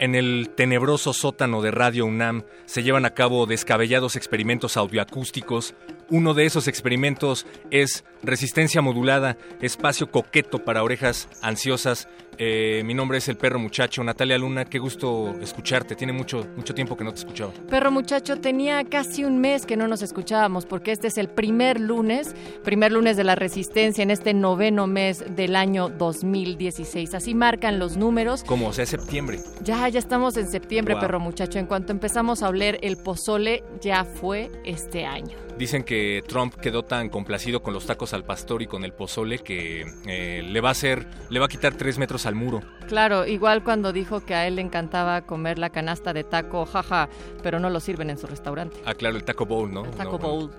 En el tenebroso sótano de Radio UNAM se llevan a cabo descabellados experimentos audioacústicos. Uno de esos experimentos es Resistencia Modulada, espacio coqueto para orejas ansiosas. Eh, mi nombre es el perro muchacho, Natalia Luna, qué gusto escucharte. Tiene mucho, mucho tiempo que no te escuchaba. Perro muchacho, tenía casi un mes que no nos escuchábamos porque este es el primer lunes, primer lunes de la resistencia en este noveno mes del año 2016. Así marcan los números. Como, o sea, septiembre. Ya, ya estamos en septiembre, perro muchacho. En cuanto empezamos a oler el pozole, ya fue este año. Dicen que Trump quedó tan complacido con los tacos al pastor y con el pozole que eh, le va a hacer, le va a quitar tres metros al muro. Claro, igual cuando dijo que a él le encantaba comer la canasta de taco, jaja, pero no lo sirven en su restaurante. Ah, claro, el taco bowl, ¿no? taco No, bowl.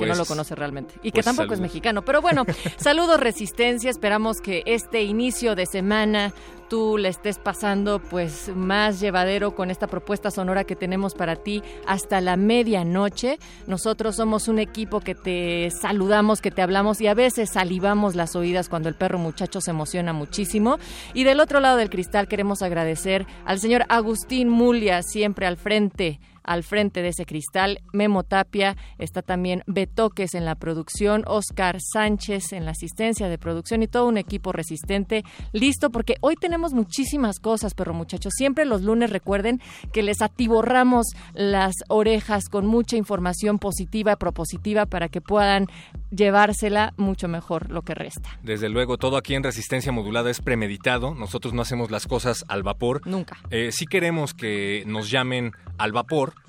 Pues- no lo conoce realmente y que pues tampoco es mexicano. Pero bueno, saludos Resistencia, esperamos que este inicio de semana tú le estés pasando pues más llevadero con esta propuesta sonora que tenemos para ti hasta la medianoche. Nosotros somos un equipo que te saludamos, que te hablamos y a veces salivamos las oídas cuando el perro muchacho se emociona muchísimo. Y del otro lado del cristal queremos agradecer al señor Agustín Mulia, siempre al frente al frente de ese cristal, Memo Tapia, está también Betoques en la producción, Oscar Sánchez en la asistencia de producción y todo un equipo resistente listo porque hoy tenemos muchísimas cosas, perro muchachos. Siempre los lunes recuerden que les atiborramos las orejas con mucha información positiva, propositiva para que puedan llevársela mucho mejor lo que resta. Desde luego, todo aquí en Resistencia Modulada es premeditado. Nosotros no hacemos las cosas al vapor. Nunca. Eh, sí queremos que nos llamen al vapor.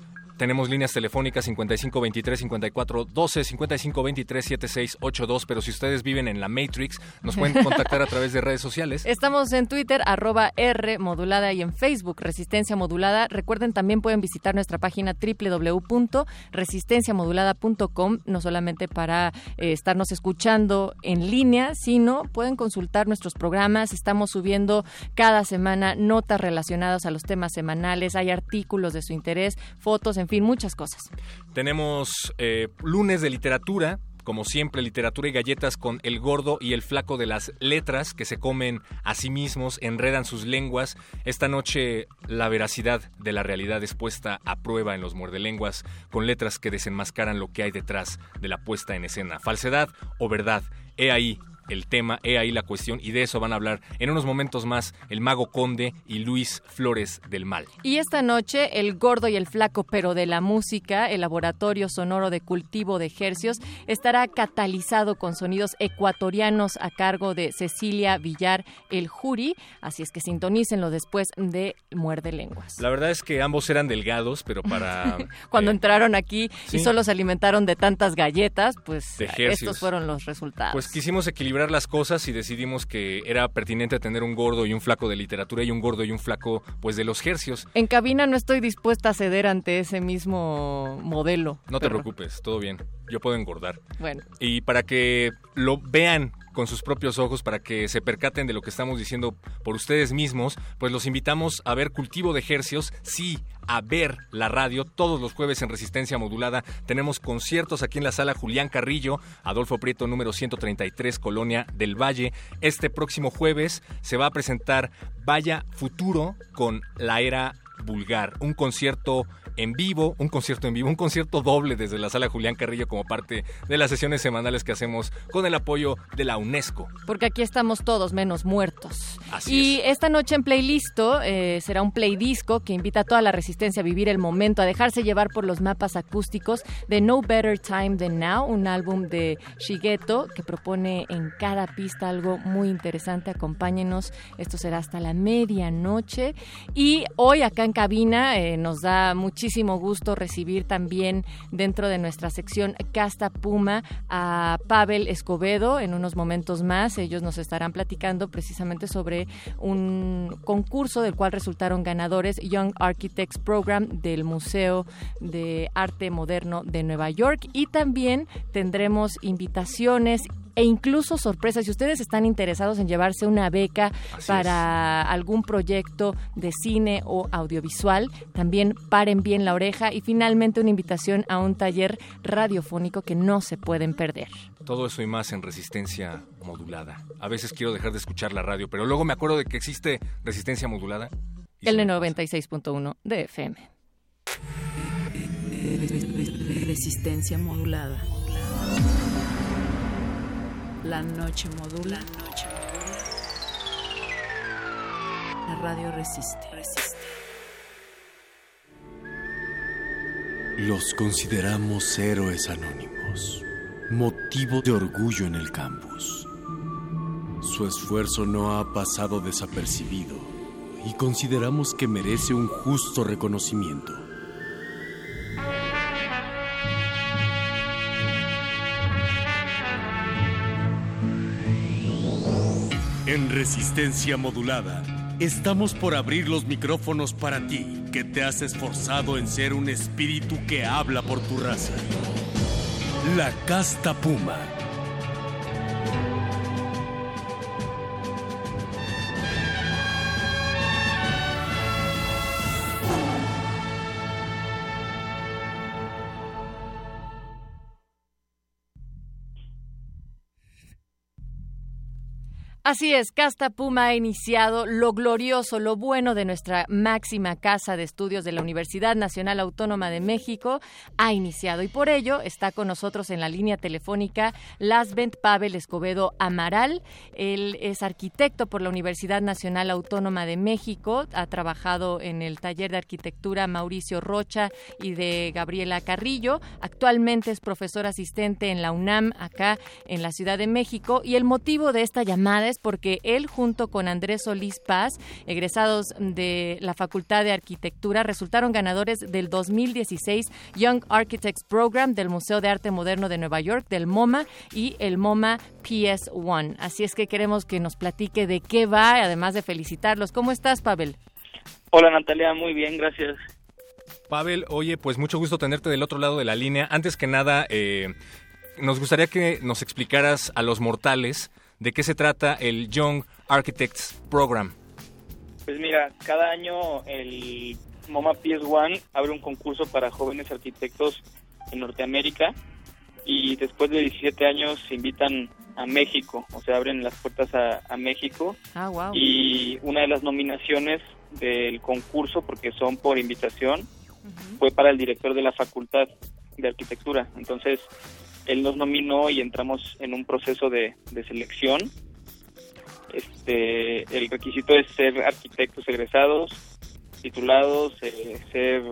Tenemos líneas telefónicas 5523 54 12 5523 7682, pero si ustedes viven en la Matrix, nos pueden contactar a través de redes sociales. Estamos en Twitter, arroba R modulada y en Facebook, Resistencia Modulada. Recuerden, también pueden visitar nuestra página www.resistenciamodulada.com, no solamente para eh, estarnos escuchando en línea, sino pueden consultar nuestros programas. Estamos subiendo cada semana notas relacionadas a los temas semanales, hay artículos de su interés, fotos, en fin, muchas cosas. Tenemos eh, lunes de literatura. Como siempre, literatura y galletas con el gordo y el flaco de las letras que se comen a sí mismos, enredan sus lenguas. Esta noche la veracidad de la realidad es puesta a prueba en los muerdelenguas con letras que desenmascaran lo que hay detrás de la puesta en escena. Falsedad o verdad. He ahí el tema, he ahí la cuestión y de eso van a hablar en unos momentos más el mago conde y Luis Flores del Mal. Y esta noche, el gordo y el flaco, pero de la música, el laboratorio sonoro de cultivo de hercios, estará catalizado con sonidos ecuatorianos a cargo de Cecilia Villar, el jury. Así es que sintonícenlo después de Muerde Lenguas. La verdad es que ambos eran delgados, pero para... Cuando eh, entraron aquí sí. y solo se alimentaron de tantas galletas, pues De estos fueron los resultados. Pues quisimos equilibrar las cosas y decidimos que era pertinente tener un gordo y un flaco de literatura y un gordo y un flaco pues de los hercios. en cabina no estoy dispuesta a ceder ante ese mismo modelo. No te preocupes, todo bien. Yo puedo engordar. Bueno, Y para que lo vean con sus propios ojos, para que se percaten de lo que estamos diciendo por ustedes mismos, pues los invitamos a ver Cultivo de Ejercios, sí, a ver la radio todos los jueves en Resistencia Modulada. Tenemos conciertos aquí en la sala Julián Carrillo, Adolfo Prieto número 133, Colonia del Valle. Este próximo jueves se va a presentar Vaya Futuro con la era vulgar, un concierto en vivo, un concierto en vivo, un concierto doble desde la sala Julián Carrillo como parte de las sesiones semanales que hacemos con el apoyo de la UNESCO. Porque aquí estamos todos menos muertos. y esta noche en Playlisto eh, será un playdisco que invita a toda la resistencia a vivir el momento, a dejarse llevar por los mapas acústicos de No Better Time Than Now, un álbum de Shigeto que propone en cada pista algo muy interesante. Acompáñenos, esto será hasta la medianoche. Y hoy acá en cabina eh, nos da muchísimo gusto recibir también dentro de nuestra sección Casta Puma a Pavel Escobedo. En unos momentos más ellos nos estarán platicando precisamente sobre un concurso del cual resultaron ganadores Young Architects Program del Museo de Arte Moderno de Nueva York y también tendremos invitaciones e incluso sorpresas. Si ustedes están interesados en llevarse una beca para algún proyecto de cine o audiovisual, también paren bien la oreja y finalmente una invitación a un taller radiofónico que no se pueden perder. Todo eso y más en resistencia modulada. A veces quiero dejar de escuchar la radio, pero luego me acuerdo de que existe resistencia modulada. El de 96.1 de FM. Resistencia modulada. La noche modula. La noche modula. La radio resiste. resiste. Los consideramos héroes anónimos, motivo de orgullo en el campus. Su esfuerzo no ha pasado desapercibido y consideramos que merece un justo reconocimiento. En resistencia modulada, estamos por abrir los micrófonos para ti, que te has esforzado en ser un espíritu que habla por tu raza. La casta puma Así es, Casta Puma ha iniciado lo glorioso, lo bueno de nuestra máxima casa de estudios de la Universidad Nacional Autónoma de México. Ha iniciado y por ello está con nosotros en la línea telefónica Lasvent Pavel Escobedo Amaral. Él es arquitecto por la Universidad Nacional Autónoma de México. Ha trabajado en el taller de arquitectura Mauricio Rocha y de Gabriela Carrillo. Actualmente es profesor asistente en la UNAM, acá en la Ciudad de México. Y el motivo de esta llamada porque él junto con Andrés Solís Paz, egresados de la Facultad de Arquitectura, resultaron ganadores del 2016 Young Architects Program del Museo de Arte Moderno de Nueva York, del MoMA y el MoMA PS1. Así es que queremos que nos platique de qué va, además de felicitarlos. ¿Cómo estás, Pavel? Hola, Natalia, muy bien, gracias. Pavel, oye, pues mucho gusto tenerte del otro lado de la línea. Antes que nada, eh, nos gustaría que nos explicaras a los mortales ¿De qué se trata el Young Architects Program? Pues mira, cada año el MoMA PS1 abre un concurso para jóvenes arquitectos en Norteamérica y después de 17 años se invitan a México, o sea, abren las puertas a, México. Ah, wow. Y una de las nominaciones del concurso, porque son por invitación, fue para el director de la Facultad de Arquitectura. Entonces, él nos nominó y entramos en un proceso de, selección. Este, el requisito es ser arquitectos egresados, titulados, eh, ser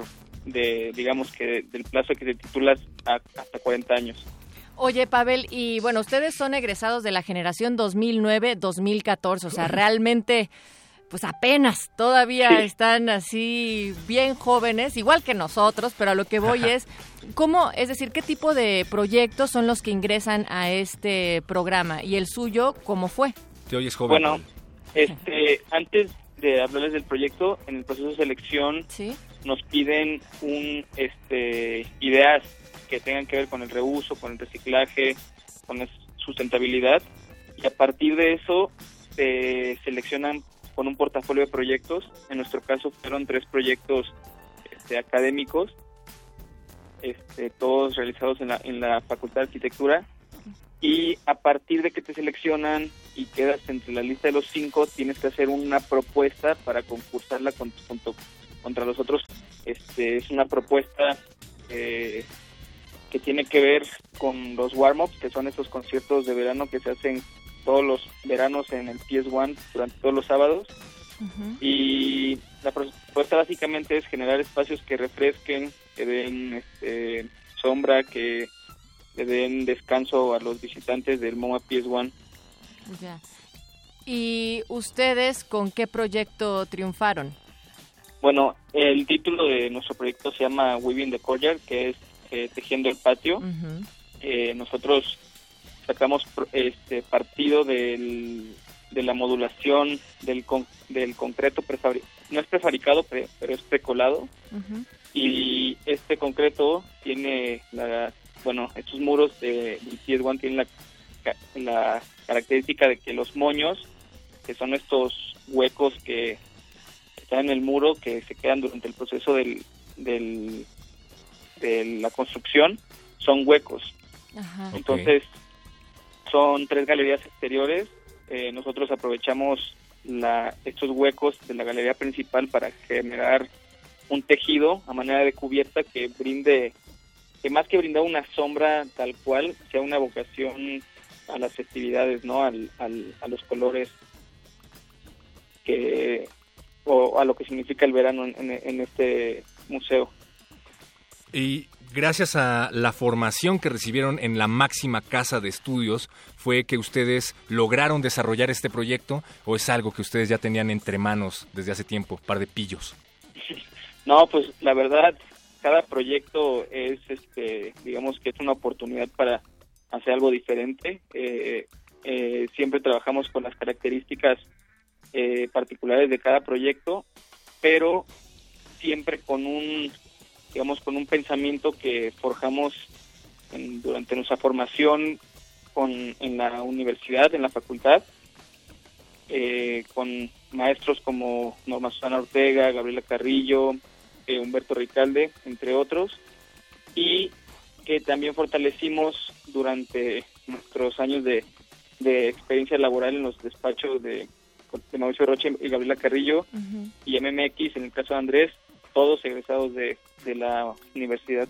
de, digamos que del plazo que te titulas hasta 40 años. Oye, Pavel, y bueno, ustedes son egresados de la generación 2009-2014, o sea, realmente pues apenas todavía están así bien jóvenes, igual que nosotros, pero a lo que voy es, ¿cómo, es decir, qué tipo de proyectos son los que ingresan a este programa y el suyo cómo fue? Te oyes joven. Bueno, este, antes de hablarles del proyecto, en el proceso de selección nos piden un, este, ideas que tengan que ver con el reuso, con el reciclaje, con la sustentabilidad y a partir de eso se seleccionan con un portafolio de proyectos. En nuestro caso fueron tres proyectos este, académicos, este, todos realizados en la, en la Facultad de Arquitectura. Y a partir de que te seleccionan y quedas entre la lista de los cinco, tienes que hacer una propuesta para concursarla con, contra los otros Este, es una propuesta eh, que tiene que ver con los warm-ups, que son esos conciertos de verano que se hacen todos los veranos en el PS1 durante todos los sábados. Y la propuesta básicamente es generar espacios que refresquen, que den este, sombra, que le den descanso a los visitantes del MoMA PS1. Ya. ¿Y ustedes con qué proyecto triunfaron? Bueno, el título de nuestro proyecto se llama Weaving the Courtyard, que es eh, Tejiendo el Patio. Eh, nosotros sacamos este partido del, de la modulación del, del concreto prefabricado. No es prefabricado, pero, es precolado. Y este concreto tiene la bueno, estos muros de PS1 tienen la, la característica de que los moños, que son estos huecos que están en el muro, que se quedan durante el proceso del, del de la construcción, son huecos. Entonces, son tres galerías exteriores. Eh, nosotros aprovechamos la, estos huecos de la galería principal para generar un tejido a manera de cubierta que brinde que más que brindar una sombra tal cual, sea una vocación a las festividades, ¿no? Al, a los colores que o a lo que significa el verano en, este museo. Y gracias a la formación que recibieron en la máxima casa de estudios, ¿fue que ustedes lograron desarrollar este proyecto o es algo que ustedes ya tenían entre manos desde hace tiempo, par de pillos? No, pues la verdad, cada proyecto es, este, digamos que es una oportunidad para hacer algo diferente. Eh, eh, siempre trabajamos con las características eh, particulares de cada proyecto, pero siempre con un, digamos, con un pensamiento que forjamos durante nuestra formación con, en la universidad, en la facultad, con maestros como Norma Susana Ortega, Gabriela Carrillo, Humberto Ricalde, entre otros, y que también fortalecimos durante nuestros años de, experiencia laboral en los despachos de, Mauricio Roche y Gabriela Carrillo y MMX, en el caso de Andrés, todos egresados de, de la Universidad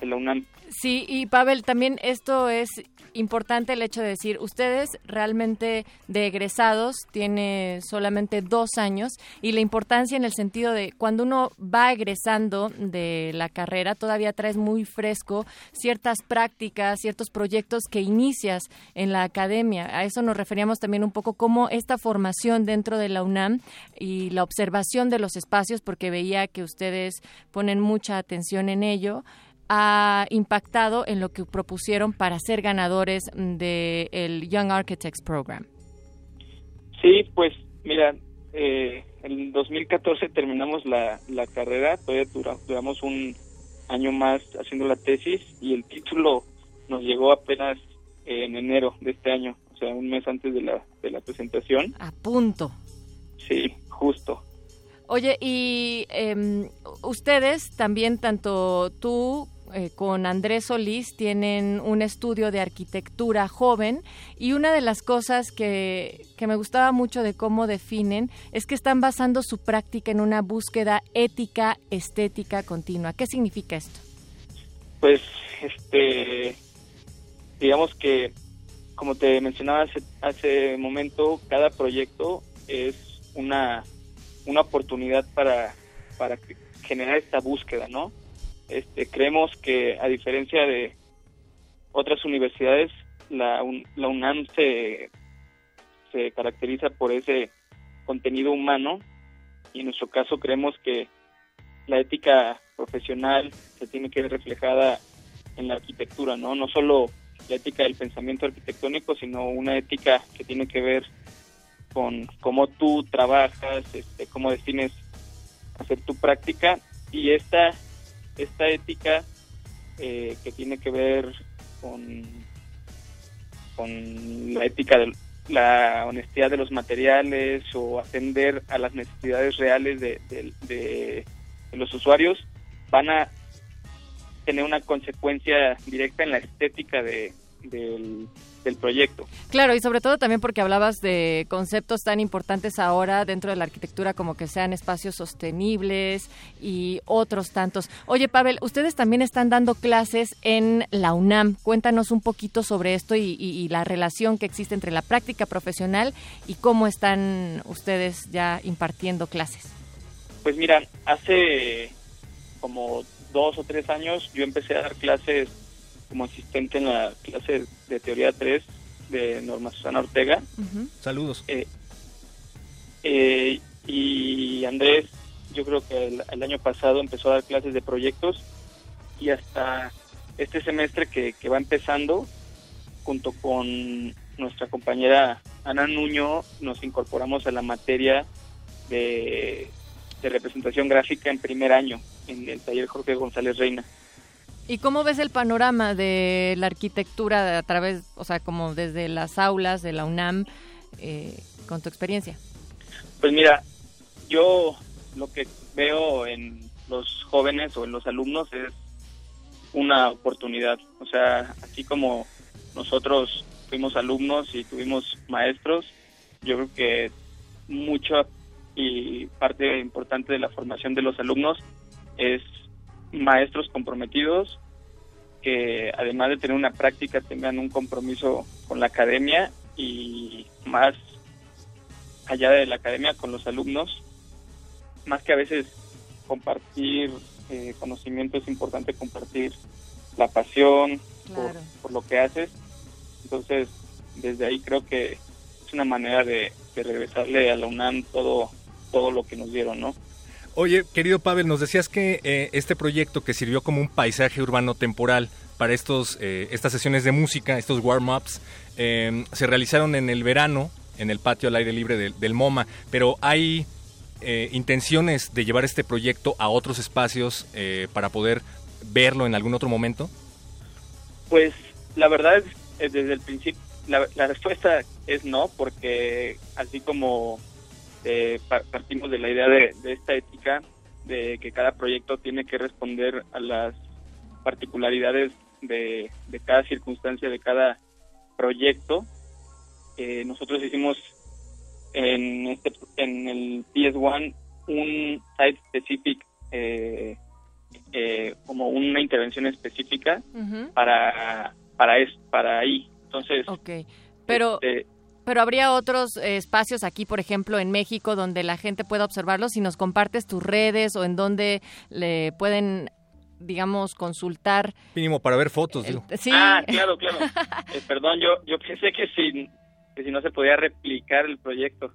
de la UNAM. Sí, y Pavel, también esto es importante el hecho de decir, ustedes realmente de egresados tiene solamente dos años y la importancia en el sentido de cuando uno va egresando de la carrera, todavía traes muy fresco ciertas prácticas, ciertos proyectos que inicias en la academia. A eso nos referíamos también un poco como esta formación dentro de la UNAM y la observación de los espacios, porque veía que ustedes ponen mucha atención en ello ha impactado en lo que propusieron para ser ganadores del Young Architects Program? Sí, pues mira, eh, en 2014 terminamos la, la carrera, todavía duramos un año más haciendo la tesis y el título nos llegó apenas en enero de este año, o sea, un mes antes de la, de la presentación. A punto. Sí, justo. Oye, y em, ustedes también, tanto tú eh, con Andrés Solís tienen un estudio de arquitectura joven y una de las cosas que, que me gustaba mucho de cómo definen es que están basando su práctica en una búsqueda ética, estética continua. ¿Qué significa esto? Pues, este, digamos que, como te mencionaba hace, hace momento, cada proyecto es una, una oportunidad para, para generar esta búsqueda, ¿no? Este, creemos que a diferencia de otras universidades, la, la UNAM se, se caracteriza por ese contenido humano y en nuestro caso creemos que la ética profesional se tiene que ver reflejada en la arquitectura, ¿no? No solo la ética del pensamiento arquitectónico, sino una ética que tiene que ver con cómo tú trabajas, este, cómo defines hacer tu práctica y esta esta ética eh, que tiene que ver con, con la ética de la honestidad de los materiales o atender a las necesidades reales de, de, los usuarios van a tener una consecuencia directa en la estética de, del, del proyecto. Claro, y sobre todo también porque hablabas de conceptos tan importantes ahora dentro de la arquitectura como que sean espacios sostenibles y otros tantos. Oye, Pavel, ustedes también están dando clases en la UNAM. Cuéntanos un poquito sobre esto y, y la relación que existe entre la práctica profesional y cómo están ustedes ya impartiendo clases. Pues mira, hace como dos o tres años yo empecé a dar clases como asistente en la clase de teoría 3 de Norma Susana Ortega. Saludos. Eh, eh, y Andrés, yo creo que el, año pasado empezó a dar clases de proyectos y hasta este semestre que, va empezando, junto con nuestra compañera Ana Nuño, nos incorporamos a la materia de, de representación gráfica en primer año en el taller Jorge González Reina. ¿Y cómo ves el panorama de la arquitectura a través, o sea, como desde las aulas de la UNAM, eh, con tu experiencia? Pues mira, yo lo que veo en los jóvenes o en los alumnos es una oportunidad. O sea, así como nosotros fuimos alumnos y tuvimos maestros, yo creo que mucha y parte importante de la formación de los alumnos es maestros comprometidos que además de tener una práctica tengan un compromiso con la academia y más allá de la academia con los alumnos, más que a veces compartir eh, conocimiento es importante compartir la pasión por, lo que haces. Entonces, desde ahí creo que es una manera de, de regresarle a la UNAM todo, todo lo que nos dieron, ¿no? Oye, querido Pavel, nos decías que eh, este proyecto que sirvió como un paisaje urbano temporal para estos, eh, estas sesiones de música, estos warm-ups, em, se realizaron en el verano, en el patio al aire libre del, MoMA, pero hay eh, intenciones de llevar este proyecto a otros espacios para poder verlo en algún otro momento? Pues la verdad es, desde el principio, la respuesta es no, porque así como eh, partimos de la idea de, esta ética, de que cada proyecto tiene que responder a las particularidades de, cada circunstancia, de cada proyecto. Eh, nosotros hicimos en, este, en el PS1 un site specific, eh, como una intervención específica para, para, es, para ahí. Entonces, okay. pero... Este, pero habría otros eh, espacios aquí, por ejemplo, en México, donde la gente pueda observarlos. Si nos compartes tus redes o en donde le pueden digamos, consultar. Mínimo para ver fotos, digo. Sí. Ah, claro, claro. Eh, perdón, yo, yo pensé que si, que si no se podía replicar el proyecto.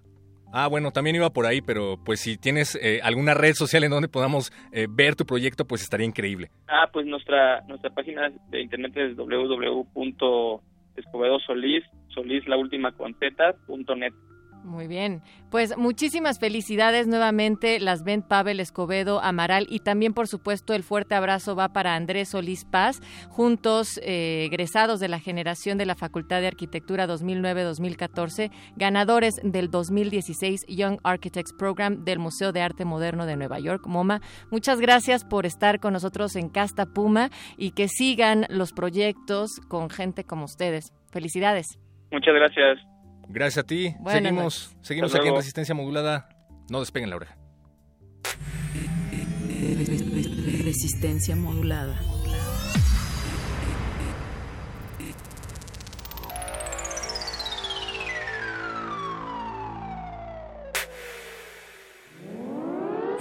Ah, bueno, también iba por ahí, pero pues si tienes eh, alguna red social en donde podamos ver tu proyecto, pues estaría increíble. Ah, pues nuestra nuestra página de internet es www Escobedo Solís, Solís la última net. Muy bien, pues muchísimas felicidades nuevamente, las ven Pavel Escobedo Amaral y también por supuesto el fuerte abrazo va para Andrés Solís Paz, juntos eh, egresados de la generación de la Facultad de Arquitectura 2009-2014, ganadores del 2016 Young Architects Program del Museo de Arte Moderno de Nueva York, MoMA. Muchas gracias por estar con nosotros en Casta Puma y que sigan los proyectos con gente como ustedes. Felicidades. Muchas gracias. Gracias a ti. seguimos seguimos aquí en Resistencia Modulada. No despeguen la oreja. Resistencia modulada.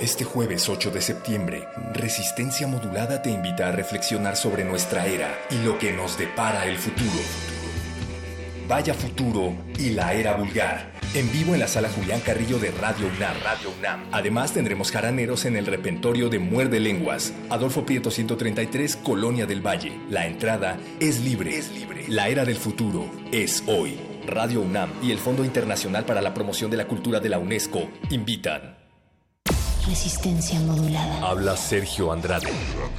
Este jueves 8 de septiembre, Resistencia Modulada te invita a reflexionar sobre nuestra era y lo que nos depara el futuro. Vaya Futuro y la Era Vulgar. En vivo en la sala Julián Carrillo de Radio UNAM. Radio UNAM. Además tendremos jaraneros en el repentorio de Muerde Lenguas. Adolfo Prieto 133, Colonia del Valle. La entrada es libre. Es libre. La Era del Futuro es hoy. Radio UNAM y el Fondo Internacional para la Promoción de la Cultura de la UNESCO invitan. Resistencia modulada. Habla Sergio Andrade.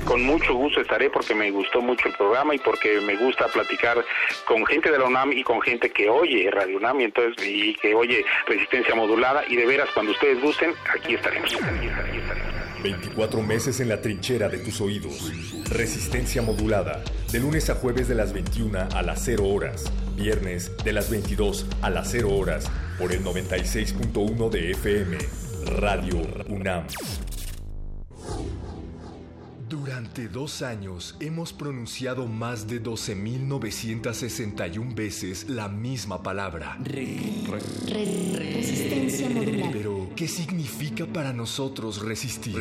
Con mucho gusto estaré porque me gustó mucho el programa y porque me gusta platicar con gente de la UNAM y con gente que oye Radio UNAM y, entonces, y que oye Resistencia modulada y de veras cuando ustedes gusten, aquí estaremos. Aquí estaremos. 24 meses en la trinchera de tus oídos. Resistencia modulada. De lunes a jueves de las 21 a las 0 horas. Viernes de las 22 a las 0 horas. Por el 96.1 de FM. Radio UNAM. Durante dos años hemos pronunciado más de 12.961 veces la misma palabra. Resistencia modulada. Pero, ¿qué significa para nosotros resistir?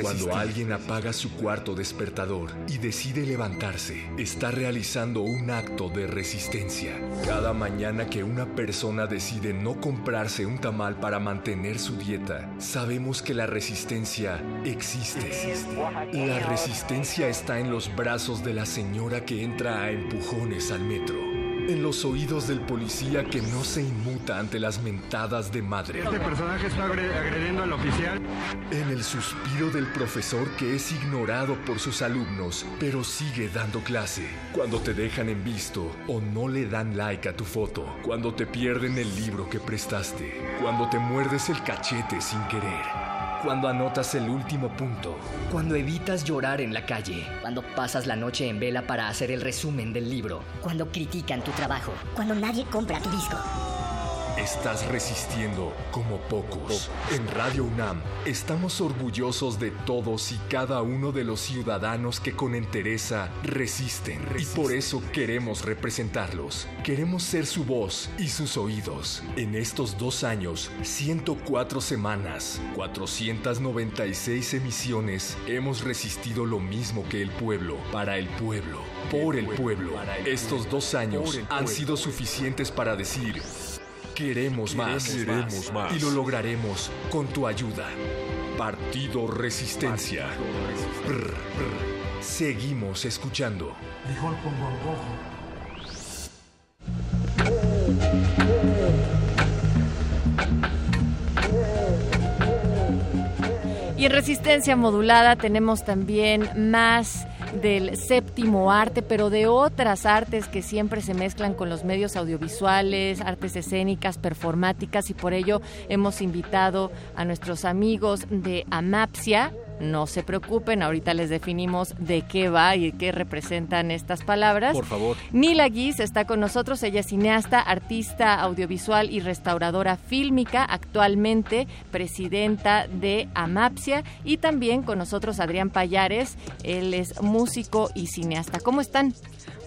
Cuando alguien apaga su cuarto despertador y decide levantarse, está realizando un acto de resistencia. Cada mañana que una persona decide no comprarse un tamal para mantener su dieta, sabemos que la resistencia existe. La resistencia está en los brazos de la señora que entra a empujones al metro. En los oídos del policía que no se inmuta ante las mentadas de madre. Este personaje está agrediendo al oficial. En el suspiro del profesor que es ignorado por sus alumnos, pero sigue dando clase. Cuando te dejan en visto o no le dan like a tu foto. Cuando te pierden el libro que prestaste. Cuando te muerdes el cachete sin querer. Cuando anotas el último punto. Cuando evitas llorar en la calle. Cuando pasas la noche en vela para hacer el resumen del libro. Cuando critican tu trabajo. Cuando nadie compra tu disco. Estás resistiendo como pocos. En Radio UNAM estamos orgullosos de todos y cada uno de los ciudadanos que con entereza resisten. Y por eso queremos representarlos. Queremos ser su voz y sus oídos. En estos dos años, 104 semanas, 496 emisiones, hemos resistido lo mismo que el pueblo, para el pueblo, por el pueblo. Estos dos años han sido suficientes para decir... Queremos más. Queremos más. Y lo lograremos con tu ayuda. Partido Resistencia. Brr, brr. Seguimos escuchando. Y en resistencia modulada tenemos también más del séptimo arte, pero de otras artes que siempre se mezclan con los medios audiovisuales, artes escénicas, performáticas, y por ello hemos invitado a nuestros amigos de Amapsia, no se preocupen, ahorita les definimos de qué va y qué representan estas palabras. Por favor. Nila Guis está con nosotros, ella es cineasta, artista audiovisual y restauradora fílmica, actualmente presidenta de Amapsia y también con nosotros Adrián Payares, él es músico y cineasta. ¿Cómo están?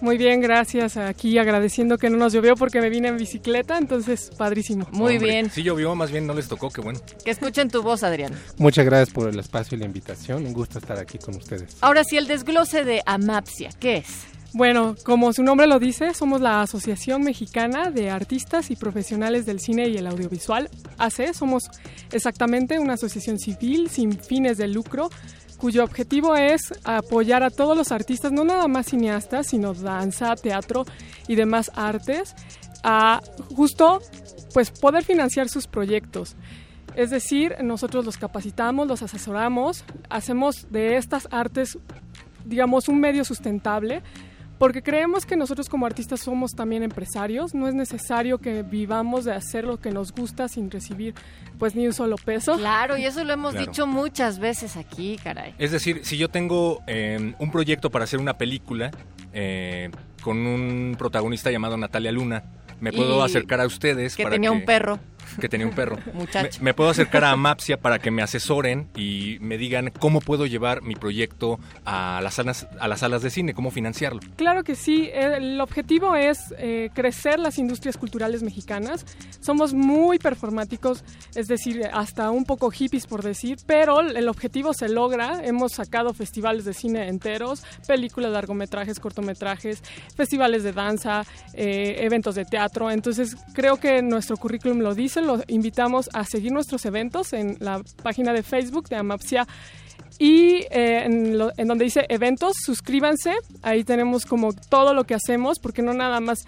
Muy bien, gracias. Aquí agradeciendo que no nos llovió porque me vine en bicicleta, entonces padrísimo. Muy Hombre, bien. Sí llovió, más bien no les tocó, qué bueno. Que escuchen tu voz, Adrián. Muchas gracias por el espacio y la invitación. Un gusto estar aquí con ustedes. Ahora sí, el desglose de Amapsia, ¿qué es? Bueno, como su nombre lo dice, somos la Asociación Mexicana de Artistas y Profesionales del Cine y el Audiovisual, AC. Somos exactamente una asociación civil sin fines de lucro cuyo objetivo es apoyar a todos los artistas, no nada más cineastas, sino danza, teatro y demás artes, a justo pues poder financiar sus proyectos. Es decir, nosotros los capacitamos, los asesoramos, hacemos de estas artes, digamos, un medio sustentable, porque creemos que nosotros como artistas somos también empresarios, no es necesario que vivamos de hacer lo que nos gusta sin recibir pues ni un solo peso. Claro, y eso lo hemos Claro. dicho muchas veces aquí, caray. Es decir, si yo tengo eh, un proyecto para hacer una película eh, con un protagonista llamado Natalia Luna, me puedo Y acercar a ustedes Que para tenía un perro. Que tenía un perro. Muchacho. Me, me puedo acercar a Amapsia para que me asesoren y me digan cómo puedo llevar mi proyecto a las salas, a las salas de cine, cómo financiarlo. Claro que sí, el objetivo es eh, crecer las industrias culturales mexicanas. Somos muy performáticos, es decir, hasta un poco hippies por decir, pero el objetivo se logra. Hemos sacado festivales de cine enteros, películas, largometrajes, cortometrajes, festivales de danza, eh, eventos de teatro. Entonces creo que nuestro currículum lo dice, lo invitamos a seguir nuestros eventos en la página de Facebook de Amapsia y eh, en, lo- en donde dice eventos, suscríbanse. Ahí tenemos como todo lo que hacemos, porque no nada más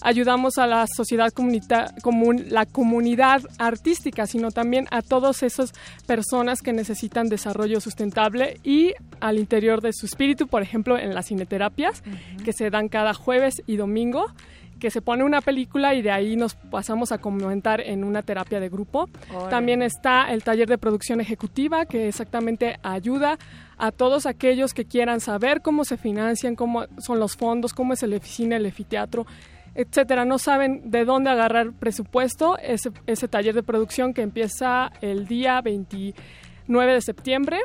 ayudamos a la sociedad comunita común, la comunidad artística, sino también a todas esas personas que necesitan desarrollo sustentable y al interior de su espíritu, por ejemplo, en las cineterapias, que se dan cada jueves y domingo que se pone una película y de ahí nos pasamos a comentar en una terapia de grupo. También está el taller de producción ejecutiva que exactamente ayuda a todos aquellos que quieran saber cómo se financian, cómo son los fondos, cómo es el Eficine, el Efiteatro, etcétera. No saben de dónde agarrar presupuesto. Ese, ese taller de producción que empieza el día 29 de septiembre.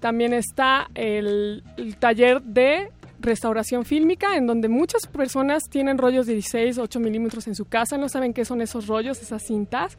También está el, el taller de restauración fílmica, en donde muchas personas tienen rollos de 16, 8 milímetros en su casa, no saben qué son esos rollos, esas cintas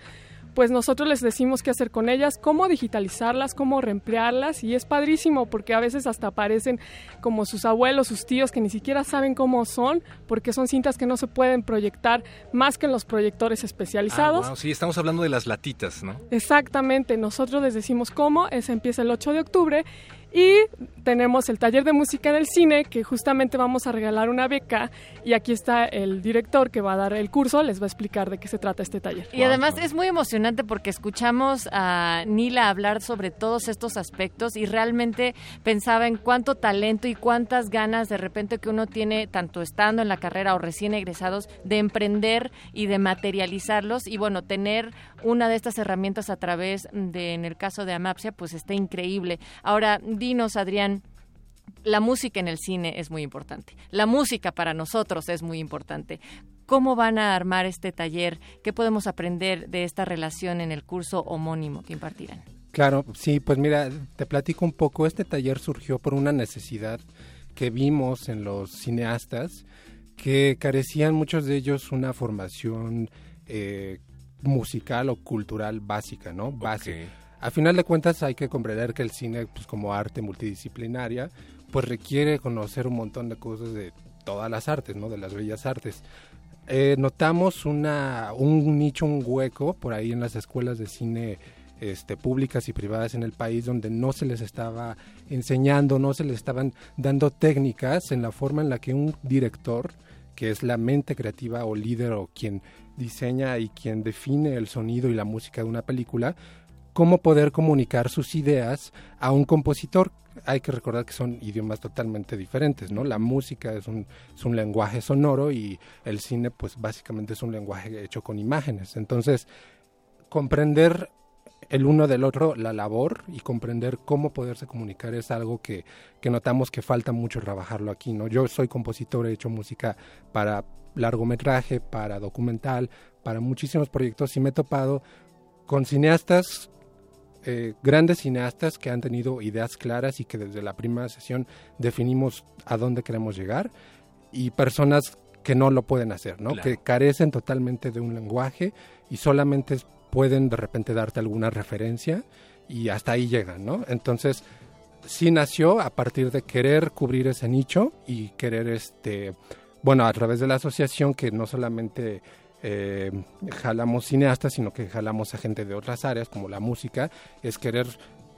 pues nosotros les decimos qué hacer con ellas, cómo digitalizarlas, cómo reemplearlas y es padrísimo porque a veces hasta aparecen como sus abuelos, sus tíos que ni siquiera saben cómo son porque son cintas que no se pueden proyectar más que en los proyectores especializados. Ah, sí, estamos hablando de las latitas, ¿no? Exactamente, nosotros les decimos cómo, ese empieza el 8 de octubre y tenemos el taller de música del cine, que justamente vamos a regalar una beca. Y aquí está el director que va a dar el curso, les va a explicar de qué se trata este taller. Y además es muy emocionante porque escuchamos a Nila hablar sobre todos estos aspectos y realmente pensaba en cuánto talento y cuántas ganas de repente que uno tiene, tanto estando en la carrera o recién egresados, de emprender y de materializarlos. Y bueno, tener una de estas herramientas a través de, en el caso de Amapsia, pues está increíble. Ahora, dinos, Adrián, la música en el cine es muy importante. La música para nosotros es muy importante. ¿Cómo van a armar este taller? ¿Qué podemos aprender de esta relación en el curso homónimo que impartirán? Claro, sí, pues mira, te platico un poco. Este taller surgió por una necesidad que vimos en los cineastas que carecían muchos de ellos una formación eh, musical o cultural básica, ¿no? Básica a final de cuentas hay que comprender que el cine, pues como arte multidisciplinaria, pues requiere conocer un montón de cosas de todas las artes, ¿no? De las bellas artes. Eh, notamos una, un nicho, un hueco por ahí en las escuelas de cine este, públicas y privadas en el país donde no se les estaba enseñando, no se les estaban dando técnicas en la forma en la que un director, que es la mente creativa o líder o quien diseña y quien define el sonido y la música de una película, cómo poder comunicar sus ideas a un compositor. Hay que recordar que son idiomas totalmente diferentes, ¿no? La música es un, lenguaje sonoro y el cine, pues básicamente es un lenguaje hecho con imágenes. Entonces, comprender el uno del otro la labor y comprender cómo poderse comunicar es algo que, que, notamos que falta mucho trabajarlo aquí, ¿no? Yo soy compositor, he hecho música para largometraje, para documental, para muchísimos proyectos y me he topado con cineastas eh, grandes cineastas que han tenido ideas claras y que desde la primera sesión definimos a dónde queremos llegar y personas que no lo pueden hacer, ¿no? Que carecen totalmente de un lenguaje y solamente pueden de repente darte alguna referencia y hasta ahí llegan, ¿no? Entonces, sí nació a partir de querer cubrir ese nicho y querer, este, bueno, a través de la asociación que no solamente eh, jalamos cineastas, sino que jalamos a gente de otras áreas, como la música, es querer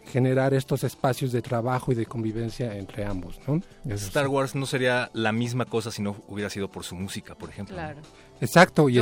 generar estos espacios de trabajo y de convivencia entre ambos. ¿no? Star Wars no sería la misma cosa si no hubiera sido por su música, por ejemplo. Claro. Exacto, y,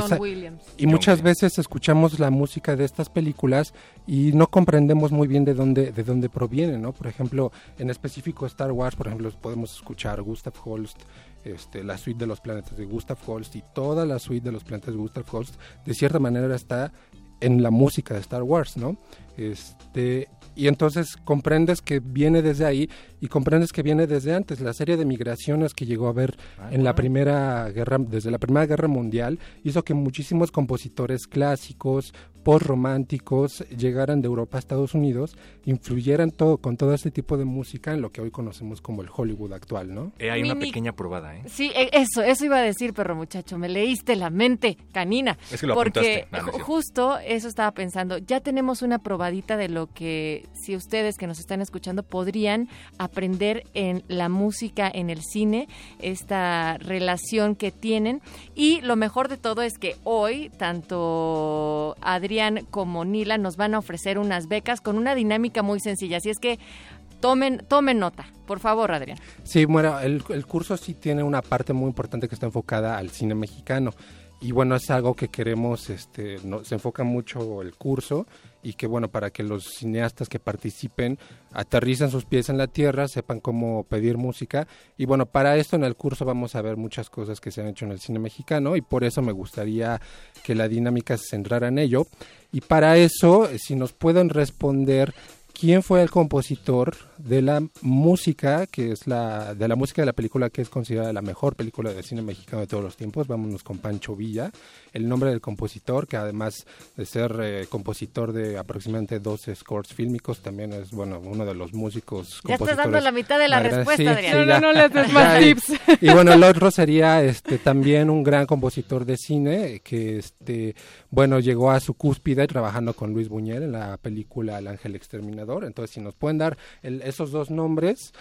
y muchas veces escuchamos la música de estas películas y no comprendemos muy bien de dónde de dónde proviene, ¿no? Por ejemplo, en específico Star Wars, por ejemplo, podemos escuchar Gustav Holst, este, la suite de los planetas de Gustav Holst y toda la suite de los planetas de Gustav Holst, de cierta manera está en la música de Star Wars, ¿no? Este, y entonces comprendes que viene desde ahí y comprendes que viene desde antes. La serie de migraciones que llegó a ver ah, en la primera guerra, desde la primera guerra mundial, hizo que muchísimos compositores clásicos, post-románticos, llegaran de Europa a Estados Unidos, influyeran todo, con todo este tipo de música en lo que hoy conocemos como el Hollywood actual, ¿no? Eh, hay una pequeña probada, ¿eh? Sí, e, eso, eso iba a decir, perro muchacho, me leíste la mente, canina. Es que lo porque no, justo eso estaba pensando, ya tenemos una probadita de lo que si ustedes que nos están escuchando podrían aprender en la música, en el cine, esta relación que tienen. Y lo mejor de todo es que hoy, tanto Adrián como Nila nos van a ofrecer unas becas con una dinámica muy sencilla. Así es que tomen, tomen nota. Por favor, Adrián. Sí, bueno, el, curso sí tiene una parte muy importante que está enfocada al cine mexicano y bueno, es algo que queremos, este, se enfoca mucho el curso y que bueno, para que los cineastas que participen aterrizan sus pies en la tierra, sepan cómo pedir música. Y bueno, para esto en el curso vamos a ver muchas cosas que se han hecho en el cine mexicano y por eso me gustaría que la dinámica se centrara en ello. Y para eso, si nos pueden responder quién fue el compositor de la música, que es la de la música de la película que es considerada la mejor película de cine mexicano de todos los tiempos. Vámonos con Pancho Villa, el nombre del compositor, que además de ser eh, compositor de aproximadamente 12 scores fílmicos, también es bueno uno de los músicos ya estás dando la mitad de la respuesta, Adrián. no, no, les des más tips. Y, bueno, el otro sería este también un gran compositor de cine que este bueno llegó a su cúspide trabajando con Luis Buñuel en la película El Ángel Exterminador entonces, si nos pueden dar esos dos nombres.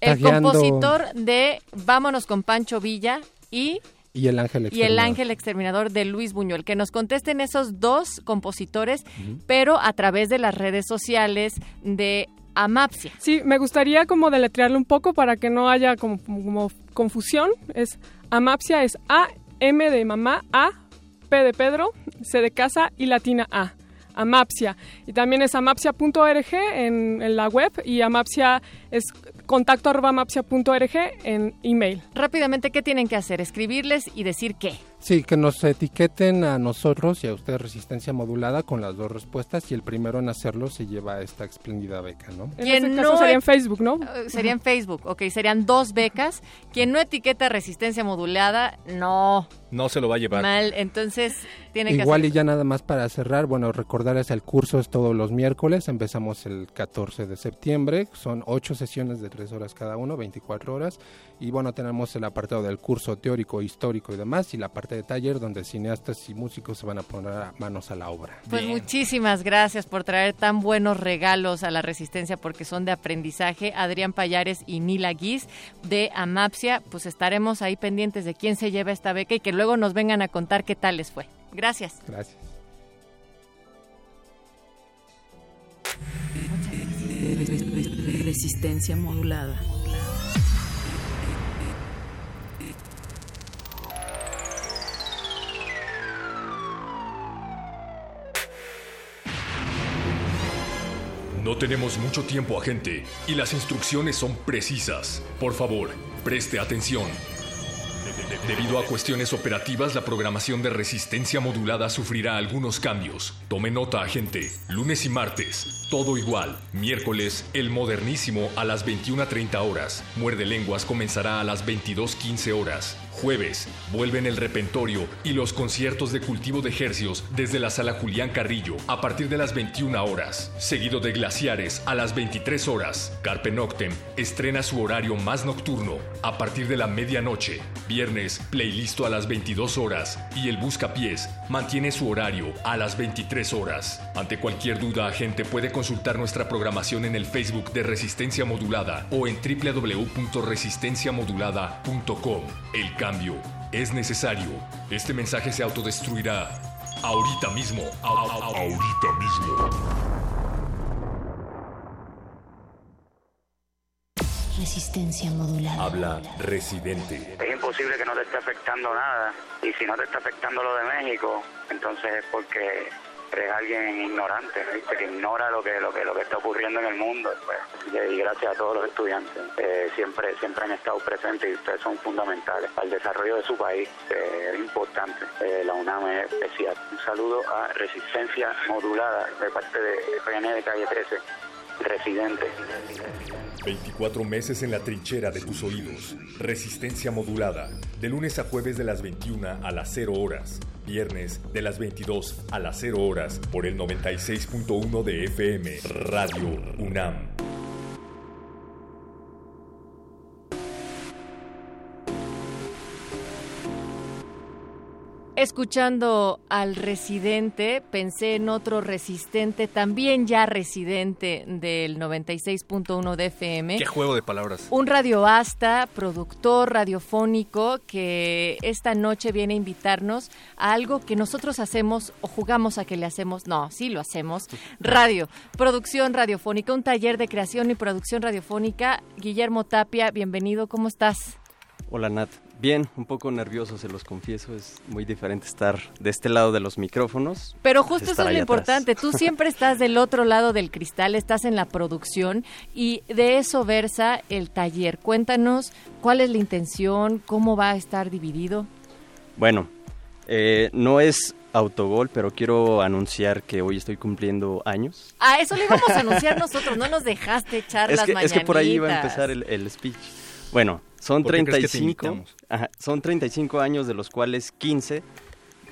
el compositor de Vámonos con Pancho Villa y y el ángel exterminador. Y el ángel exterminador de Luis Buñuel. Que nos contesten esos dos compositores, pero a través de las redes sociales de Amapsia. Sí, me gustaría como deletrearlo un poco para que no haya como, como confusión. Es Amapsia es A, M de mamá, A, P de Pedro, C de casa y latina A. Amapsia. Y también es amapsia.org en, la web y Amapsia es contacto arroba en email. Rápidamente, ¿qué tienen que hacer? Escribirles y decir qué. Sí, que nos etiqueten a nosotros y a ustedes resistencia modulada con las dos respuestas y el primero en hacerlo se lleva esta espléndida beca, ¿no? En este caso sería en Facebook, ¿no? Uh, sería en Facebook, ok, serían dos becas. Quien no etiqueta resistencia modulada, no. No se lo va a llevar. Mal, entonces tiene que Igual y ya nada más para cerrar, bueno, recordarles el curso es todos los miércoles, empezamos el 14 de septiembre, son ocho sesiones de tres horas cada uno, 24 horas, y bueno, tenemos el apartado del curso teórico, histórico y demás, y la parte de taller donde cineastas y músicos se van a poner manos a la obra. Pues muchísimas gracias por traer tan buenos regalos a la Resistencia porque son de aprendizaje. Adrián Payares y Nila Guis de Amapsia, pues estaremos ahí pendientes de quién se lleva esta beca y que luego nos vengan a contar qué tal les fue. Gracias. Gracias. Resistencia modulada. No tenemos mucho tiempo, agente, y las instrucciones son precisas. Por favor, preste atención. Debido a cuestiones operativas, la programación de resistencia modulada sufrirá algunos cambios. Tome nota, agente. Lunes y martes, todo igual. Miércoles, el modernísimo a las 21.30 horas. Muerde lenguas comenzará a las 22.15 horas. Jueves, vuelven el repentorio y los conciertos de cultivo de ejercios desde la sala Julián Carrillo a partir de las 21 horas, seguido de Glaciares a las 23 horas. Carpe Noctem estrena su horario más nocturno a partir de la medianoche. Viernes, playlisto a las 22 horas y el Buscapiés mantiene su horario a las 23 horas. Ante cualquier duda, gente puede consultar nuestra programación en el Facebook de Resistencia Modulada o en www.resistenciamodulada.com. El cambio es necesario. Este mensaje se autodestruirá ahorita mismo. ahorita mismo. Resistencia modulada. Habla residente. Es imposible que no te esté afectando nada. Y si no te está afectando lo de México, entonces es porque es alguien ignorante, que ignora lo que, lo que lo que está ocurriendo en el mundo. Pues. Y gracias a todos los estudiantes, eh, siempre siempre han estado presentes y ustedes son fundamentales al desarrollo de su país, es importante. Eh, la UNAM es especial. Un saludo a Resistencia Modulada de parte de René de Calle 13, residente. 24 meses en la trinchera de tus oídos. Resistencia modulada. De lunes a jueves de las 21 a las 0 horas. Viernes de las 22 a las 0 horas por el 96.1 de FM. Radio UNAM. Escuchando al residente, pensé en otro resistente, también ya residente del 96.1 de FM. Qué juego de palabras. Un radioasta, productor radiofónico, que esta noche viene a invitarnos a algo que nosotros hacemos o jugamos a que le hacemos. No, sí lo hacemos. Radio, producción radiofónica, un taller de creación y producción radiofónica. Guillermo Tapia, bienvenido, ¿cómo estás? Hola Nat, Bien, un poco nervioso, se los confieso. Es muy diferente estar de este lado de los micrófonos. Pero justo eso es lo importante. Tú siempre estás del otro lado del cristal, estás en la producción y de eso versa el taller. Cuéntanos cuál es la intención, cómo va a estar dividido. Bueno, eh, no es autogol, pero quiero anunciar que hoy estoy cumpliendo años. Ah, eso lo íbamos a anunciar nosotros, no nos dejaste echar es las que, mañanitas. Es que por ahí iba a empezar el, el speech. Bueno, son 35, ajá, son 35 años de los cuales 15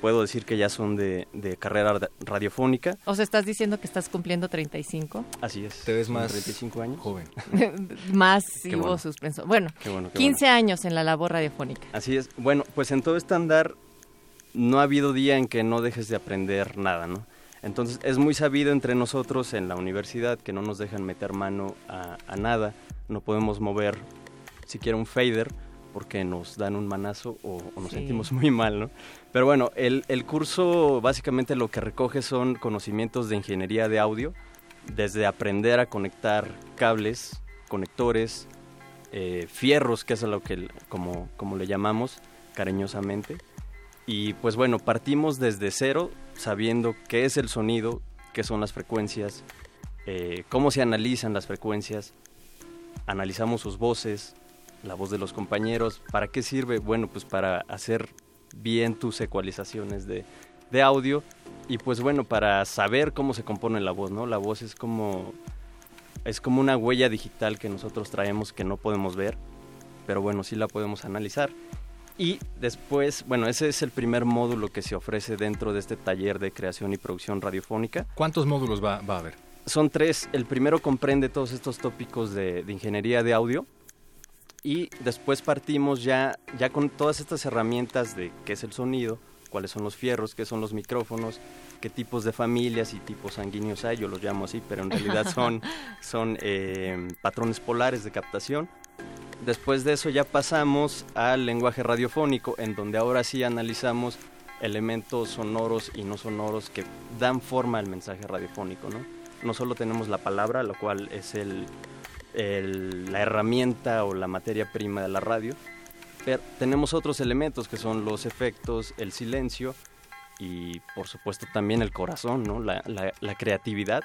puedo decir que ya son de, de, carrera radiofónica. O sea, estás diciendo que estás cumpliendo 35. Así es. ¿Te ves más 35 años? Joven. más si hubo bueno. suspenso. Bueno, qué bueno qué 15 bueno. años en la labor radiofónica. Así es. Bueno, pues en todo este andar no ha habido día en que no dejes de aprender nada, ¿no? Entonces es muy sabido entre nosotros en la universidad que no nos dejan meter mano a, a nada, no podemos mover siquiera un fader porque nos dan un manazo o, o nos Sí. sentimos muy mal, ¿no? Pero bueno, el, el curso básicamente lo que recoge son conocimientos de ingeniería de audio, desde aprender a conectar cables, conectores, eh, fierros, que es a lo que como, como le llamamos cariñosamente. Y pues bueno, partimos desde cero sabiendo qué es el sonido, qué son las frecuencias, eh, cómo se analizan las frecuencias, analizamos sus voces, la voz de los compañeros. ¿Para qué sirve? Bueno, pues para hacer bien tus ecualizaciones de, de audio y pues bueno, para saber cómo se compone la voz, ¿no? La voz es como, es como una huella digital que nosotros traemos que no podemos ver, pero bueno, sí la podemos analizar. Y después, bueno, ese es el primer módulo que se ofrece dentro de este taller de creación y producción radiofónica. ¿Cuántos módulos va, va a haber? Son tres. El primero comprende todos estos tópicos de, de ingeniería de audio y después partimos ya, ya con todas estas herramientas de qué es el sonido, cuáles son los fierros, qué son los micrófonos, qué tipos de familias y tipos sanguíneos hay, yo los llamo así, pero en realidad son, son eh, patrones polares de captación. Después de eso ya pasamos al lenguaje radiofónico, en donde ahora sí analizamos elementos sonoros y no sonoros que dan forma al mensaje radiofónico, ¿no? No solo tenemos la palabra, lo cual es el, el, la herramienta o la materia prima de la radio, pero tenemos otros elementos que son los efectos, el silencio y por supuesto también el corazón, ¿no? la, la, la creatividad.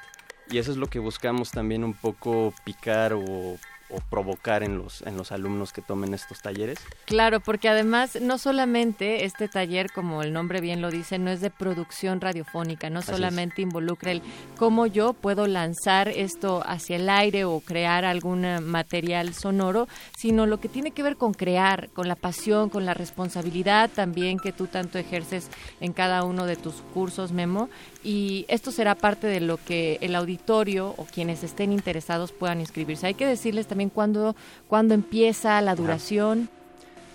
Y eso es lo que buscamos también un poco picar o o provocar en los, en los alumnos que tomen estos talleres. Claro, porque además no solamente este taller, como el nombre bien lo dice, no es de producción radiofónica, no Así solamente involucra el cómo yo puedo lanzar esto hacia el aire o crear algún eh, material sonoro, sino lo que tiene que ver con crear, con la pasión, con la responsabilidad también que tú tanto ejerces en cada uno de tus cursos, Memo, y esto será parte de lo que el auditorio o quienes estén interesados puedan inscribirse. Hay que decirles también cuándo, cuándo empieza la duración.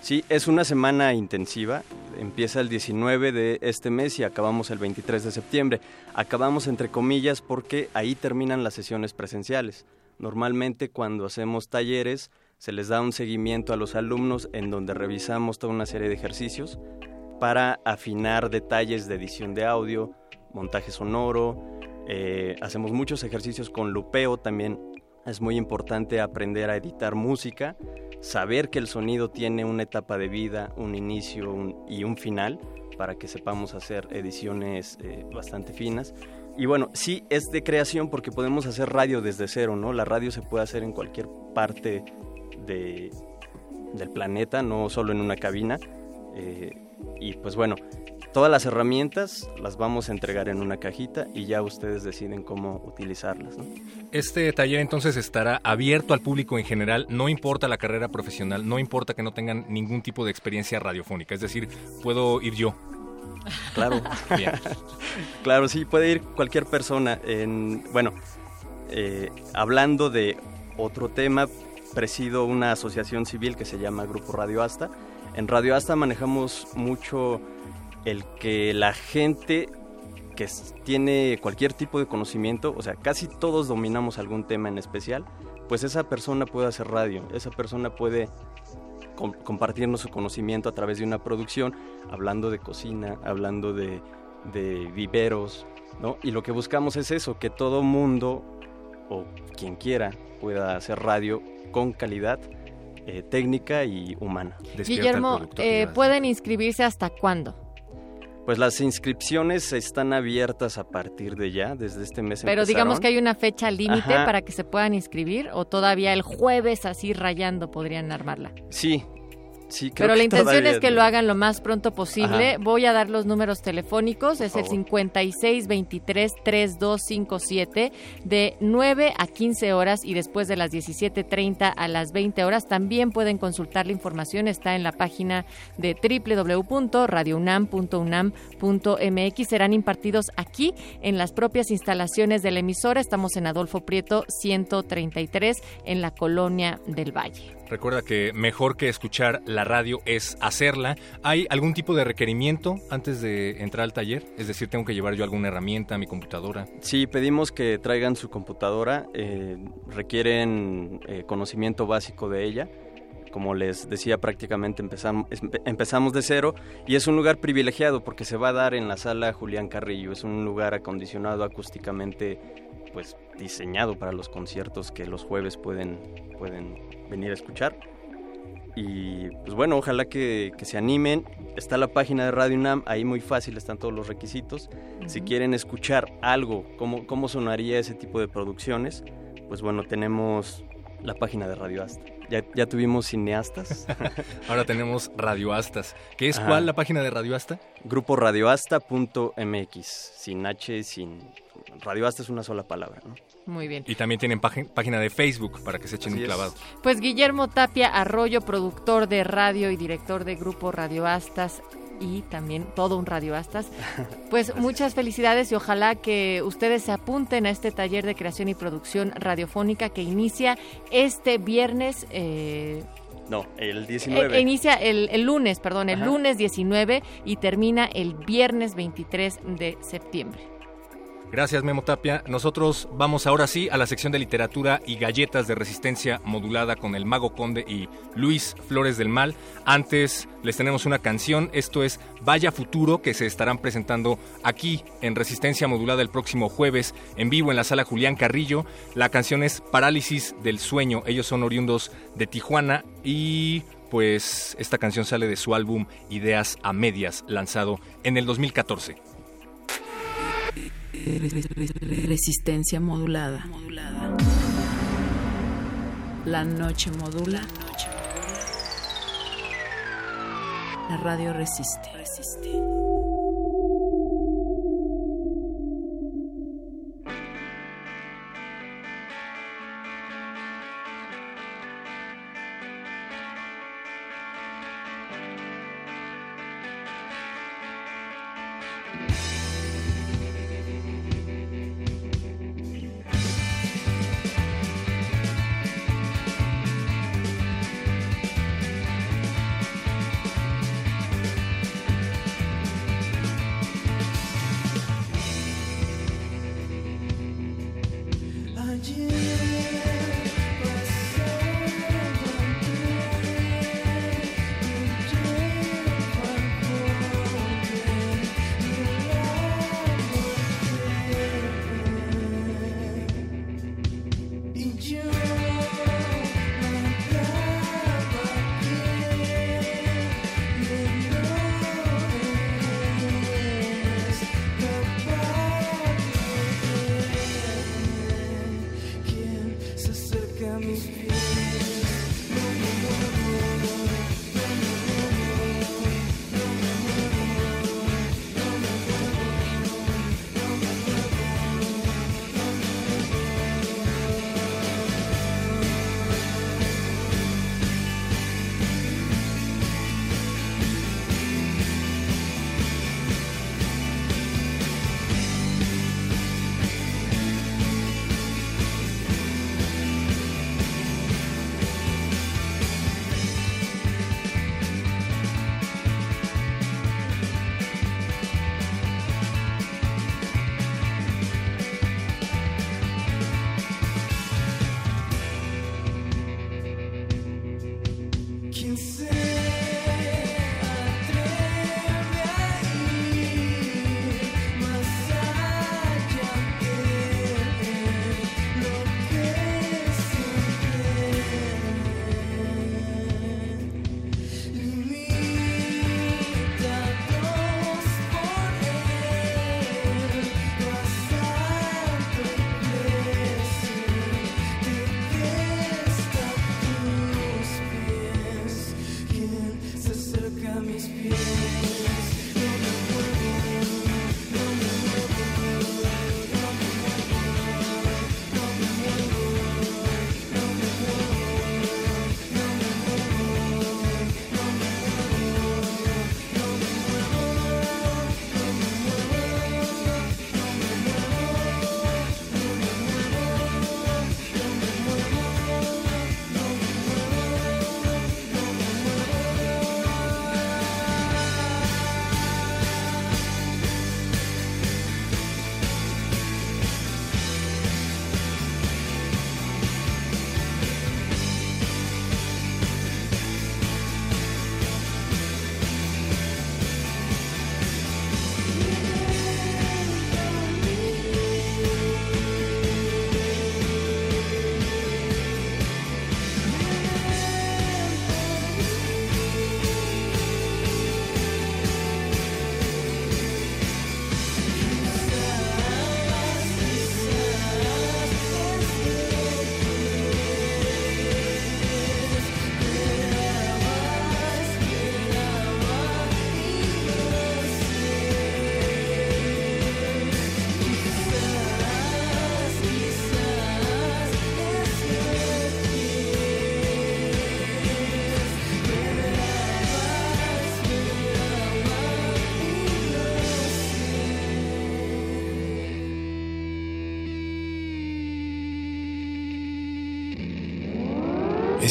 Sí, es una semana intensiva. Empieza el 19 de este mes y acabamos el 23 de septiembre. Acabamos entre comillas porque ahí terminan las sesiones presenciales. Normalmente cuando hacemos talleres se les da un seguimiento a los alumnos en donde revisamos toda una serie de ejercicios para afinar detalles de edición de audio, montaje sonoro, eh, hacemos muchos ejercicios con lupeo también. Es muy importante aprender a editar música, saber que el sonido tiene una etapa de vida, un inicio y un final, para que sepamos hacer ediciones eh, bastante finas. Y bueno, sí es de creación porque podemos hacer radio desde cero, ¿no? La radio se puede hacer en cualquier parte de, del planeta, no solo en una cabina. Eh, y pues bueno, todas las herramientas las vamos a entregar en una cajita y ya ustedes deciden cómo utilizarlas. ¿no? Este taller entonces estará abierto al público en general, no importa la carrera profesional, no importa que no tengan ningún tipo de experiencia radiofónica, es decir, puedo ir yo. Claro, Bien. claro, sí, puede ir cualquier persona. En, bueno, eh, hablando de otro tema, presido una asociación civil que se llama Grupo Radio Asta. En Radio Asta manejamos mucho el que la gente que tiene cualquier tipo de conocimiento, o sea, casi todos dominamos algún tema en especial, pues esa persona puede hacer radio, esa persona puede com compartirnos su conocimiento a través de una producción, hablando de cocina, hablando de, de viveros, ¿no? Y lo que buscamos es eso, que todo mundo o quien quiera pueda hacer radio con calidad eh, técnica y humana. Guillermo, eh, ¿pueden inscribirse hasta cuándo? Pues las inscripciones están abiertas a partir de ya, desde este mes. Pero digamos que hay una fecha límite para que se puedan inscribir o todavía el jueves así rayando podrían armarla. Sí, pero la intención es que lo hagan lo más pronto posible. Voy a dar los números telefónicos. es el 5623-3257 de 9 a 15 horas y después de las 17.30 a las 20 horas. También pueden consultar la información. Está en la página de www.radiounam.unam.mx. Serán impartidos aquí en las propias instalaciones de la emisora. Estamos en Adolfo Prieto 133 en la Colonia del Valle. Recuerda que mejor que escuchar la radio es hacerla. ¿Hay algún tipo de requerimiento antes de entrar al taller? Es decir, ¿tengo que llevar yo alguna herramienta, mi computadora? Sí, pedimos que traigan su computadora. Eh, requieren eh, conocimiento básico de ella. Como les decía, prácticamente empezamos, empezamos de cero y es un lugar privilegiado porque se va a dar en la sala Julián Carrillo. Es un lugar acondicionado acústicamente pues diseñado para los conciertos que los jueves pueden, pueden venir a escuchar. Y pues bueno, ojalá que, se animen. Está la página de Radio UNAM, ahí muy fácil están todos los requisitos. Si quieren escuchar algo, cómo, cómo sonaría ese tipo de producciones, pues bueno, tenemos la página de Radio Asta. Ya, ya tuvimos cineastas. Ahora tenemos radioastas. ¿Qué es cuál la página de Radio Asta? Grupo radioasta.mx, sin H, sin... Radioasta es una sola palabra, ¿no? Muy bien. Y también tienen página de Facebook para que se echen un clavado. Pues Guillermo Tapia Arroyo, productor de radio y director de Grupo Radioastas y también todo un radioastas. Pues muchas felicidades y ojalá que ustedes se apunten a este taller de creación y producción radiofónica que inicia este viernes. Eh, no, el 19. Eh, inicia el, lunes, perdón, el lunes 19 y termina el viernes 23 de septiembre. Gracias, Memo Tapia. Nosotros vamos ahora sí a la sección de literatura y galletas de resistencia modulada con el Mago Conde y Luis Flores del Mal. Antes les tenemos una canción, esto es Vaya Futuro, que se estarán presentando aquí en Resistencia Modulada el próximo jueves en vivo en la sala Julián Carrillo. La canción es Parálisis del Sueño. Ellos son oriundos de Tijuana y pues esta canción sale de su álbum Ideas a Medias, lanzado en el 2014. Resistencia modulada. La noche modula. La radio resiste.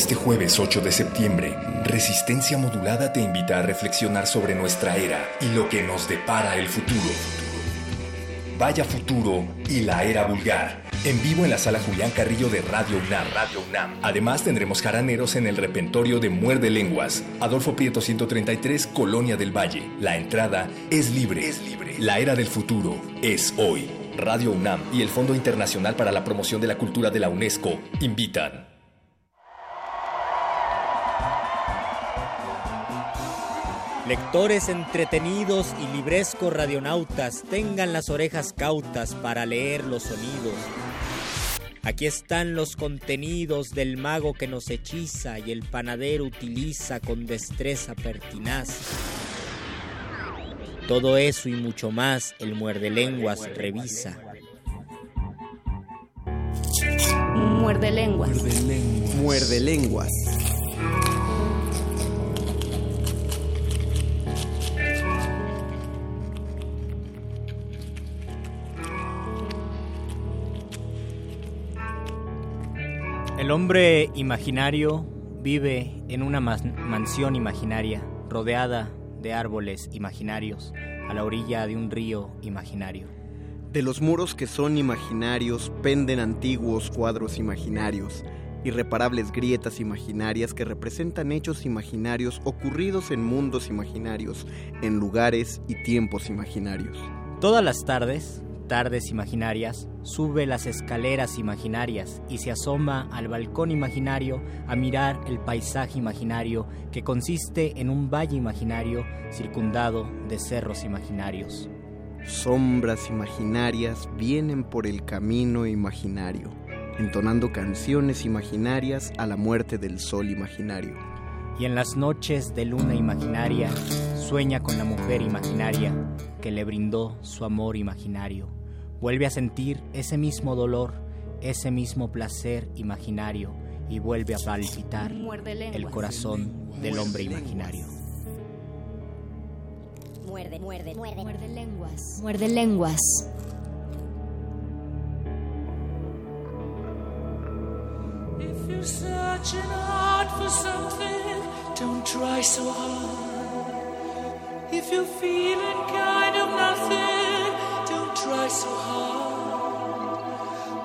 Este jueves 8 de septiembre, Resistencia Modulada te invita a reflexionar sobre nuestra era y lo que nos depara el futuro. Vaya futuro y la era vulgar. En vivo en la sala Julián Carrillo de Radio UNAM. Radio UNAM. Además tendremos jaraneros en el repentorio de Muerde Lenguas. Adolfo Prieto 133, Colonia del Valle. La entrada es libre. Es libre. La era del futuro es hoy. Radio UNAM y el Fondo Internacional para la Promoción de la Cultura de la UNESCO invitan. Lectores entretenidos y librescos radionautas, tengan las orejas cautas para leer los sonidos. Aquí están los contenidos del mago que nos hechiza y el panadero utiliza con destreza pertinaz. Todo eso y mucho más el muerde lenguas revisa. Muerde lenguas. Muerde lenguas. El hombre imaginario vive en una mansión imaginaria, rodeada de árboles imaginarios, a la orilla de un río imaginario. De los muros que son imaginarios penden antiguos cuadros imaginarios, irreparables grietas imaginarias que representan hechos imaginarios ocurridos en mundos imaginarios, en lugares y tiempos imaginarios. Todas las tardes, tardes imaginarias, sube las escaleras imaginarias y se asoma al balcón imaginario a mirar el paisaje imaginario que consiste en un valle imaginario circundado de cerros imaginarios. Sombras imaginarias vienen por el camino imaginario, entonando canciones imaginarias a la muerte del sol imaginario. Y en las noches de luna imaginaria, sueña con la mujer imaginaria que le brindó su amor imaginario. Vuelve a sentir ese mismo dolor, ese mismo placer imaginario y vuelve a palpitar el corazón del hombre imaginario. Muerde, muerde, muerde, muerde lenguas. Muerde lenguas. If you're searching hard for something, don't try so hard. If you're feeling kind of nothing, don't try so hard.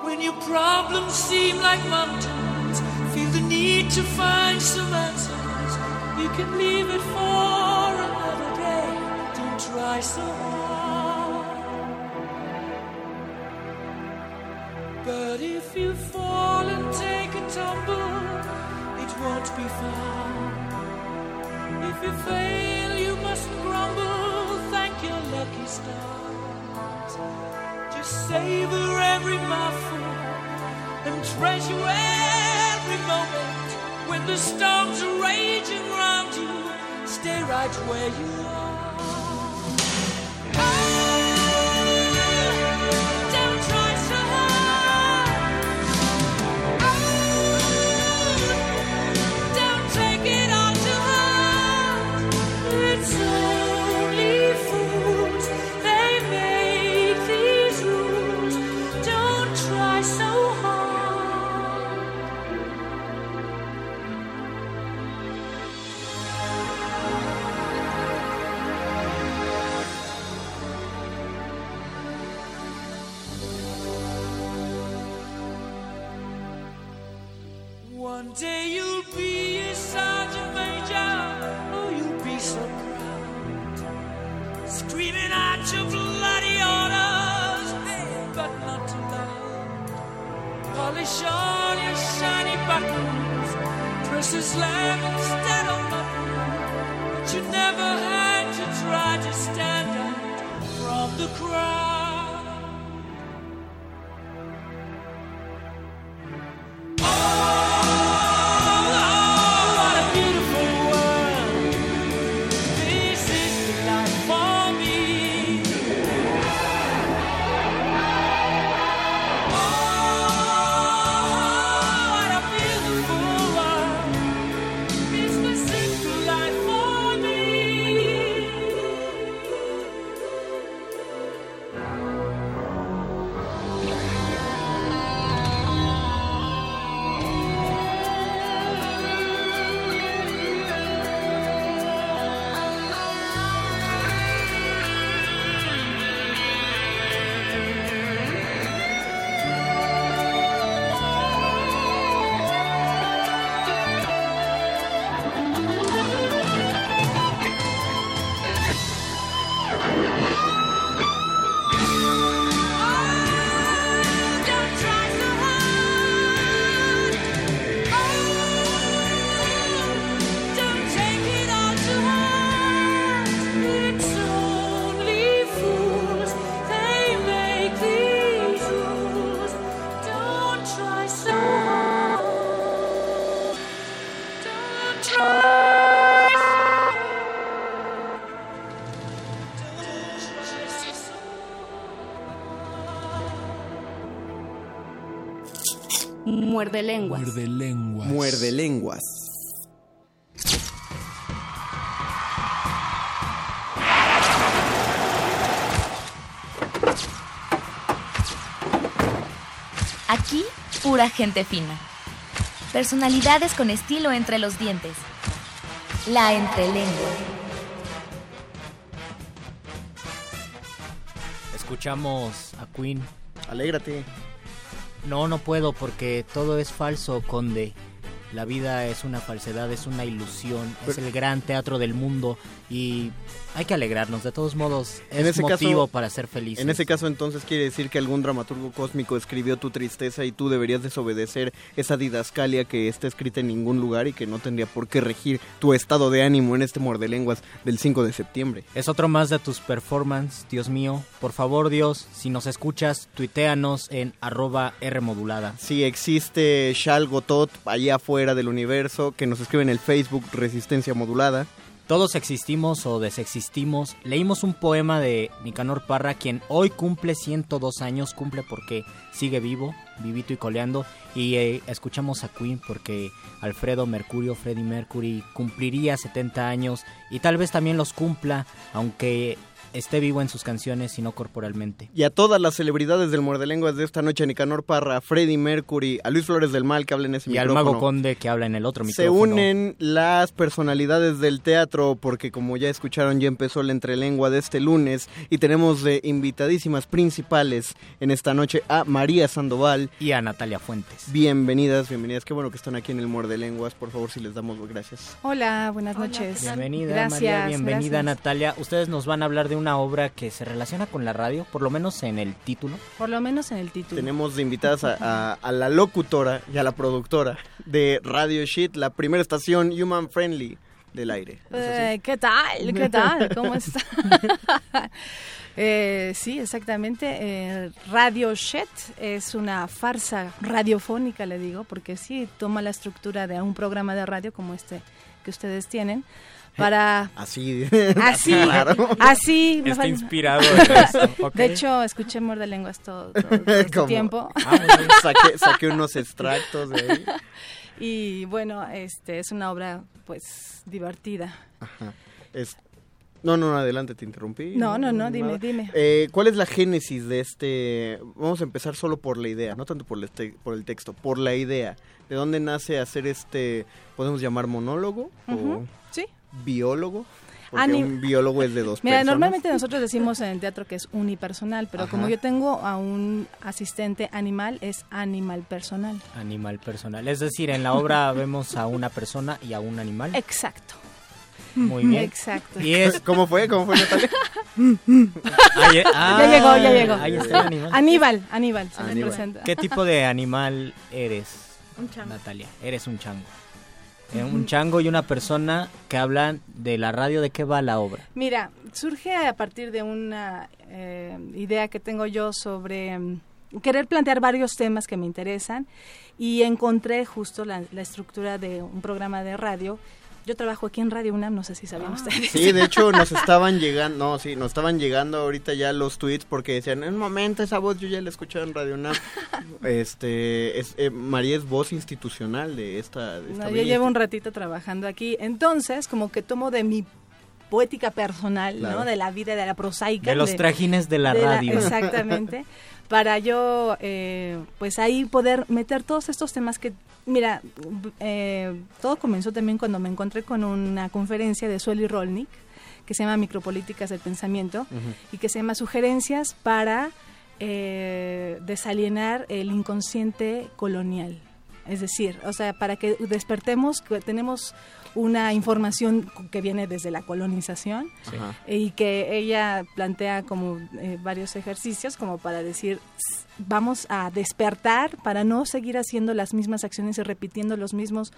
When your problems seem like mountains, feel the need to find some answers. You can leave it for another day. Don't try so hard. But if you fall and take a tumble, it won't be fun. If you fail, mustn't grumble. Thank your lucky stars. Just savor every mouthful and treasure every moment. When the storms are raging round you, stay right where you are. Polish all your shiny buttons, press a slam instead of button. But you never had to try to stand out from the crowd. Muerde lenguas. Muerde lenguas. Muerde lenguas. Aquí, pura gente fina. Personalidades con estilo entre los dientes. La entrelengua. Escuchamos a Queen. Alégrate. No, no puedo porque todo es falso, conde. La vida es una falsedad, es una ilusión, es el gran teatro del mundo y hay que alegrarnos. De todos modos, es En ese motivo caso- para ser felices. En ese caso entonces quiere decir que algún dramaturgo cósmico escribió tu tristeza y tú deberías desobedecer esa didascalia que está escrita en ningún lugar y que no tendría por qué regir tu estado de ánimo en este mordelenguas del 5 de septiembre. Es otro más de tus performances, Dios mío. Por favor, Dios, si nos escuchas, tuiteanos en arroba Rmodulada. Si existe Shalgotot allá afuera del universo, que nos escribe en el Facebook Resistencia Modulada. Todos existimos o desexistimos. Leímos un poema de Nicanor Parra, quien hoy cumple 102 años, cumple porque sigue vivo, vivito y coleando. Y eh, escuchamos a Queen porque Alfredo Mercurio, Freddie Mercury, cumpliría 70 años y tal vez también los cumpla, aunque esté vivo en sus canciones y no corporalmente. Y a todas las celebridades del Mordelenguas de esta noche, a Nicanor Parra, a Freddie Mercury, a Luis Flores del Mal que habla en ese Y al micrófono. Mago Conde que habla en el otro Se micrófono. unen las personalidades del teatro porque como ya escucharon ya empezó la entrelengua de este lunes y tenemos de invitadísimas principales en esta noche a María Sandoval y a Natalia Fuentes. Bienvenidas, bienvenidas. Qué bueno que están aquí en el Muerde Lenguas. Por favor, si les damos gracias. Hola, buenas noches. Bienvenida Gracias, María, bienvenida gracias. Natalia. Ustedes nos van a hablar de una obra que se relaciona con la radio, por lo menos en el título. Por lo menos en el título. Tenemos de invitadas a, a- a la locutora y a la productora de Radio Shit, la primera estación human friendly del aire. Eh, ¿Qué tal? ¿Qué tal? ¿Cómo está? Eh, sí, exactamente. Eh, Radio Shet es una farsa radiofónica, le digo, porque sí toma la estructura de un programa de radio como este que ustedes tienen para Así. así Claro. así me Está fal- inspirado en esto, ok. de hecho escuché muerde lenguas todo, todo, todo este ¿Cómo? tiempo saqué, saqué unos extractos de ahí. y bueno este es una obra pues divertida Ajá. Es- No, no, no, adelante, te interrumpí. No, no, no, dime, dime. Eh, ¿Cuál es la génesis de este? Vamos a empezar solo por la idea, no tanto por el, te- por el texto, por la idea. ¿De dónde nace hacer este, podemos llamar monólogo o sí. Biólogo? Porque Ani- un biólogo es de dos Mira, personas. normalmente nosotros decimos en el teatro que es unipersonal, pero Ajá. como yo tengo a un asistente animal, es animal personal. Animal personal. Es decir, en la obra vemos a una persona y a un animal. Exacto. Muy bien. Exacto. Y es... ¿Cómo fue? ¿Cómo fue, Natalia? Ahí- ah, ya llegó, ya llegó. Ahí está el animal. Aníbal, Aníbal, se me Aníbal. presenta. ¿Qué tipo de animal eres, Un chango. Natalia? Eres un chango. Eh, un chango y una persona que hablan de la radio. ¿De qué va la obra? Mira, surge a partir de una eh, idea que tengo yo sobre mm, querer plantear varios temas que me interesan y encontré justo la, la estructura de un programa de radio. Yo trabajo aquí en Radio UNAM, no sé si sabían ustedes. Sí, de hecho nos estaban llegando, no, sí, nos estaban llegando ahorita ya los tweets porque decían, en un momento esa voz yo ya la escuchaba en Radio UNAM. Este, es, eh, María es voz institucional de esta, de esta No, yo llevo un ratito trabajando aquí. Entonces, como que tomo de mi poética personal, Claro. ¿no? De la vida, de la prosaica. De los trajines de la radio. exactamente. para yo, eh, pues ahí poder meter todos estos temas que, mira, eh, todo comenzó también cuando me encontré con una conferencia de Sueli Rolnik, que se llama Micropolíticas del Pensamiento, y que se llama Sugerencias para eh, desalienar el inconsciente colonial. Es decir, o sea, para que despertemos que tenemos una información que viene desde la colonización y que ella plantea como eh, varios ejercicios como para decir, "S- vamos a despertar para no seguir haciendo las mismas acciones y repitiendo los mismos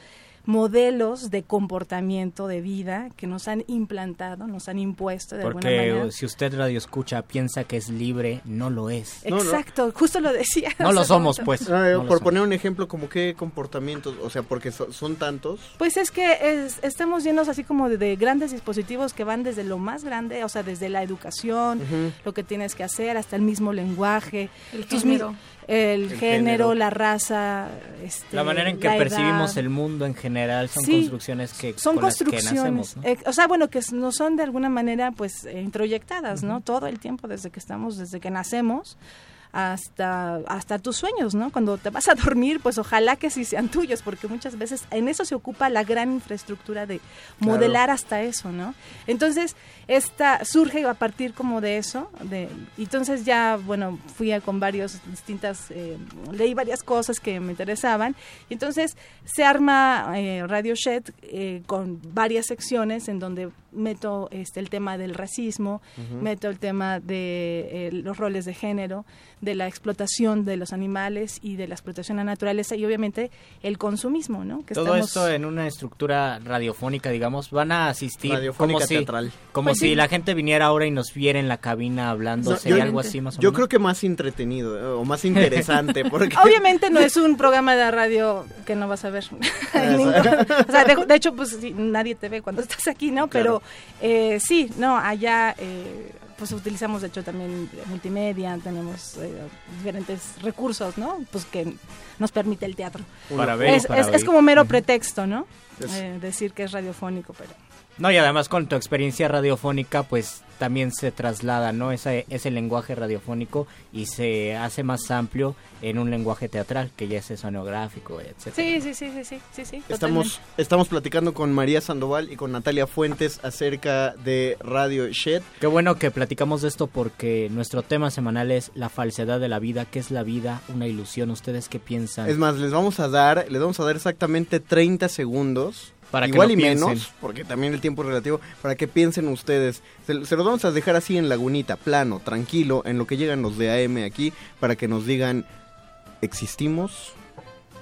modelos de comportamiento de vida que nos han implantado, nos han impuesto de alguna manera. Porque si usted radio escucha piensa que es libre, no lo es. Exacto, justo lo decía. No lo somos, pues. Ah, por poner un ejemplo, como qué comportamientos, o sea, porque son tantos. Pues es que estamos llenos así como de, grandes dispositivos que van desde lo más grande, o sea, desde la educación, lo que tienes que hacer, hasta el mismo lenguaje, el género el, género, la raza, este, la manera en que percibimos el mundo en general son construcciones que son con construcciones, las que nacemos, o sea, bueno, que no son de alguna manera pues eh, introyectadas, ¿no? Todo el tiempo desde que estamos, desde que nacemos hasta, hasta tus sueños, ¿no? Cuando te vas a dormir, pues ojalá que sí sean tuyos, porque muchas veces en eso se ocupa la gran infraestructura de modelar hasta eso, ¿no? Entonces, esta surge a partir como de eso, de, entonces ya, bueno, fui a, con varios distintas, eh, leí varias cosas que me interesaban, y entonces se arma eh, Radio Shed eh, con varias secciones en donde meto este el tema del racismo, meto el tema de los roles de género, de la explotación de los animales y de la explotación a la naturaleza y obviamente el consumismo, ¿no? Que Todo esto en una estructura radiofónica, digamos, van a asistir como si. Como pues si la gente viniera ahora y nos viera en la cabina hablando, sería algo así más o menos. Yo creo que más entretenido eh, o más interesante porque Obviamente no es un programa de radio que no vas a ver. o sea, de, hecho pues nadie te ve cuando estás aquí, ¿no? Pero eh, sí, no, allá eh, pues utilizamos de hecho también multimedia, tenemos eh, diferentes recursos, ¿no? Pues que nos permite el teatro. Para ver, es, es, como mero pretexto, ¿no? Eh, decir que es radiofónico, pero... No, y además con tu experiencia radiofónica, pues también se traslada, ¿no? Ese, ese lenguaje radiofónico y se hace más amplio en un lenguaje teatral, que ya es sonográfico, etc. Sí, sí, sí, sí, sí, sí, Estamos, estamos platicando con María Sandoval y con Natalia Fuentes acerca de Radio Shed. Qué bueno que platicamos de esto porque nuestro tema semanal es la falsedad de la vida. ¿Qué es la vida? Una ilusión. ¿Ustedes qué piensan? Es más, les vamos a dar, les vamos a dar exactamente 30 segundos para Igual y menos, porque también el tiempo es relativo, para que piensen ustedes. Se, los vamos a dejar así en lagunita, plano, tranquilo, en lo que llegan los de AM aquí, para que nos digan, ¿existimos?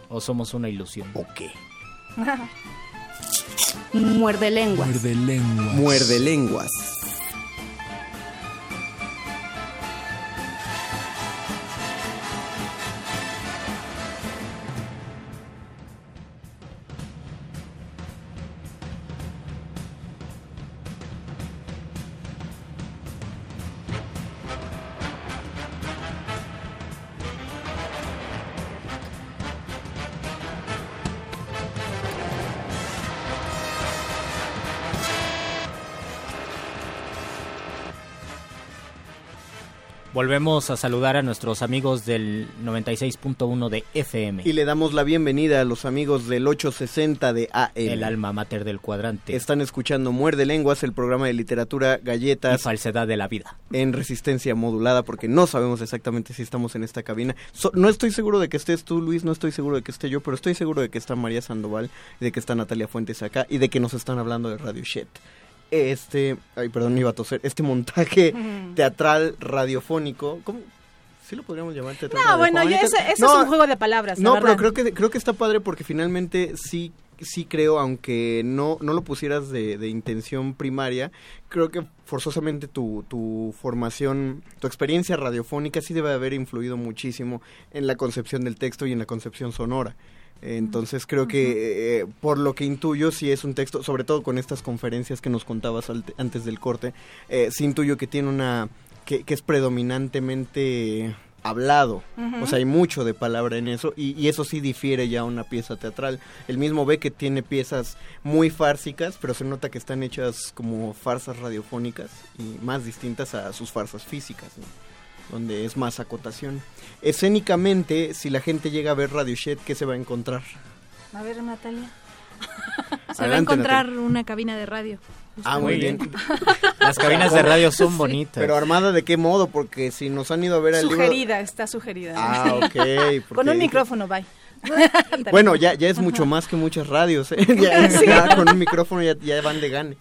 ¿O somos una ilusión? ¿O qué? Muerde lenguas. Muerde lenguas. Muerde lenguas. Volvemos a saludar a nuestros amigos del 96.1 de FM. Y le damos la bienvenida a los amigos del 860 de AM. El alma mater del cuadrante. Están escuchando Muerde Lenguas, el programa de literatura, galletas. Y falsedad de la vida. En resistencia modulada, porque no sabemos exactamente si estamos en esta cabina. no estoy seguro de que estés tú, Luis, no estoy seguro de que esté yo, pero estoy seguro de que está María Sandoval, de que está Natalia Fuentes acá y de que nos están hablando de Radio Shed este, ay, perdón, me iba a toser, este montaje teatral radiofónico, ¿cómo? ¿Sí lo podríamos llamar teatral No, bueno, ese, es un juego de palabras, No, pero creo que, creo que está padre porque finalmente sí sí creo, aunque no, no lo pusieras de, de intención primaria, creo que forzosamente tu, tu formación, tu experiencia radiofónica sí debe haber influido muchísimo en la concepción del texto y en la concepción sonora. Entonces creo que eh, por lo que intuyo si es un texto, sobre todo con estas conferencias que nos contabas antes del corte, eh, sí intuyo que tiene una que, es predominantemente hablado, o sea hay mucho de palabra en eso y, y, eso sí difiere ya a una pieza teatral. El mismo ve que tiene piezas muy fársicas, pero se nota que están hechas como farsas radiofónicas y más distintas a sus farsas físicas. ¿no? Donde es más acotación. Escénicamente, si la gente llega a ver Radio Shed, ¿qué se va a encontrar? A ver, Natalia. se va a encontrar una cabina de radio. Ah, muy bien. Las cabinas de radio son bonitas. Pero armada de qué modo, porque si nos han ido a ver el sugerida, está sugerida. Ah, ok. Con un micrófono, bye. bueno, ya, ya es mucho más que muchas radios. ¿eh? Ya, con un micrófono ya, ya van de gane.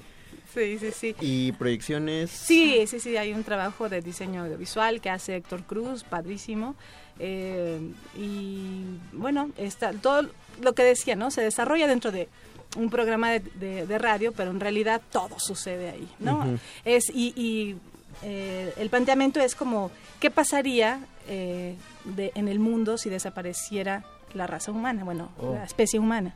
Sí, sí, sí. ¿Y proyecciones? Sí, sí, sí, hay un trabajo de diseño audiovisual que hace Héctor Cruz, padrísimo. Eh, y bueno, está todo lo que decía, ¿no? Se desarrolla dentro de un programa de, de, radio, pero en realidad todo sucede ahí, ¿no? Es y, y eh, el planteamiento es como qué pasaría eh, de, en el mundo si desapareciera la raza humana, bueno, Oh. la especie humana.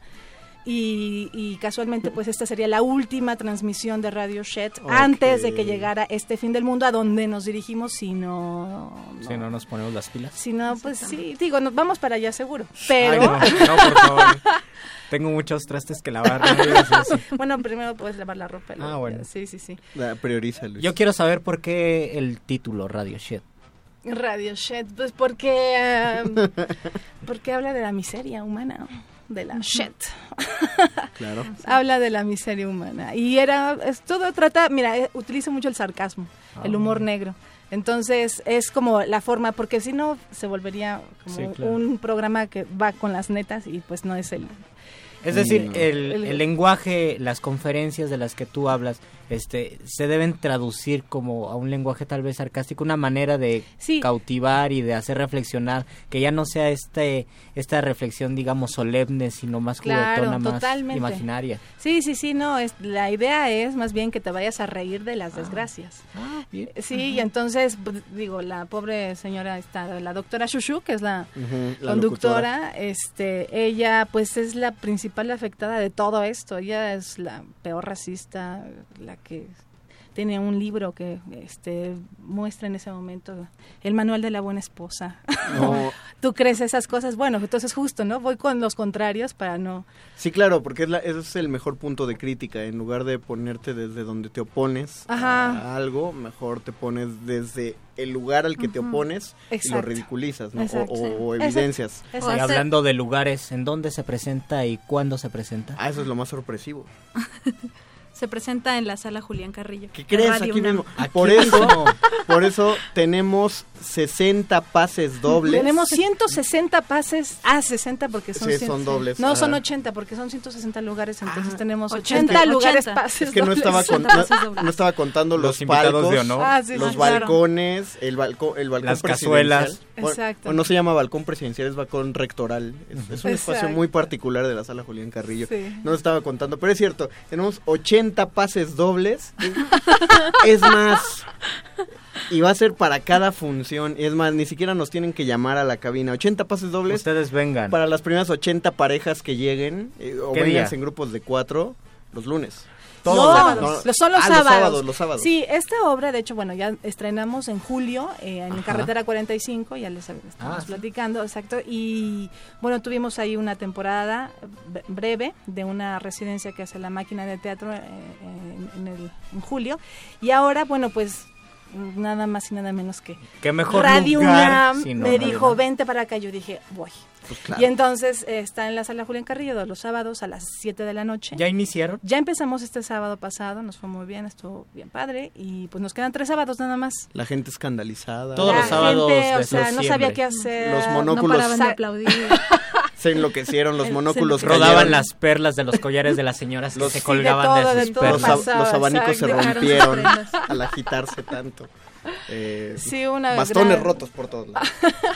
Y, y casualmente, pues esta sería la última transmisión de Radio Shed antes de que llegara este fin del mundo a donde nos dirigimos, si no, no- Si no nos ponemos las pilas. si no, pues sí, digo, nos vamos para allá seguro. Pero, Ay, no, no, por favor. Tengo muchos trastes que lavar. no bueno, primero puedes lavar la ropa. Ah, bueno. Sí, sí, sí. La prioriza, Luis. Yo quiero saber por qué el título Radio Shit. Radio Shed, pues porque, ah, porque habla de la miseria humana, de la shit. Claro. habla de la miseria humana. Y era, es, todo trata, mira, eh, utiliza mucho el sarcasmo, el humor negro. Entonces es como la forma, porque si no se volvería como Sí, claro. un programa que va con las netas y pues no es el... Es decir, el, El- el lenguaje, las conferencias de las que tú hablas, este, se deben traducir como a un lenguaje tal vez sarcástico, una manera de Sí. cautivar y de hacer reflexionar, que ya no sea este, esta reflexión, digamos, solemne, sino más Claro, juguetona, más totalmente. imaginaria. Sí, sí, sí, no, es, la idea es más bien que te vayas a reír de las desgracias. Sí, y entonces, pues, digo, la pobre señora, está, la doctora Shushu, que es la conductora, este, ella pues es la principal afectada de todo esto. Ella es la peor racista, la que tiene un libro que este muestra en ese momento el manual de la buena esposa. No. Tú crees esas cosas, bueno, entonces justo, ¿no? Voy con los contrarios para no Sí, claro, porque es la- ese es el mejor punto de crítica. En lugar de ponerte desde donde te opones Ajá. a algo, mejor te pones desde el lugar al que te opones y lo ridiculizas, ¿no? O-. O, evidencias. Exacto. Y hablando de lugares, ¿en dónde se presenta y cuándo se presenta? Ah, eso es lo más sorpresivo. Se presenta en la sala Julián Carrillo. ¿Qué crees? Aquí UNAM. mismo. Por eso, por eso tenemos 60 pases dobles. Tenemos 160 pases, ah, 60 porque son Sí, 100. son dobles, No, son ajá. 80 porque son 160 lugares, entonces tenemos 80. 80, lugares 80. pases Es que no dobles. estaba, con- no, no estaba contando los, Los invitados palcos, de honor. Ah, sí, los sí, claro. balcones, el, balcón el balcón Las presidencial. cazuelas. Bueno, Exacto. bueno, no se llama balcón presidencial, es balcón rectoral. Es, es un espacio Exacto. muy particular de la sala Julián Carrillo. Sí. No lo estaba contando, pero es cierto, tenemos 80 pases dobles. es más, y va a ser para cada función. Es más, ni siquiera nos tienen que llamar a la cabina. 80 pases dobles Ustedes vengan. para las primeras 80 parejas que lleguen, eh, o ¿Qué vengan en grupos de cuatro, los lunes. No, los- son los ah, sábados. los sábados. Sí, esta obra, de hecho, bueno, ya estrenamos en julio eh, en Ajá. Carretera 45, ya les estamos Ah, sí. platicando, exacto. Y bueno, tuvimos ahí una temporada bre- breve de una residencia que hace la máquina de teatro eh, en, en el- en julio. Y ahora, bueno, pues nada más y nada menos que Qué mejor Radio lugar, UNAM me dijo, vente para acá. Yo dije, voy. Pues claro. Y entonces eh, está en la sala Julián Carrillo los sábados a las 7 de la noche. ¿Ya iniciaron? Ya empezamos este sábado pasado, nos fue muy bien, estuvo bien padre y pues nos quedan tres sábados nada más. La gente escandalizada. Todos La los sábados gente, o de sea, no sabía qué hacer. Los No monóculos paraban de Sa- aplaudir. se enloquecieron, los monóculos Rodaban cayeron, las perlas de los collares de las señoras Los- que se Sí, de colgaban todo, de sus perlas. pasaba, los abanicos se rompieron al agitarse tanto. Eh, Sí, una bastones gran- rotos por todos lados.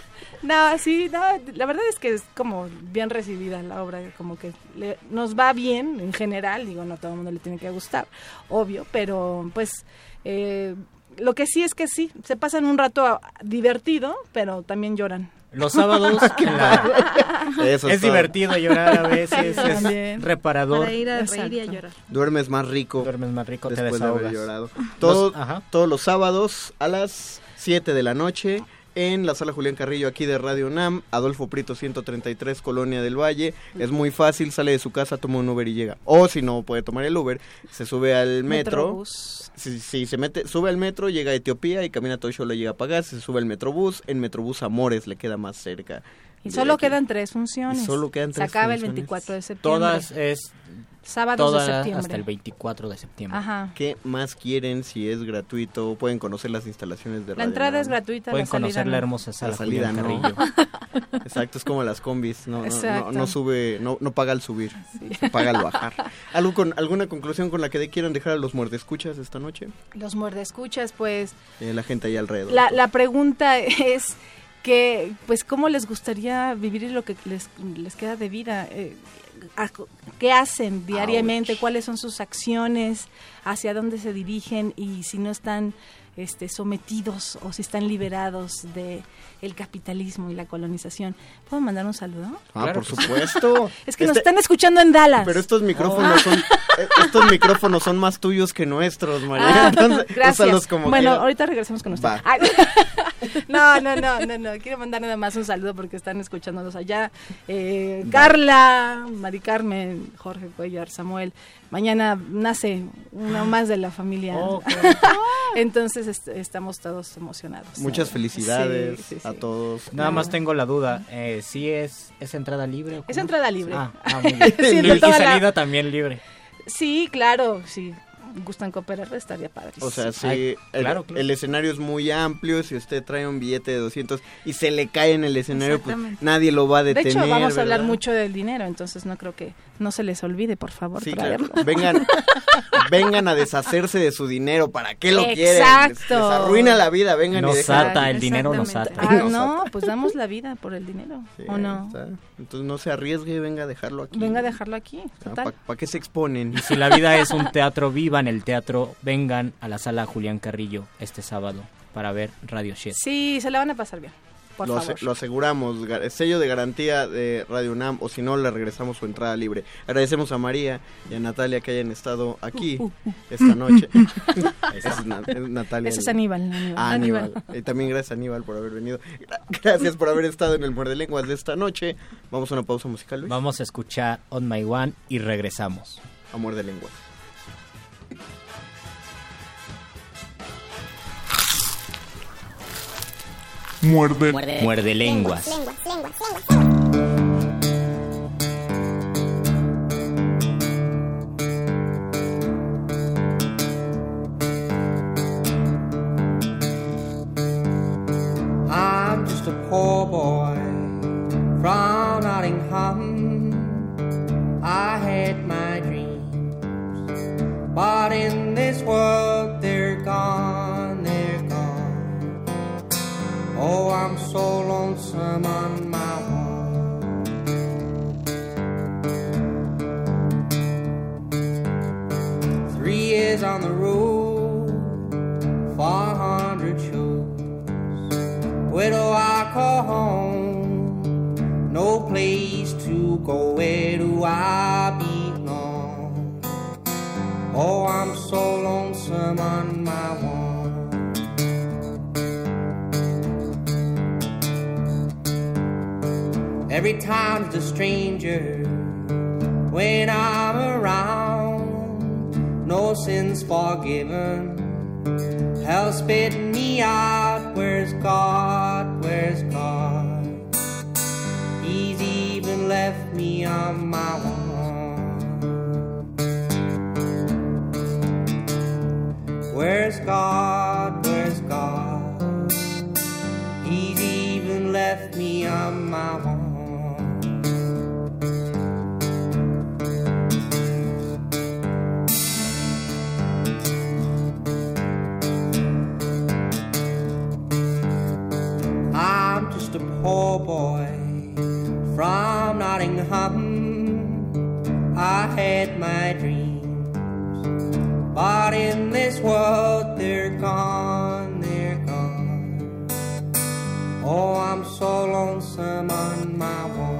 No, sí, no, la verdad es que es como bien recibida la obra, como que le- nos va bien en general, digo, no a todo el mundo le tiene que gustar, obvio, pero pues eh, lo que sí es que sí, se pasan un rato divertido, pero también lloran. Los sábados la- Eso es todo. divertido llorar a veces, es reparador. Para ir a Exacto. reír y a llorar. Duermes más rico Duermes más rico, te después de haber llorado. Todo- ajá. todos los sábados a las 7 de la noche en la sala Julián Carrillo aquí de Radio UNAM, Adolfo Prito 133, Colonia del Valle. Es muy fácil, sale de su casa, toma un Uber y llega. O si no puede tomar el Uber, se sube al metro. Metrobús. Si, si se mete, sube al metro, llega a Etiopía y camina todo le llega a pagar, se sube al Metrobús, en Metrobús Amores le queda más cerca. Y solo aquí. quedan tres funciones. Y solo quedan tres Se acaba el funciones. 24 de septiembre. Todas es Sábados de septiembre. hasta el 24 de septiembre. Ajá. ¿Qué más quieren si es gratuito? Pueden conocer las instalaciones de La entrada es gratuita, Pueden la salida conocer la hermosa sala La salida no. Exacto, es como las combis, no, no, no, sube, no, no paga al subir, paga al bajar. ¿Algo con, ¿Alguna conclusión con la que de- quieran dejar a los muerdescuchas esta noche? Los muerdescuchas, pues Eh, la gente ahí alrededor. la, la pregunta es que pues cómo les gustaría vivir lo que les, les queda de vida. Eh, qué hacen diariamente, cuáles son sus acciones, hacia dónde se dirigen y si no están este, sometidos o si están liberados de el capitalismo y la colonización. ¿Puedo mandar un saludo? Ah, por supuesto. es que nos este están escuchando en Dallas. Pero estos micrófonos son eh, estos micrófonos son más tuyos que nuestros, María. Ah, gracias. bueno, ahorita regresemos con ustedes. no, no, no, no, no. Quiero mandar nada más un saludo porque están escuchándonos allá. Eh, Carla, Mari Carmen, Jorge Cuellar, Samuel, mañana nace uno más de la familia. Oh, Entonces estamos todos emocionados. Muchas felicidades a todos. Nada más tengo la duda, eh, ¿sí es, es entrada libre? Es entrada libre. Ah, ah y, salida también libre. Sí, claro, sí gustan cooperar, estaría padre. O sea, sí, el, escenario es muy amplio, si usted trae un billete de 200 y se le cae en el escenario, pues nadie lo va a detener. De hecho, vamos a hablar mucho del dinero, entonces no creo que no se les olvide, por favor, traerlo. Vengan, vengan a deshacerse de su dinero, ¿para qué lo quieren? Exacto. Les, arruina la vida, vengan nos y ata, el dinero nos ata. Ah, no, pues damos la vida por el dinero, ¿o no? Entonces no se arriesgue, venga a dejarlo aquí. Venga a dejarlo aquí, ¿Para pa qué se exponen? Y si la vida es un teatro viva en el teatro, vengan a la sala Julián Carrillo este sábado para ver Radio Shit. Sí, se la van a pasar bien lo, aseguramos, sello de garantía de Radio UNAM, o si no, le regresamos su entrada libre. Agradecemos a María y a Natalia que hayan estado aquí uh, uh, uh. esta noche. es, Natalia. Ese es Aníbal. Aníbal. Y también gracias a Aníbal por haber venido. Gracias por haber estado en el Muerde Lenguas de esta noche. Vamos a una pausa musical, Luis. Vamos a escuchar On My One y regresamos. A Muerde Lenguas. Muerde. Muerde, lenguas. I'm just a poor boy from Nottingham. I had my dreams, but in this world they're gone. Oh, I'm so lonesome on my own. Three years on the road, four hundred shows. Where do I call home? No place to go. Where do I belong? Oh, I'm so lonesome on my own. Every time's a stranger when I'm around. No sins forgiven. Hell spitting me out. Where's God? Where's God? He's even left me on my own. Where's God? Where's God? He's even left me on my own. Poor boy from Nottingham. I had my dreams, but in this world they're gone, they're gone. Oh, I'm so lonesome on my own.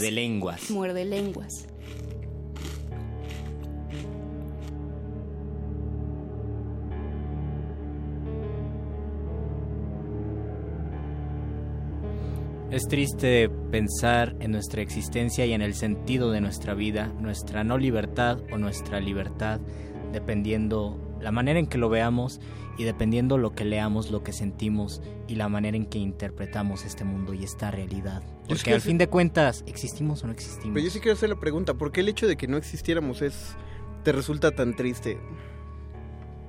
Muerde lenguas. Muerde lenguas. Es triste pensar en nuestra existencia y en el sentido de nuestra vida, nuestra no libertad o nuestra libertad dependiendo la manera en que lo veamos y dependiendo lo que leamos, lo que sentimos y la manera en que interpretamos este mundo y esta realidad. Porque al fin de cuentas, ¿existimos o no existimos? Pero yo sí quiero hacer la pregunta, ¿por qué el hecho de que no existiéramos es te resulta tan triste?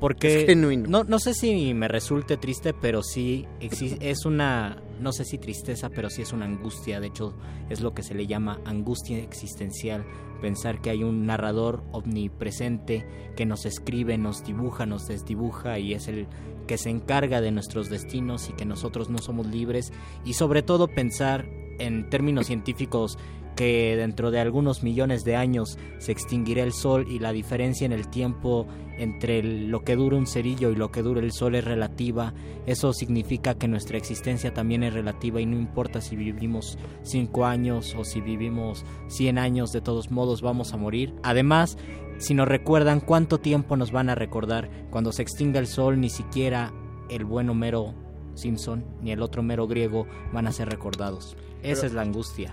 Porque No, no sé si me resulte triste, pero sí es una, no sé si tristeza, pero sí es una angustia. De hecho, es lo que se le llama angustia existencial. Pensar que hay un narrador omnipresente que nos escribe, nos dibuja, nos desdibuja y es el que se encarga de nuestros destinos y que nosotros no somos libres. Y sobre todo pensar en términos científicos que dentro de algunos millones de años se extinguirá el Sol y la diferencia en el tiempo entre lo que dura un cerillo y lo que dura el Sol es relativa, eso significa que nuestra existencia también es relativa y no importa si vivimos 5 años o si vivimos 100 años, de todos modos vamos a morir. Además, si nos recuerdan cuánto tiempo nos van a recordar cuando se extinga el Sol, ni siquiera el buen Homero Simpson ni el otro mero griego van a ser recordados. Esa es la angustia.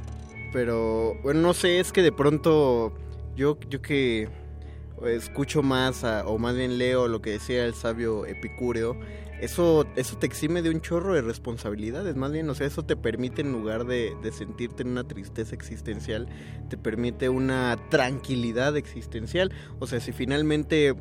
Pero, bueno, no sé, es que de pronto yo, yo que escucho más, o más bien leo lo que decía el sabio Epicúreo, eso, eso te exime de un chorro de responsabilidades, más bien, o sea, eso te permite en lugar de, de sentirte en una tristeza existencial, te permite una tranquilidad existencial, o sea, si finalmente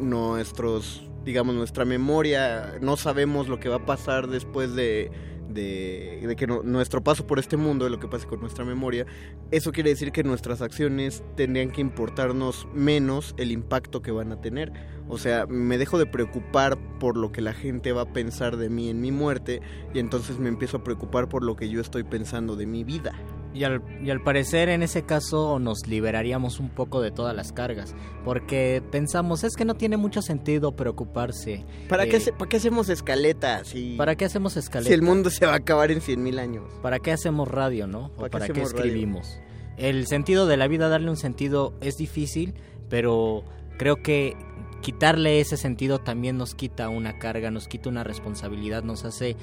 nuestros, digamos, nuestra memoria, no sabemos lo que va a pasar después de de, que nuestro paso por este mundo, de lo que pasa con nuestra memoria, eso quiere decir que nuestras acciones tendrían que importarnos menos el impacto que van a tener. O sea, me dejo de preocupar por lo que la gente va a pensar de mí en mi muerte y entonces me empiezo a preocupar por lo que yo estoy pensando de mi vida. Y al, y al, parecer en ese caso nos liberaríamos un poco de todas las cargas, porque pensamos, es que no tiene mucho sentido preocuparse. ¿Para, qué, ¿para qué hacemos escaletas? ¿Para qué hacemos escaletas? Si el mundo se va a acabar en 100 mil años. ¿Para qué hacemos radio, no? ¿O para qué, escribimos? El sentido de la vida, darle un sentido es difícil, pero creo que quitarle ese sentido también nos quita una carga, nos quita una responsabilidad, nos hace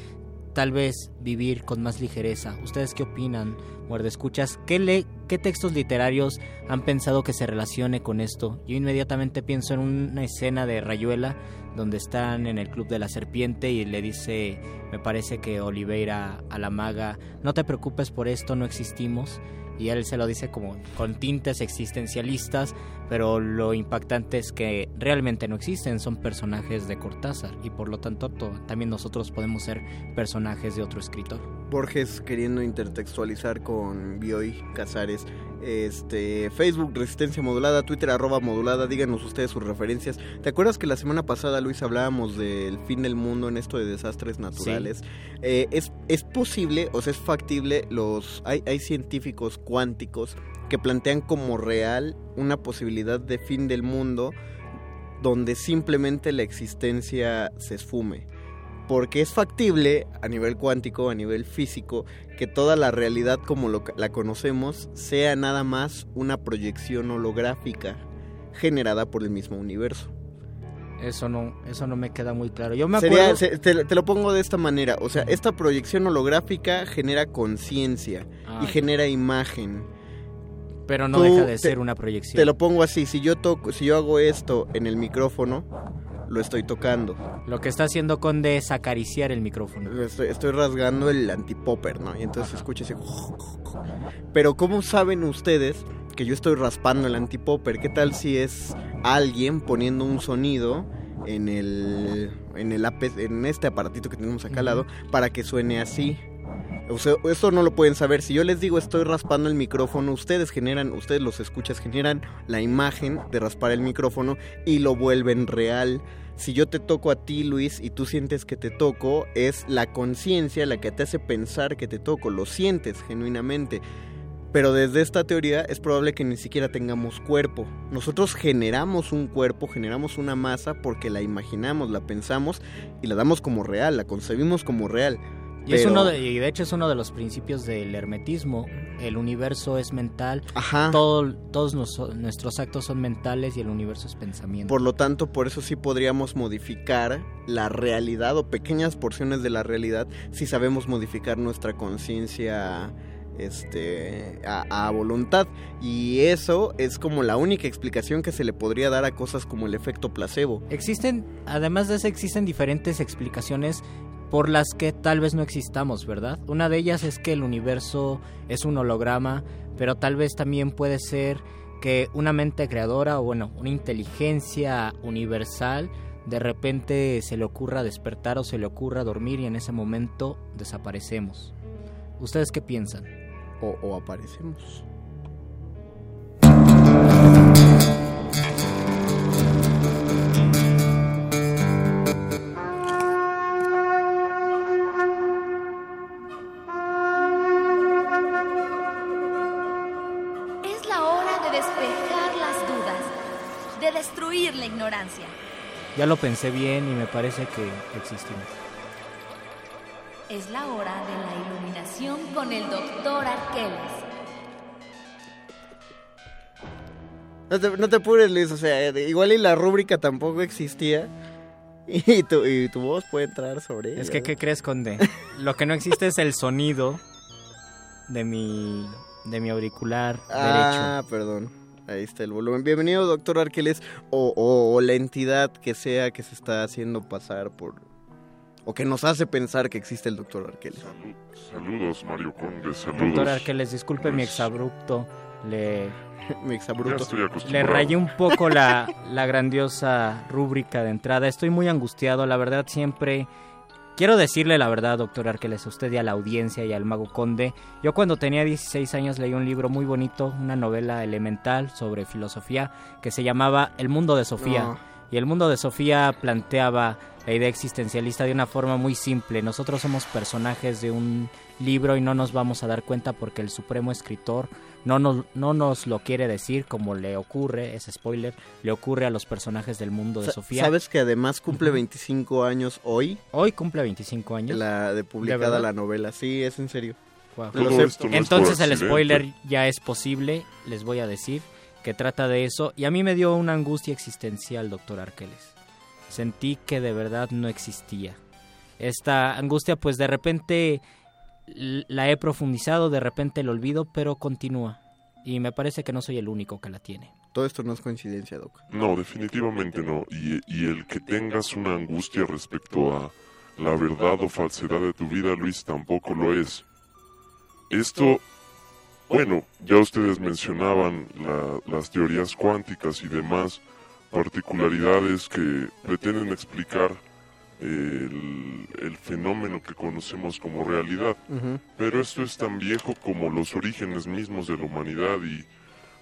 tal vez vivir con más ligereza. ¿Ustedes qué opinan, Muerde Escuchas? ¿Qué, ¿Qué textos literarios han pensado que se relacione con esto? Yo inmediatamente pienso en una escena de Rayuela donde están en el Club de la Serpiente y le dice, me parece que Oliveira a la maga, no te preocupes por esto, no existimos y él se lo dice como con tintes existencialistas, pero lo impactante es que realmente no existen, son personajes de Cortázar y por lo tanto también nosotros podemos ser personajes de otro escritor. Borges queriendo intertextualizar con Bioy Casares este, Facebook Resistencia Modulada, Twitter arroba modulada, díganos ustedes sus referencias. ¿Te acuerdas que la semana pasada, Luis, hablábamos del fin del mundo en esto de desastres naturales? Eh, es, es posible, o sea, es factible, los hay, hay científicos cuánticos que plantean como real una posibilidad de fin del mundo donde simplemente la existencia se esfume porque es factible a nivel cuántico, a nivel físico, que toda la realidad como la conocemos sea nada más una proyección holográfica generada por el mismo universo. Eso no, eso no me queda muy claro. Yo me acuerdo... te, lo pongo de esta manera, o sea, esta proyección holográfica genera conciencia y ah, genera imagen. Pero no deja de ser una proyección. Te lo pongo así, si yo toco, si yo hago esto en el micrófono, lo estoy tocando. Lo que está haciendo Conde es acariciar el micrófono. Estoy, rasgando el antipopper, ¿no? Y entonces escucha ese... Pero ¿cómo saben ustedes que yo estoy raspando el antipopper? ¿Qué tal si es alguien poniendo un sonido en el en el en este aparatito que tenemos acá al lado para que suene así? O sea, eso no lo pueden saber. Si yo les digo estoy raspando el micrófono, ustedes generan, ustedes los escuchas, generan la imagen de raspar el micrófono y lo vuelven real si yo te toco a ti, Luis, y tú sientes que te toco, es la conciencia la que te hace pensar que te toco, lo sientes genuinamente. Pero desde esta teoría es probable que ni siquiera tengamos cuerpo. Nosotros generamos un cuerpo, generamos una masa porque la imaginamos, la pensamos y la damos como real, la concebimos como real. Y, es uno de, y de hecho es uno de los principios del hermetismo. El universo es mental. todos nuestros actos son mentales y el universo es pensamiento. Por lo tanto, por eso sí podríamos modificar la realidad o pequeñas porciones de la realidad si sabemos modificar nuestra conciencia este a, a, voluntad y eso es como la única explicación que se le podría dar a cosas como el efecto placebo. Existen, además de eso, existen diferentes explicaciones por las que tal vez no existamos, ¿verdad? Una de ellas es que el universo es un holograma, pero tal vez también puede ser que una mente creadora o bueno, una inteligencia universal de repente se le ocurra despertar o se le ocurra dormir y en ese momento desaparecemos. ¿Ustedes qué piensan? O, o aparecemos. Ignorancia. Ya lo pensé bien y me parece que existimos. Es la hora de la iluminación con el doctor Arqueles. No te, no te apures, Luis, o sea, igual y la rúbrica tampoco existía. Y tu, y tu voz puede entrar sobre ella. Es que, ¿qué crees, Conde? Lo que no existe es el sonido de mi, de mi auricular ah, derecho. perdón. Ahí está el volumen. Bienvenido, doctor Arqueles, o, o, o, la entidad que sea que se está haciendo pasar por... O que nos hace pensar que existe el doctor Arqueles. Saludos, Mario Conde, saludos. Doctor Arqueles, disculpe pues... mi exabrupto. Le, mi exabrupto. Le rayé un poco la, la grandiosa rúbrica de entrada. Estoy muy angustiado, la verdad siempre... Quiero decirle la verdad, doctor Arqueles, a usted y a la audiencia y al mago conde. Yo cuando tenía 16 años leí un libro muy bonito, una novela elemental sobre filosofía que se llamaba El mundo de Sofía. Y el mundo de Sofía planteaba la idea existencialista de una forma muy simple. Nosotros somos personajes de un libro y no nos vamos a dar cuenta porque el supremo escritor no nos, no nos lo quiere decir como le ocurre, es spoiler, le ocurre a los personajes del mundo de Sa Sofía. ¿Sabes que además cumple 25 años hoy? Hoy cumple 25 años. La de publicada ¿De la novela, sí, es en serio. Wow. Entonces el spoiler ya es posible, les voy a decir, que trata de eso. Y a mí me dio una angustia existencial, doctor Arqueles. Sentí que de verdad no existía. Esta angustia pues de repente la he profundizado, de repente lo olvido, pero continúa. Y me parece que no soy el único que la tiene. Todo esto no es coincidencia, Doc. No, definitivamente no. Y, y, el que tengas una angustia respecto a la verdad o falsedad de tu vida, Luis, tampoco lo es. Esto, bueno, ya ustedes mencionaban la, las teorías cuánticas y demás particularidades que pretenden explicar el, el, fenómeno que conocemos como realidad. Uh -huh. Pero esto es tan viejo como los orígenes mismos de la humanidad y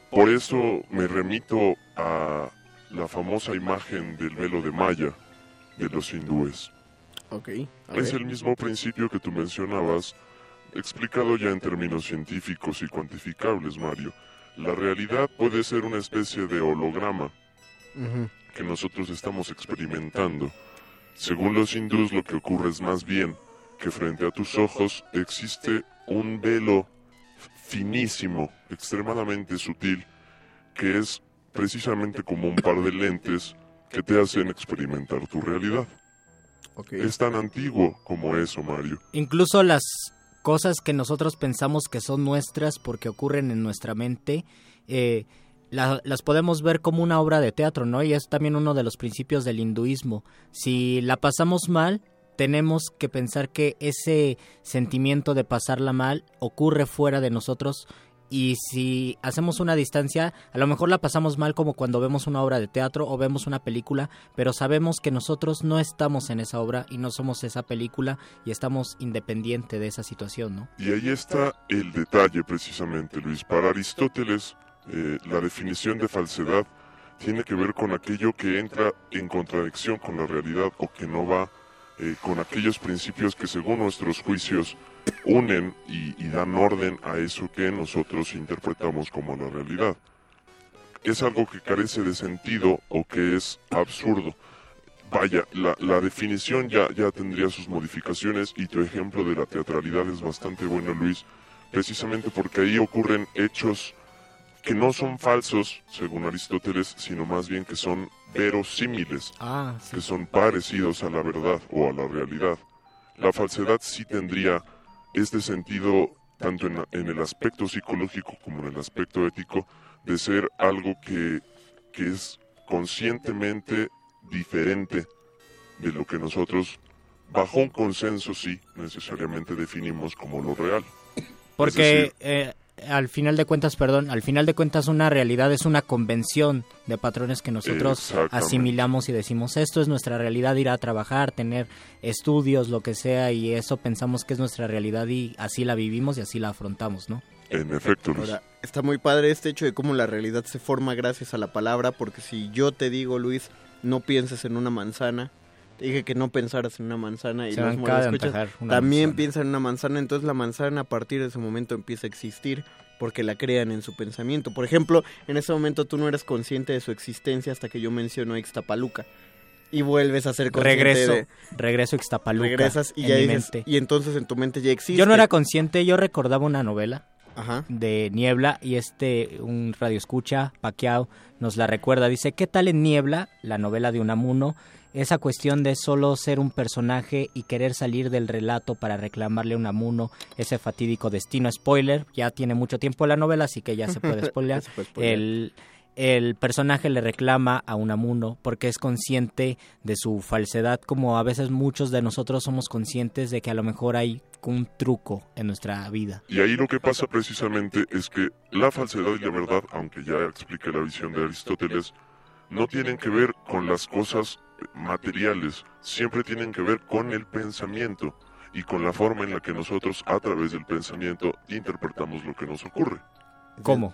por eso me remito a la famosa imagen del velo de Maya de los hindúes. Okay, es el mismo principio que tú mencionabas, explicado ya en términos científicos y cuantificables, Mario. La realidad puede ser una especie de holograma uh -huh. que nosotros estamos experimentando. Según los hindús, lo que ocurre es más bien que frente a tus ojos existe un velo finísimo, extremadamente sutil, que es precisamente como un par de lentes que te hacen experimentar tu realidad. Okay. Es tan antiguo como eso, Mario. Incluso las cosas que nosotros pensamos que son nuestras porque ocurren en nuestra mente, eh, la, las podemos ver como una obra de teatro, ¿no? Y es también uno de los principios del hinduismo. Si la pasamos mal, tenemos que pensar que ese sentimiento de pasarla mal ocurre fuera de nosotros y si hacemos una distancia, a lo mejor la pasamos mal como cuando vemos una obra de teatro o vemos una película, pero sabemos que nosotros no estamos en esa obra y no somos esa película y estamos independiente de esa situación, ¿no? Y ahí está el detalle precisamente, Luis. Para Aristóteles, eh, la definición de falsedad tiene que ver con aquello que entra en contradicción con la realidad o que no va eh, con aquellos principios que según nuestros juicios unen y, y, dan orden a eso que nosotros interpretamos como la realidad. Es algo que carece de sentido o que es absurdo. Vaya, la, la definición ya, ya tendría sus modificaciones y tu ejemplo de la teatralidad es bastante bueno, Luis, precisamente porque ahí ocurren hechos que no son falsos, según Aristóteles, sino más bien que son verosímiles, ah, sí. que son parecidos a la verdad o a la realidad. La falsedad sí tendría este sentido tanto en, en el aspecto psicológico como en el aspecto ético, de ser algo que, que es conscientemente diferente de lo que nosotros, bajo un consenso, sí, necesariamente definimos como lo real. Porque eh, al final de cuentas, perdón, al final de cuentas una realidad es una convención de patrones que nosotros asimilamos y decimos esto es nuestra realidad, ir a trabajar, tener estudios, lo que sea, y eso pensamos que es nuestra realidad y así la vivimos y así la afrontamos, ¿no? En efecto, Luis. Ahora, está muy padre este hecho de cómo la realidad se forma gracias a la palabra, porque si yo te digo, Luis, no pienses en una manzana, te dije que no pensaras en una manzana y Se los escuchas, también manzana. piensa en una manzana, entonces la manzana a partir de ese momento empieza a existir porque la crean en su pensamiento. Por ejemplo, en ese momento tú no eres consciente de su existencia hasta que yo menciono a Ixtapaluca y vuelves a ser consciente Regreso, de... regreso a Ixtapaluca Regresas y en ya mi dices, mente. y entonces en tu mente ya existe. Yo no era consciente, yo recordaba una novela Ajá. de Niebla y este, un radio escucha, Paquiao, nos la recuerda. Dice, ¿qué tal en Niebla, la novela de Unamuno? Esa cuestión de solo ser un personaje y querer salir del relato para reclamarle a Unamuno ese fatídico destino. Spoiler, ya tiene mucho tiempo la novela, así que ya se puede se spoilear. El, el personaje le reclama a Unamuno porque es consciente de su falsedad, como a veces muchos de nosotros somos conscientes de que a lo mejor hay un truco en nuestra vida. Y ahí lo que pasa precisamente es que la falsedad y la verdad, aunque ya expliqué la visión de Aristóteles, no tienen que ver con las cosas materiales, siempre tienen que ver con el pensamiento y con la forma en la que nosotros a través del pensamiento interpretamos lo que nos ocurre. ¿Cómo?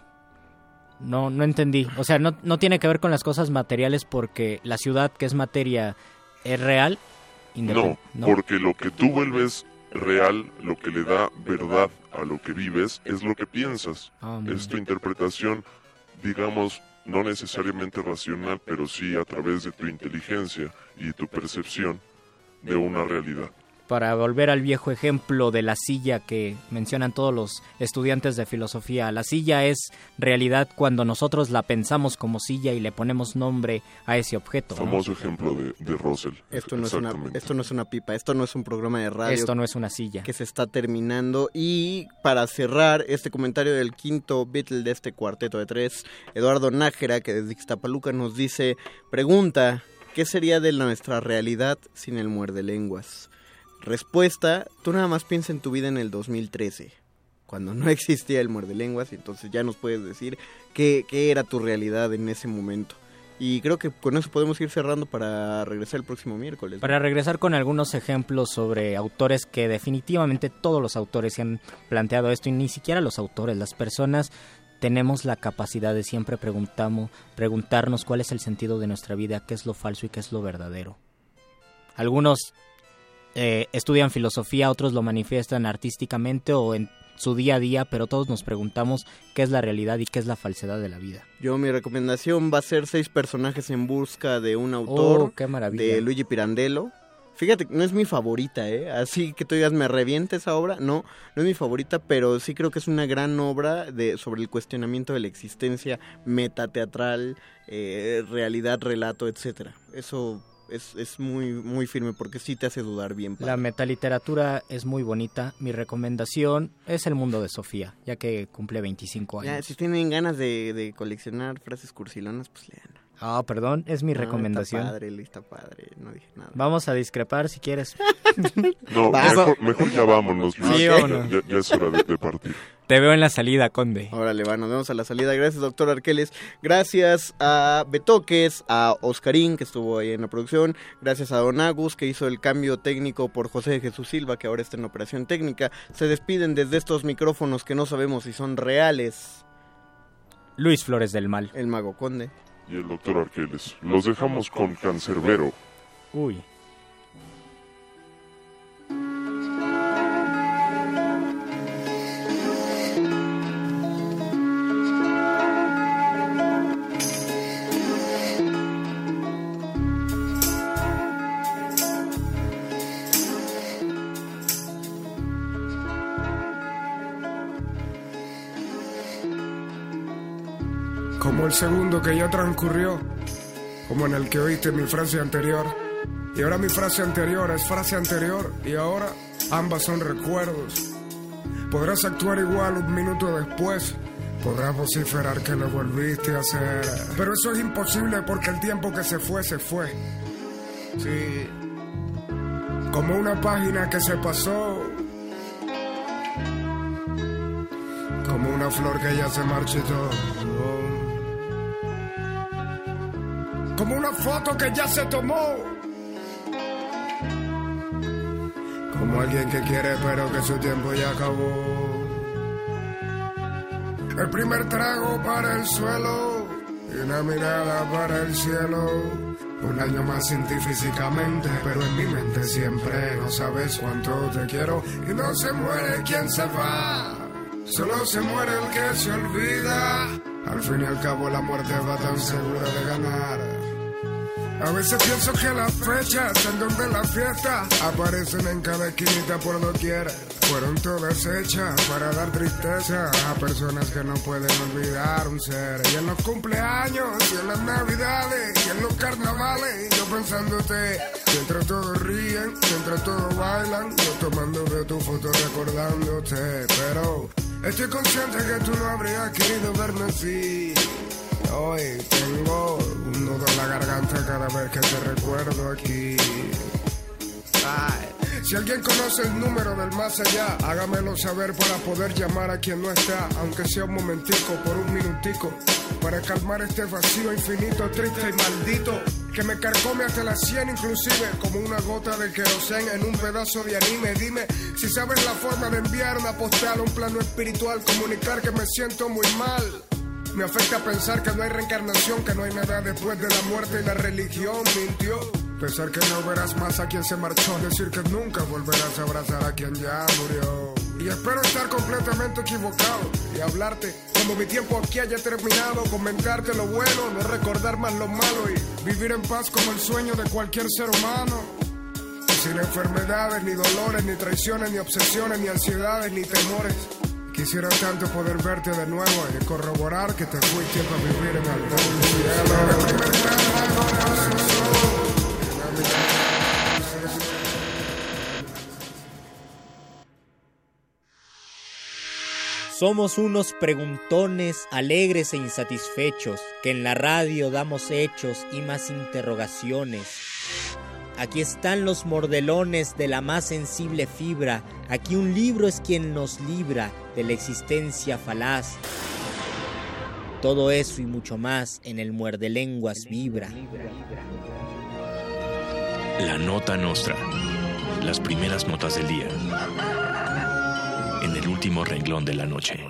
No, no entendí. O sea, no, no tiene que ver con las cosas materiales porque la ciudad que es materia es real. No, Independ- porque lo que tú vuelves real, lo que le da verdad a lo que vives, es lo que piensas. Ah, es tu interpretación, digamos, no necesariamente racional, pero sí a través de tu inteligencia y tu percepción de una realidad. Para volver al viejo ejemplo de la silla que mencionan todos los estudiantes de filosofía, la silla es realidad cuando nosotros la pensamos como silla y le ponemos nombre a ese objeto. ¿no? Famoso ejemplo de, de Russell. Esto no, es una, esto no es una pipa, esto no es un programa de radio. Esto no es una silla. Que se está terminando. Y para cerrar este comentario del quinto Beatle de este cuarteto de tres, Eduardo Nájera, que desde Ixtapaluca nos dice, pregunta, ¿qué sería de nuestra realidad sin el muerde lenguas? Respuesta, tú nada más piensa en tu vida en el 2013, cuando no existía el muerde lenguas, y entonces ya nos puedes decir qué, qué era tu realidad en ese momento. Y creo que con eso podemos ir cerrando para regresar el próximo miércoles. Para regresar con algunos ejemplos sobre autores que definitivamente todos los autores se han planteado esto y ni siquiera los autores, las personas tenemos la capacidad de siempre preguntamos, preguntarnos cuál es el sentido de nuestra vida, qué es lo falso y qué es lo verdadero. Algunos eh, estudian filosofía, otros lo manifiestan artísticamente o en su día a día, pero todos nos preguntamos qué es la realidad y qué es la falsedad de la vida. Yo mi recomendación va a ser seis personajes en busca de un autor Oh, qué de Luigi Pirandello. Fíjate, no es mi favorita, ¿eh? Así que tú digas, me revienta esa obra. No, no es mi favorita, pero sí creo que es una gran obra de, sobre el cuestionamiento de la existencia metateatral, eh, realidad, relato, etcétera. Eso es, es muy, muy firme porque sí te hace dudar bien. La metaliteratura es muy bonita. Mi recomendación es El mundo de Sofía, ya que cumple 25 años. Ya, si tienen ganas de, de coleccionar frases cursilonas, pues lean. Ah, perdón, es mi No, recomendación. Está padre, está padre, no dije nada. Vamos a discrepar si quieres. No, mejor, mejor ya vámonos, Luis. Sí, Ya- vámonos. Ya, ya es hora de, de partir. Te veo en la salida, Conde. Órale, va, nos vemos a la salida. Gracias, doctor Arqueles. Gracias a Betoques, a Oscarín, que estuvo ahí en la producción. Gracias a Don Agus, que hizo el cambio técnico por José de Jesús Silva, que ahora está en operación técnica. Se despiden desde estos micrófonos que no sabemos si son reales. Luis Flores del Mal. El Mago Conde. Y el doctor Arqueles. Los dejamos con Cancerbero. Uy. El segundo que ya transcurrió, como en el que oíste mi frase anterior. Y ahora mi frase anterior es frase anterior y ahora ambas son recuerdos. Podrás actuar igual un minuto después. Podrás vociferar que lo volviste a hacer. Pero eso es imposible porque el tiempo que se fue, se fue. Sí. Como una página que se pasó. Como una flor que ya se marchitó. Como una foto que ya se tomó. Como alguien que quiere pero que su tiempo ya acabó. El primer trago para el suelo y una mirada para el cielo. Un año más sin ti físicamente, pero en mi mente siempre no sabes cuánto te quiero. Y no se muere quien se va, solo se muere el que se olvida. Al fin y al cabo la muerte va tan segura de ganar. A veces pienso que las fechas en donde la fiesta aparecen en cada esquinita por doquier. Fueron todas hechas para dar tristeza a personas que no pueden olvidar un ser. Y en los cumpleaños, y en las navidades, y en los carnavales, yo pensándote. Mientras todos ríen, mientras todos bailan, yo tomando de tu foto recordándote. Pero estoy consciente que tú no habrías querido verme así. Hoy tengo un nudo en la garganta cada vez que te recuerdo aquí. Si alguien conoce el número del más allá, hágamelo saber para poder llamar a quien no está, aunque sea un momentico, por un minutico, para calmar este vacío infinito, triste y maldito, que me carcome hasta las 100 inclusive, como una gota de querosén en un pedazo de anime. Dime si sabes la forma de enviar una postal a un plano espiritual, comunicar que me siento muy mal. Me afecta pensar que no hay reencarnación, que no hay nada después de la muerte y la religión mintió. Pensar que no verás más a quien se marchó, decir que nunca volverás a abrazar a quien ya murió. Y espero estar completamente equivocado y hablarte cuando mi tiempo aquí haya terminado, comentarte lo bueno, no recordar más lo malo y vivir en paz como el sueño de cualquier ser humano. Sin enfermedades, ni dolores, ni traiciones, ni obsesiones, ni ansiedades, ni temores. Quisiera tanto poder verte de nuevo y corroborar que te fuiste a vivir en algún Somos unos preguntones alegres e insatisfechos, que en la radio damos hechos y más interrogaciones. Aquí están los mordelones de la más sensible fibra. Aquí un libro es quien nos libra de la existencia falaz. Todo eso y mucho más en el muerde lenguas vibra. La nota nostra. Las primeras notas del día. En el último renglón de la noche.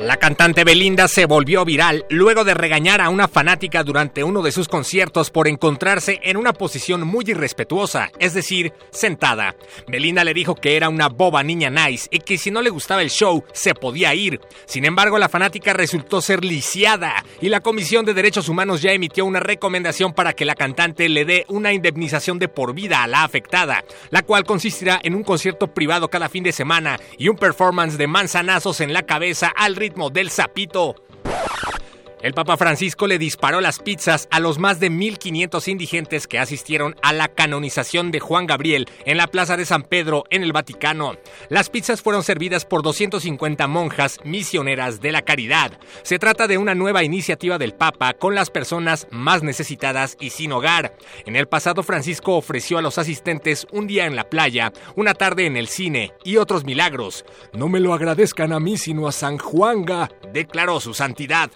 La cantante Belinda se volvió viral luego de regañar a una fanática durante uno de sus conciertos por encontrarse en una posición muy irrespetuosa, es decir, sentada. Belinda le dijo que era una boba niña nice y que si no le gustaba el show se podía ir. Sin embargo, la fanática resultó ser lisiada y la Comisión de Derechos Humanos ya emitió una recomendación para que la cantante le dé una indemnización de por vida a la afectada, la cual consistirá en un concierto privado cada fin de semana y un performance de manzanazos en la cabeza al ritmo del sapito. El Papa Francisco le disparó las pizzas a los más de 1.500 indigentes que asistieron a la canonización de Juan Gabriel en la Plaza de San Pedro en el Vaticano. Las pizzas fueron servidas por 250 monjas misioneras de la caridad. Se trata de una nueva iniciativa del Papa con las personas más necesitadas y sin hogar. En el pasado Francisco ofreció a los asistentes un día en la playa, una tarde en el cine y otros milagros. No me lo agradezcan a mí sino a San Juanga, declaró su santidad.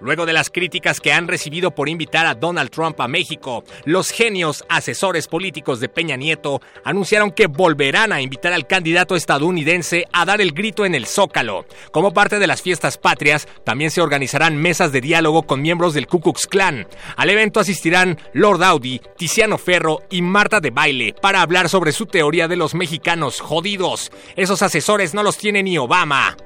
Luego de las críticas que han recibido por invitar a Donald Trump a México, los genios asesores políticos de Peña Nieto anunciaron que volverán a invitar al candidato estadounidense a dar el grito en el Zócalo. Como parte de las fiestas patrias, también se organizarán mesas de diálogo con miembros del Ku Klux Klan. Al evento asistirán Lord Audi, Tiziano Ferro y Marta de Baile para hablar sobre su teoría de los mexicanos jodidos. Esos asesores no los tiene ni Obama.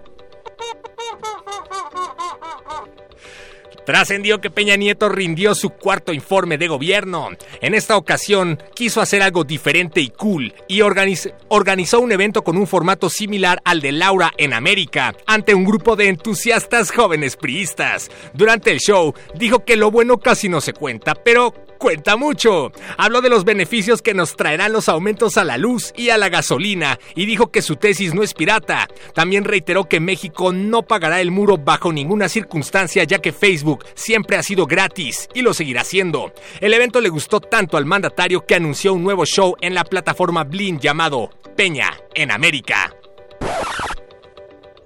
Trascendió que Peña Nieto rindió su cuarto informe de gobierno. En esta ocasión quiso hacer algo diferente y cool y organizó un evento con un formato similar al de Laura en América ante un grupo de entusiastas jóvenes priistas. Durante el show dijo que lo bueno casi no se cuenta, pero cuenta mucho. Habló de los beneficios que nos traerán los aumentos a la luz y a la gasolina y dijo que su tesis no es pirata. También reiteró que México no pagará el muro bajo ninguna circunstancia ya que Facebook siempre ha sido gratis y lo seguirá siendo. El evento le gustó tanto al mandatario que anunció un nuevo show en la plataforma Blin llamado Peña en América.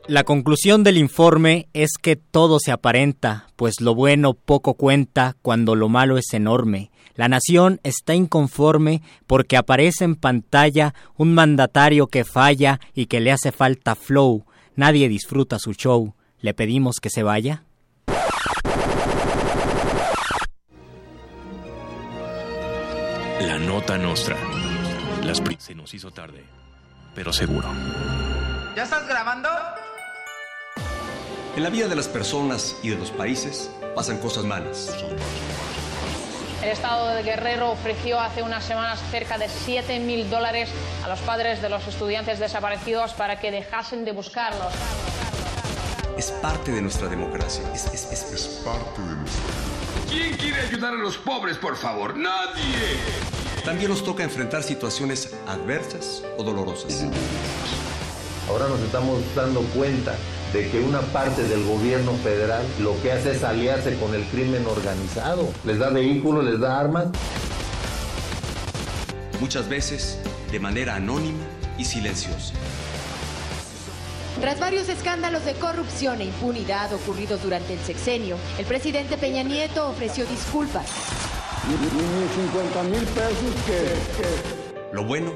La conclusión del informe es que todo se aparenta, pues lo bueno poco cuenta cuando lo malo es enorme. La nación está inconforme porque aparece en pantalla un mandatario que falla y que le hace falta flow. Nadie disfruta su show. ¿Le pedimos que se vaya? La nota nostra. Las pri- se nos hizo tarde, pero seguro. ¿Ya estás grabando? En la vida de las personas y de los países pasan cosas malas. El Estado de Guerrero ofreció hace unas semanas cerca de 7 mil dólares a los padres de los estudiantes desaparecidos para que dejasen de buscarlos. Es parte de nuestra democracia. Es, es- es- es parte de nuestra ¿Quién quiere ayudar a los pobres, por favor? ¡Nadie! También nos toca enfrentar situaciones adversas o dolorosas. Ahora nos estamos dando cuenta de que una parte del gobierno federal lo que hace es aliarse con el crimen organizado. Les da vehículos, les da armas. Muchas veces de manera anónima y silenciosa. Tras varios escándalos de corrupción e impunidad ocurridos durante el sexenio, el presidente Peña Nieto ofreció disculpas. Ni 50 mil pesos que... Lo bueno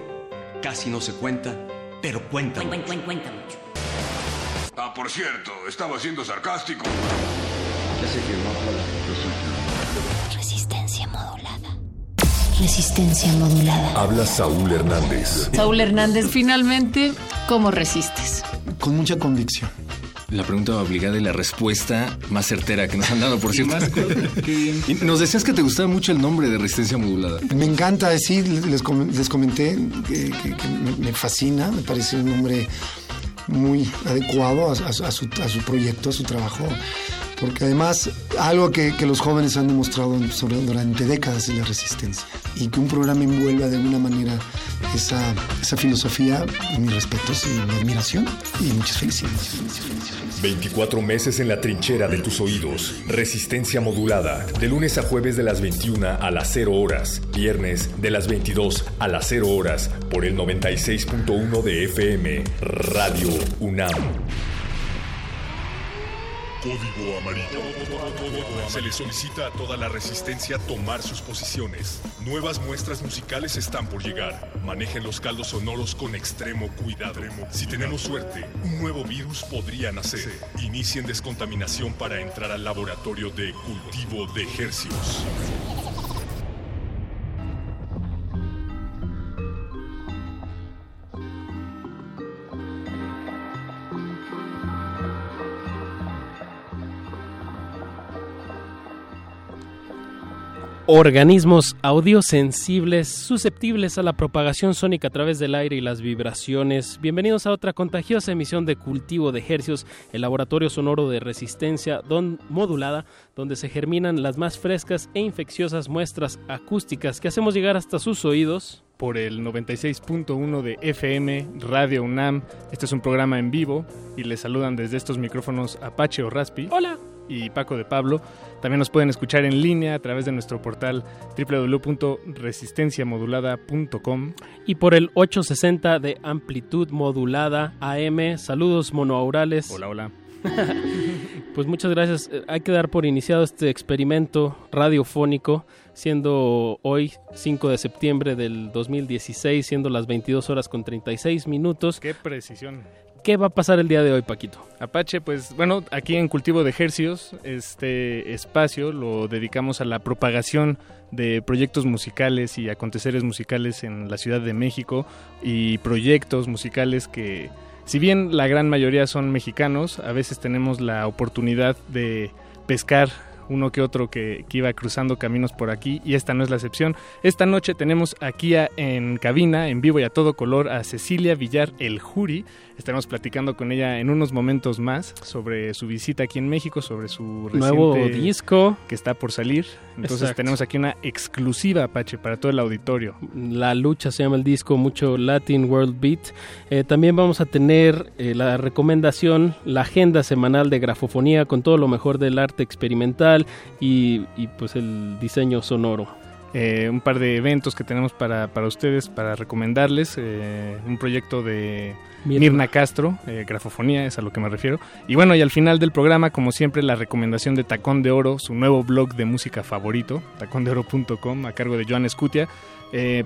casi no se cuenta, pero cuenta. mucho. Ah, por cierto, estaba siendo sarcástico. Resistencia modulada. Resistencia modulada. Habla Saúl Hernández. Saúl Hernández, finalmente, ¿cómo resistes? Con mucha convicción. La pregunta obligada y la respuesta más certera que nos han dado, por cierto. Y nos decías que te gustaba mucho el nombre de Resistencia Modulada. Me encanta, sí, les, com- les comenté que, que- me fascina, me parece un nombre muy adecuado a, su, a su proyecto, a su trabajo, porque además algo que, que los jóvenes han demostrado durante décadas es la resistencia y que un programa envuelva de alguna manera esa, esa filosofía, mis respetos y mi admiración y muchas felicidades. 24 meses en la trinchera de tus oídos. Resistencia modulada. De lunes a jueves de las 21 a las 0 horas. Viernes de las 22 a las 0 horas. Por el 96.1 de FM. Radio UNAM. Código amarillo. Se le solicita a toda la resistencia tomar sus posiciones. Nuevas muestras musicales están por llegar. Manejen los caldos sonoros con extremo cuidado. Si tenemos suerte, un nuevo virus podría nacer. Inicien descontaminación para entrar al laboratorio de cultivo de ejercios. Organismos audiosensibles susceptibles a la propagación sónica a través del aire y las vibraciones. Bienvenidos a otra contagiosa emisión de Cultivo de Hercios, el laboratorio sonoro de resistencia don modulada, donde se germinan las más frescas e infecciosas muestras acústicas que hacemos llegar hasta sus oídos. por el 96.1 de FM Radio UNAM. Este es un programa en vivo y les saludan desde estos micrófonos Apache o Raspi. Hola. Y Paco de Pablo. También nos pueden escuchar en línea a través de nuestro portal www.resistenciamodulada.com. Y por el 860 de amplitud modulada AM. Saludos monoaurales. Hola, hola. pues muchas gracias. Eh, Hay que dar por iniciado este experimento radiofónico, siendo hoy 5 de septiembre del 2016, siendo las 22 horas con 36 minutos. Qué precisión. ¿Qué va a pasar el día de hoy, Paquito? Apache, pues bueno, aquí en Cultivo de Ejercios, este espacio lo dedicamos a la propagación de proyectos musicales y aconteceres musicales en la Ciudad de México y proyectos musicales que, si bien la gran mayoría son mexicanos, a veces tenemos la oportunidad de pescar uno que otro que, que, iba cruzando caminos por aquí y esta no es la excepción. Esta noche tenemos aquí a, en cabina, en vivo y a todo color, a Cecilia Villar El Juri. Estaremos platicando con ella en unos momentos más sobre su visita aquí en México, sobre su nuevo disco que está por salir. Entonces Exacto. tenemos aquí una exclusiva, Apache, para todo el auditorio. La lucha se llama el disco, mucho Latin World Beat. Eh, también vamos a tener eh, la recomendación, la agenda semanal de grafofonía con todo lo mejor del arte experimental y, y pues el diseño sonoro. Eh, un par de eventos que tenemos para, para ustedes, para recomendarles. Eh, un proyecto de Mirna, Mirna Castro, eh, grafofonía, es a lo que me refiero. Y bueno, y al final del programa, como siempre, la recomendación de Tacón de Oro, su nuevo blog de música favorito, tacondeoro.com, a cargo de Joan Escutia.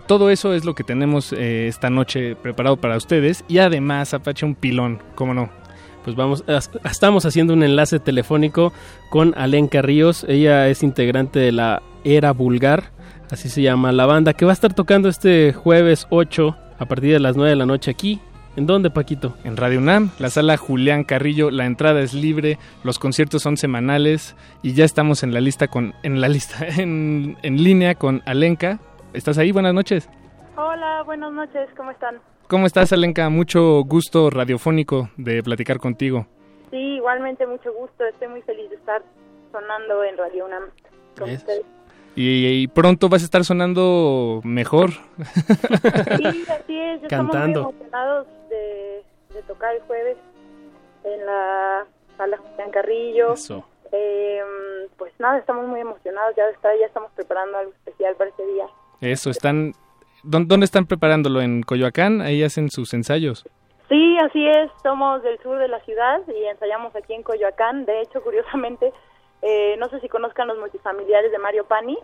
Todo eso es lo que tenemos esta noche preparado para ustedes. Y además, Apache, un pilón, ¿cómo no? Pues vamos, estamos haciendo un enlace telefónico con Alenka Ríos. Ella es integrante de la Era Vulgar, así se llama la banda, que va a estar tocando este jueves 8 a partir de las 9 de la noche aquí. ¿En dónde, Paquito? En Radio UNAM, la sala Julián Carrillo, la entrada es libre, los conciertos son semanales y ya estamos en la lista con en la lista en, en línea con Alenka. ¿Estás ahí? Buenas noches. Hola, buenas noches, ¿cómo están? ¿Cómo estás, Alenka? Mucho gusto radiofónico de platicar contigo. Sí, igualmente mucho gusto. Estoy muy feliz de estar sonando en Radio UNAM con Es. ustedes. Y, y pronto vas a estar sonando mejor. Sí, así es. Estamos Cantando. muy emocionados de, de tocar el jueves en la sala Julián Carrillo. Eso. Eh, pues nada, estamos muy emocionados. Ya está, ya estamos preparando algo especial para ese día. Eso, están... ¿Dó- ¿Dónde están preparándolo? ¿En Coyoacán? Ahí hacen sus ensayos. Sí, así es. Somos del sur de la ciudad y ensayamos aquí en Coyoacán. De hecho, curiosamente, eh, no sé si conozcan los multifamiliares de Mario Pani.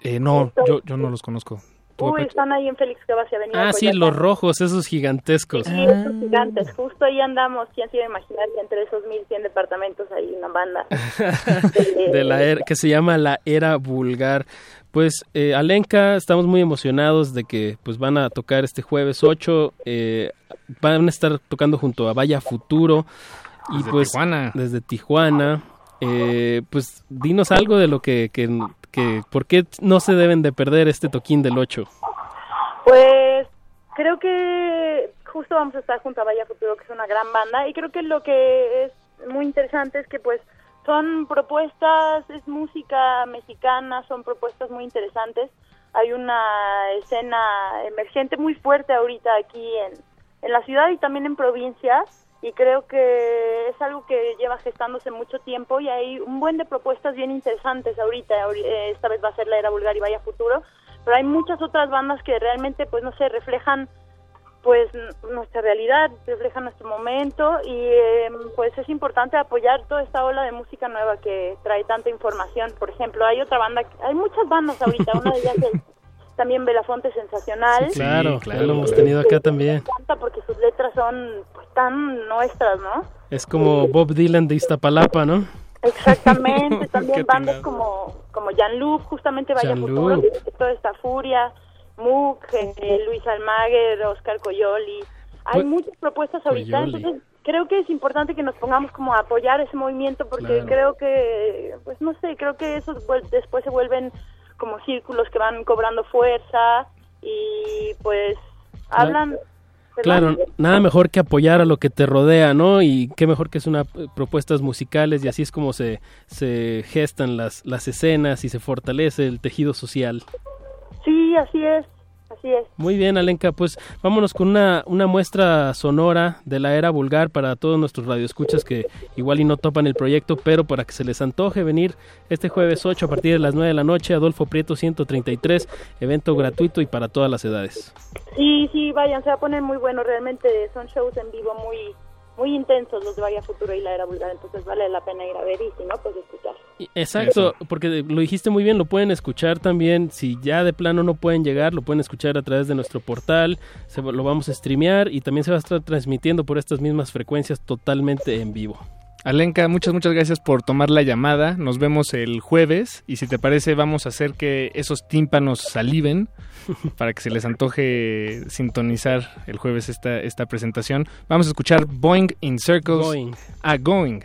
Eh, no, yo, yo no los conozco. ¿Tú, Uy, están ahí en Félix Cuevas y Avenida Ah, sí, los rojos, esos gigantescos. Sí, esos gigantes. Justo ahí andamos. ¿Quién se iba a imaginar que entre esos 1100 departamentos hay una banda? de la era, que se llama la era vulgar. Pues eh, Alenka, estamos muy emocionados de que pues van a tocar este jueves 8, eh, van a estar tocando junto a Vaya Futuro y Desde pues Tijuana. desde Tijuana. Eh, pues dinos algo de lo que, que, que, por qué no se deben de perder este toquín del 8. Pues creo que justo vamos a estar junto a Vaya Futuro, que es una gran banda, y creo que lo que es muy interesante es que pues son propuestas, es música mexicana, son propuestas muy interesantes. Hay una escena emergente muy fuerte ahorita aquí en, en la ciudad y también en provincia, y creo que es algo que lleva gestándose mucho tiempo y hay un buen de propuestas bien interesantes ahorita. Ahori- eh, Esta vez va a ser la era vulgar y Vaya Futuro, pero hay muchas otras bandas que realmente pues no sé reflejan pues nuestra realidad refleja nuestro momento y eh, pues es importante apoyar toda esta ola de música nueva que trae tanta información por ejemplo hay otra banda hay muchas bandas ahorita una de ellas es también Belafonte Sensacional claro, claro, lo hemos tenido acá también. me encanta porque sus letras son pues, tan nuestras ¿no? Es como Bob Dylan de Iztapalapa, ¿no? Exactamente, también bandas como, como Jean-Luc, justamente Vaya. Futuro, toda esta furia, Eh, Luis Almaguer, Oscar Coyoli. Hay Pues- muchas propuestas ahorita, Coyoli. entonces creo que es importante que nos pongamos como a apoyar ese movimiento porque Claro. creo que, pues no sé, creo que esos vuel- después se vuelven como círculos que van cobrando fuerza y pues hablan... Claro, nada mejor que apoyar a lo que te rodea, ¿no? Y qué mejor que es una eh, propuestas musicales y así es como se, se gestan las, las escenas y se fortalece el tejido social. Sí, así es, así es. Muy bien, Alenka, pues vámonos con una, una muestra sonora de la era vulgar para todos nuestros radioescuchas que igual y no topan el proyecto, pero para que se les antoje venir este jueves 8 a partir de las 9 de la noche, Adolfo Prieto 133, evento gratuito y para todas las edades. Sí, sí, vayan, se va a poner muy bueno. Realmente son shows en vivo muy muy intensos los de Vaya Futuro y la Era Vulgar, entonces vale la pena ir a ver y si no, pues escuchar. Exacto, porque lo dijiste muy bien, lo pueden escuchar también, si ya de plano no pueden llegar, lo pueden escuchar a través de nuestro portal, se, va- lo vamos a streamear y también se va a estar transmitiendo por estas mismas frecuencias totalmente en vivo. Alenka, muchas, muchas gracias por tomar la llamada. Nos vemos el jueves y si te parece vamos a hacer que esos tímpanos saliven para que se les antoje sintonizar el jueves esta, esta presentación. Vamos a escuchar Boing in Circles. Going. Ah, Going.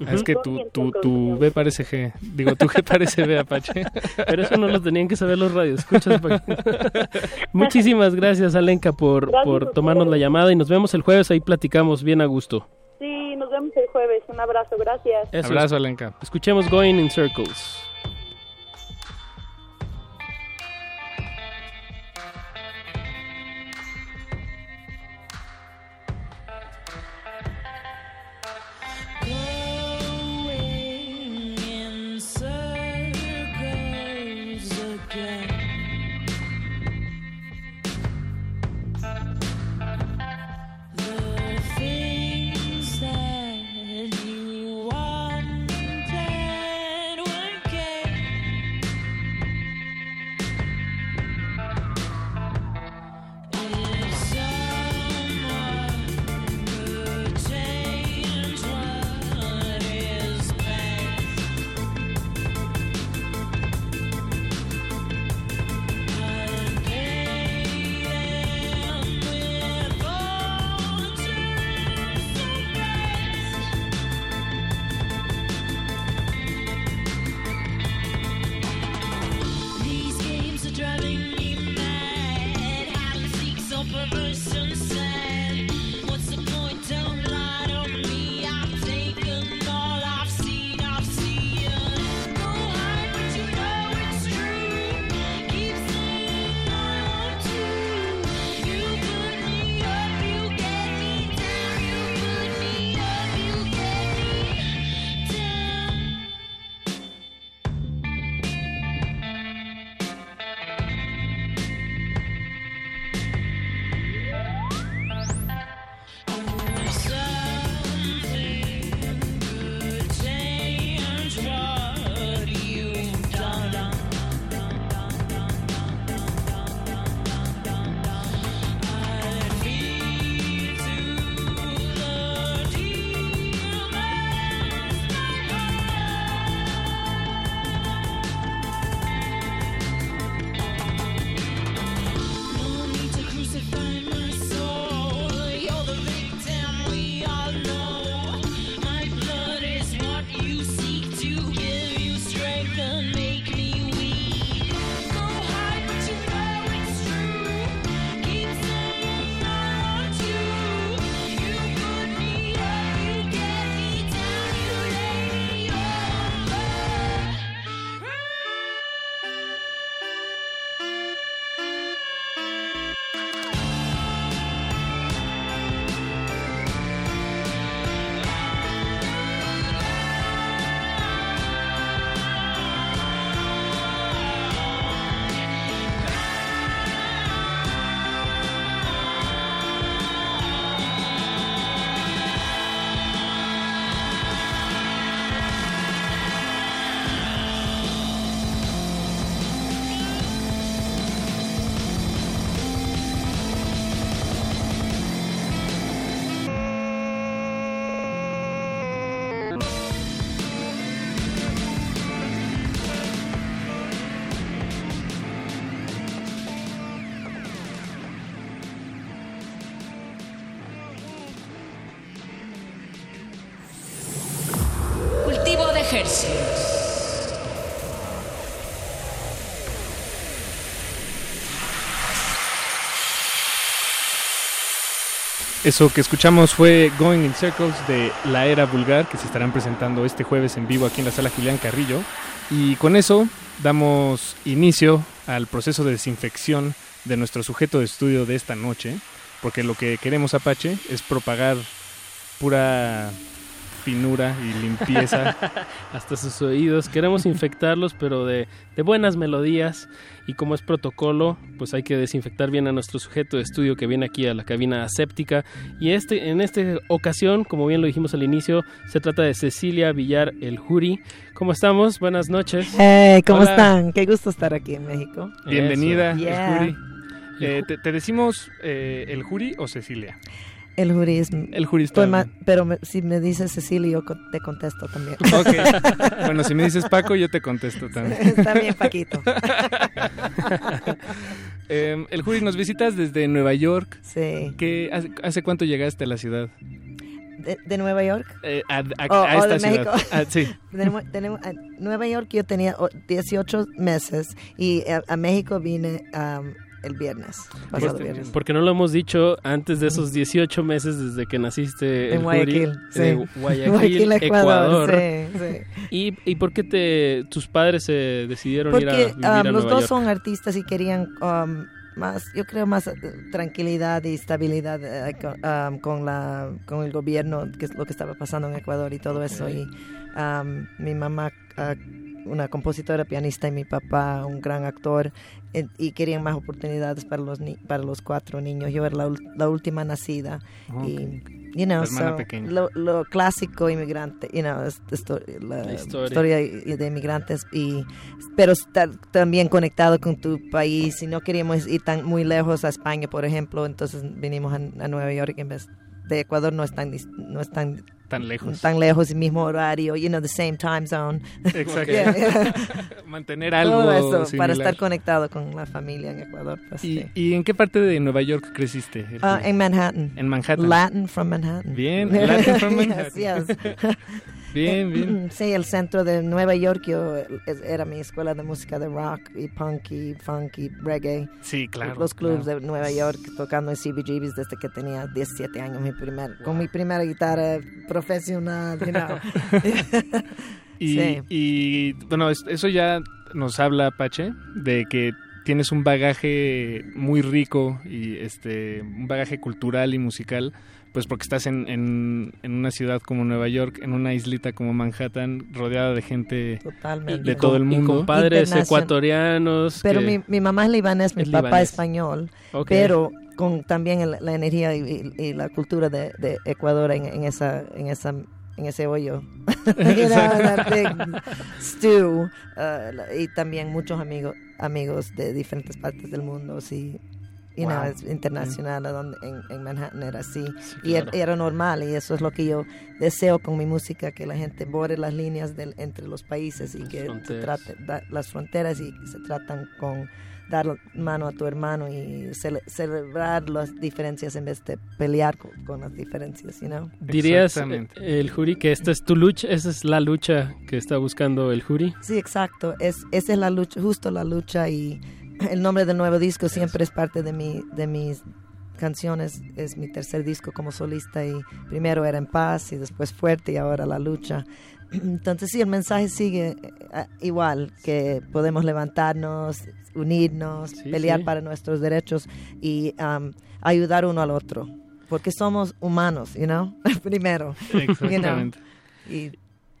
Es que tu, tu, tu B parece G. Digo, tu G parece B, Apache. Pero eso no lo tenían que saber los radios. Muchísimas gracias, Alenka, por, por tomarnos la llamada y nos vemos el jueves. Ahí platicamos bien a gusto. Vemos el jueves. Un abrazo, gracias. Abrazo, Alenka. Escuchemos Going in Circles. Eso que escuchamos fue Going in Circles de La Era Vulgar, que se estarán presentando este jueves en vivo aquí en la sala Julián Carrillo. Y con eso damos inicio al proceso de desinfección de nuestro sujeto de estudio de esta noche, porque lo que queremos Apache es propagar pura finura y limpieza. Hasta sus oídos. Queremos infectarlos, pero de, de, buenas melodías. Y como es protocolo, pues hay que desinfectar bien a nuestro sujeto de estudio que viene aquí a la cabina aséptica. Y este, en esta ocasión, como bien lo dijimos al inicio, se trata de Cecilia Villar el Juri. ¿Cómo estamos? Buenas noches. Hey, ¿Cómo Hola. están? Qué gusto estar aquí en México. Bienvenida, yeah. el Juri. Eh, te, te, decimos eh, el Juri o Cecilia? El jurismo. El jurista. Pues, pero me, si me dices Cecilia, yo te contesto también. Ok. bueno, si me dices Paco, yo te contesto también. Está bien, Paquito. eh, el Juri, nos visitas desde Nueva York. Sí. ¿Qué, hace, hace, cuánto llegaste a la ciudad? de, de Nueva York. Eh, a, a- O- a esta de ciudad. México. Ah, sí. Nueva York yo tenía o- 18 meses y a, México vine am, el viernes, pasado Porque, viernes. porque no lo hemos dicho antes de esos 18 meses desde que naciste En el Guayaquil, sí. de Guayaquil, Guayaquil, Ecuador, Ecuador. sí, sí. ¿Y, ¿Y por qué te, tus padres se decidieron ir a vivir um, a los Nueva dos York? son artistas y querían um, más, yo creo más eh, tranquilidad y estabilidad eh, con, um, con la con el gobierno, que es lo que estaba pasando en Ecuador y todo eso. Y um, mi mamá, ah, una compositora, pianista, y mi papá, un gran actor, y querían más oportunidades para los ni- para los cuatro niños. Yo era la, ul- la última nacida Ok. y you know, so, lo, lo clásico inmigrante, you know, esto- la, La historia. historia de inmigrantes y pero estar también conectado con tu país y no queríamos ir tan muy lejos a España por ejemplo entonces vinimos a, a Nueva York en vez de Ecuador no es tan no es tan Tan lejos. tan lejos y mismo horario you know the same time zone Exacto. Yeah, yeah. Mantener algo todo eso para similar. estar conectado con la familia en Ecuador pues, ¿Y, sí. y en qué parte de Nueva York creciste? el Juri? en Manhattan En Manhattan. Latin from Manhattan Bien, Latin from Yes, Manhattan. yes. Bien, bien. Sí, el centro de Nueva York yo, era mi escuela de música de rock y punk y funk y reggae. Sí, claro, Los clubs claro. de Nueva York tocando en CBGBs desde que tenía 17 años, mi primer, con mi primera guitarra profesional, you know. Y, Sí. y, bueno, es- eso ya nos habla, Pache, de que tienes un bagaje muy rico y este un bagaje cultural y musical, pues porque estás en, en, en una ciudad como Nueva York, en una islita como Manhattan, rodeada de gente Totalmente. de Y todo el Y mundo. con padres Internacion- ecuatorianos. Pero que- mi, mi mamá es libanés, mi Es papá libanés. español, pero con también el- la energía y, y- y la cultura de, de Ecuador en, en esa en esa en ese hoyo big stew. Uh, y también muchos amigos amigos de diferentes partes del mundo sí you know, Wow. es internacional donde en, en Manhattan era así y claro. er- era normal y eso es lo que yo deseo con mi música que la gente borre las líneas del, entre los países y que se trate da- las fronteras y se tratan con dar mano a tu hermano y cele- celebrar las diferencias en vez de pelear con, con las diferencias, you know? ¿Dirías, eh, el Juri, que esta es tu lucha, esa es la lucha que está buscando el Juri? Sí, exacto. Es, esa es la lucha, justo la lucha y el nombre del nuevo disco siempre es parte de mi, de mis canciones. Es mi tercer disco como solista y primero era En Paz y después Fuerte y ahora La Lucha. Entonces sí, el mensaje sigue eh, igual, que podemos levantarnos, unirnos, Sí, pelear sí. para nuestros derechos y um, ayudar uno al otro. Porque somos humanos, you know, primero. you know. Exactamente. Y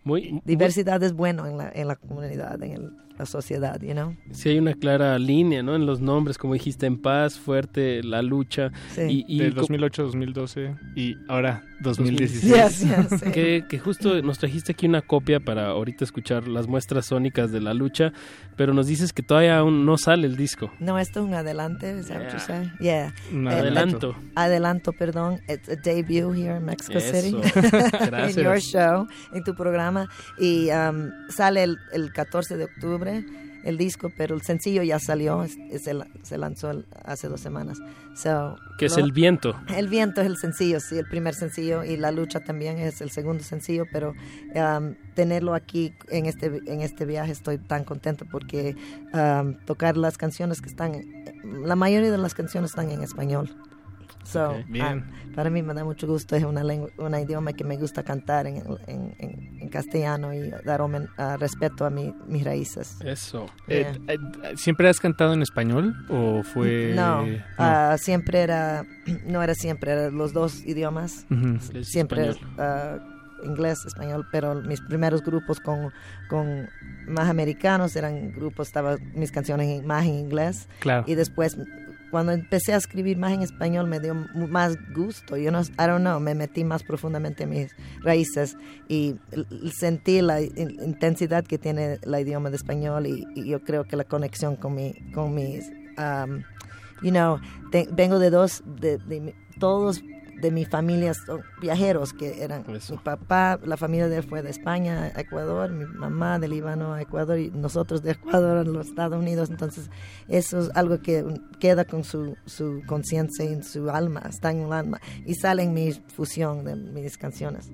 Muy, diversidad es bueno en la, en la comunidad, en el- la sociedad, you know. Sí hay una clara línea, ¿no? En los nombres, como dijiste, en paz, fuerte, la lucha. Sí. Y, y de co- 2008, 2012 y ahora 2016. Yes, yes, sí. que, que justo nos trajiste aquí una copia para ahorita escuchar las muestras sónicas de la lucha, pero nos dices que todavía aún no sale el disco. No, esto es un adelante, you Yeah. say? Yeah. Un Eh, adelanto. Adelanto, perdón. It's a debut here in Mexico Eso. City. Gracias. in your show, en tu programa. Y um, sale el, el 14 de octubre el disco, pero el sencillo ya salió, es- es el- se lanzó el- hace dos semanas. So, Que es el viento. El viento es el sencillo, sí, el primer sencillo y La Lucha también es el segundo sencillo, pero um, tenerlo aquí en este, en este viaje estoy tan contento porque um, tocar las canciones que están, la mayoría de las canciones están en español. So, ah, para mí me da mucho gusto, es una lengua, un idioma que me gusta cantar en, en, en- en castellano y dar homen- ah, respeto a mi- mis raíces. Eso. Eh, Yeah. eh, ¿Siempre has cantado en español o fue...? No, no? ah, siempre era, no era siempre, era los dos idiomas. Y Siempre inglés, español, pero mis primeros grupos con, con más americanos eran grupos, estaba mis canciones más en inglés. Claro. Y después, cuando empecé a escribir más en español, me dio más gusto. Yo no, I don't know, me metí más profundamente en mis raíces y sentí la in- intensidad que tiene el idioma de español y, yo creo que la conexión con mi, con mis, um, you know, vengo de dos, de, de todos de mi familia son viajeros que eran mi papá, la familia de él fue de España a Ecuador, mi mamá de Líbano a Ecuador y nosotros de Ecuador a los Estados Unidos. Entonces, eso es algo que queda con su, su conciencia en su alma, está en el alma y sale en mi fusión de mis canciones.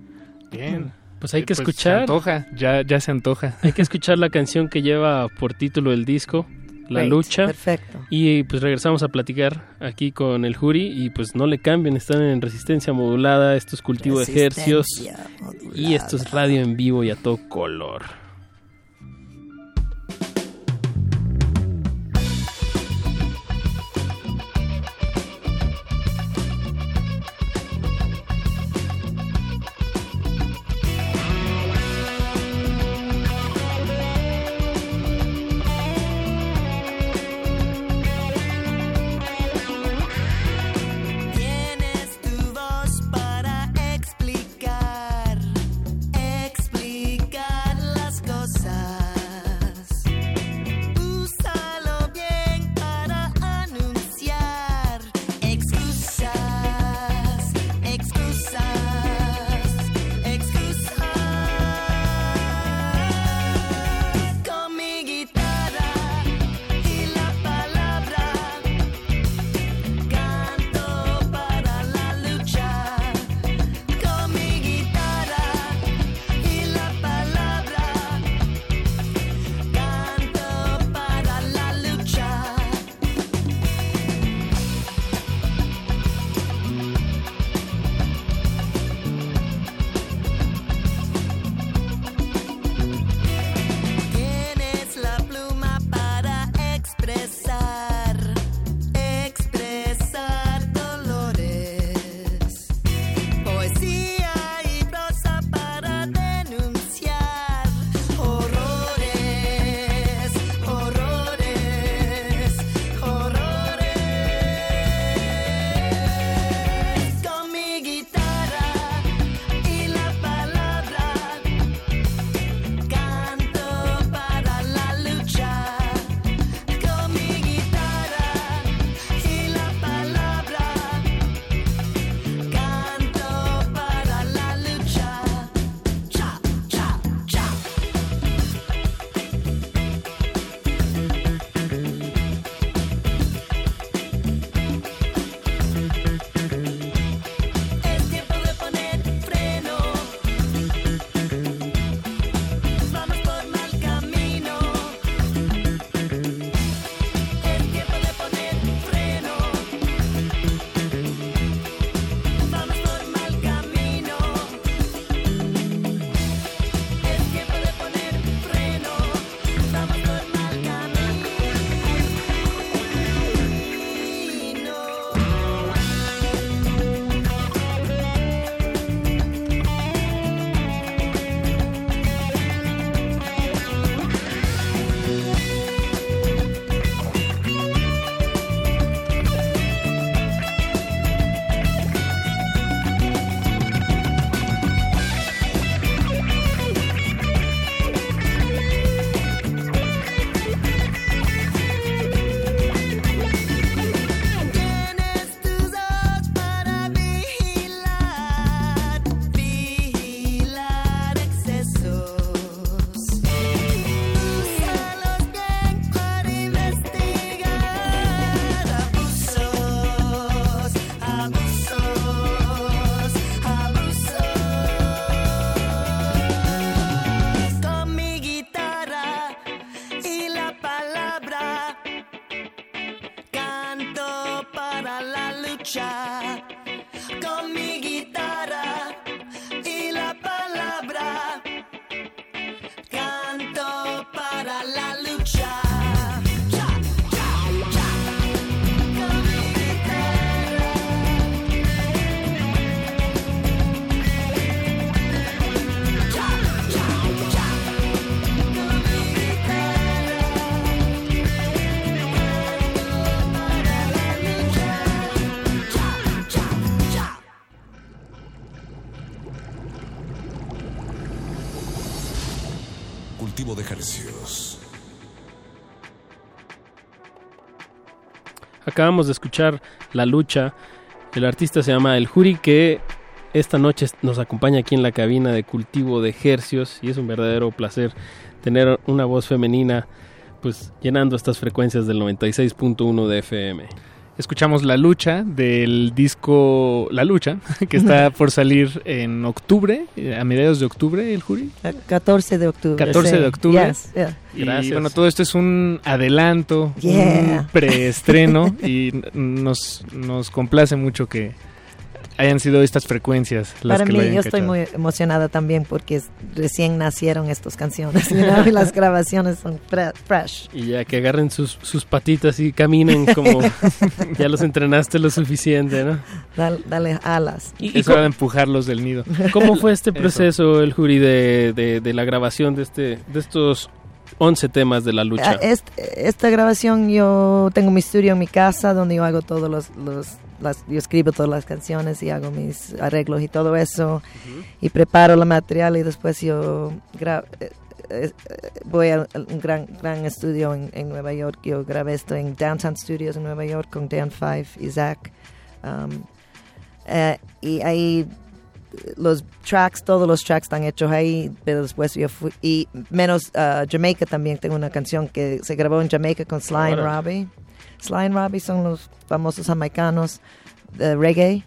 Bien. Pues hay que Pues escuchar. Se antoja, ya, ya se antoja. Hay que escuchar la canción que lleva por título el disco, La Great, Lucha. perfecto. Y pues regresamos a platicar aquí con el jury y pues no le cambien, están en resistencia modulada, esto es cultivo de ejercios y esto es radio en vivo y a todo color. Acabamos de escuchar La Lucha, El artista se llama El Juri, que esta noche nos acompaña aquí en la cabina de cultivo de ejercios y es un verdadero placer tener una voz femenina pues llenando estas frecuencias del 96.1 de FM. Escuchamos La Lucha del disco La Lucha, que está por salir en octubre, eh, a mediados de octubre, el jury. 14 de octubre. 14 de sí. octubre. Yes, yeah. Y Gracias. bueno, todo esto es un adelanto, Yeah. un preestreno y nos, nos complace mucho que hayan sido estas frecuencias las Para que mí, lo hayan yo estoy cachado. muy emocionada también porque es- recién nacieron estas canciones you know, y las grabaciones son fre- fresh. Y ya que agarren sus, sus patitas y caminen como ya los entrenaste lo suficiente, ¿no? Dale, dale alas. Es hora de empujarlos del nido. ¿Cómo fue este Eso. proceso, el jury, de, de, de la grabación de, este, de estos 11 temas de la lucha? Ah, est- esta grabación yo tengo mi estudio en mi casa donde yo hago todos los, los las, yo escribo todas las canciones y hago mis arreglos y todo eso y preparo el material y después yo eh, eh, eh, voy a un gran gran estudio en, en Nueva York yo grabé esto en Downtown Studios en Nueva York con Dan Five y Zach Um, eh, y ahí los tracks, todos los tracks están hechos ahí, pero después yo fui, y menos uh, Jamaica también, tengo una canción que se grabó en Jamaica con Sly and. Robbie. Sly and Robbie son los famosos jamaicanos de reggae.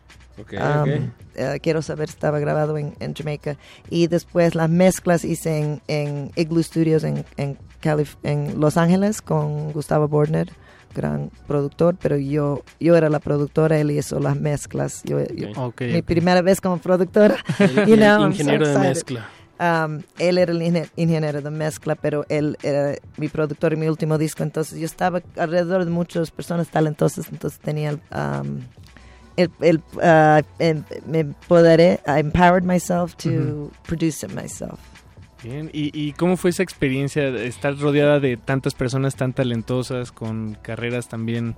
Um, eh, quiero saber estaba grabado en, en Jamaica. Y después las mezclas hice en, en Igloo Studios en, en, Calif- en Los Ángeles con Gustavo Bordner, gran productor, pero yo, yo era la productora, él hizo las mezclas. Yo, yo- Ok, mi primera vez como productora. You know, I'm so ingeniero de mezcla. Um, él era el ingen- ingeniero de mezcla, pero él era mi productor en mi último disco. Entonces yo estaba alrededor de muchas personas talentosas, entonces tenía el, um, el, el, uh, em- me empoderé, I empowered myself to produce it myself. Bien, ¿Y, ¿y cómo fue esa experiencia de estar rodeada de tantas personas tan talentosas, con carreras también...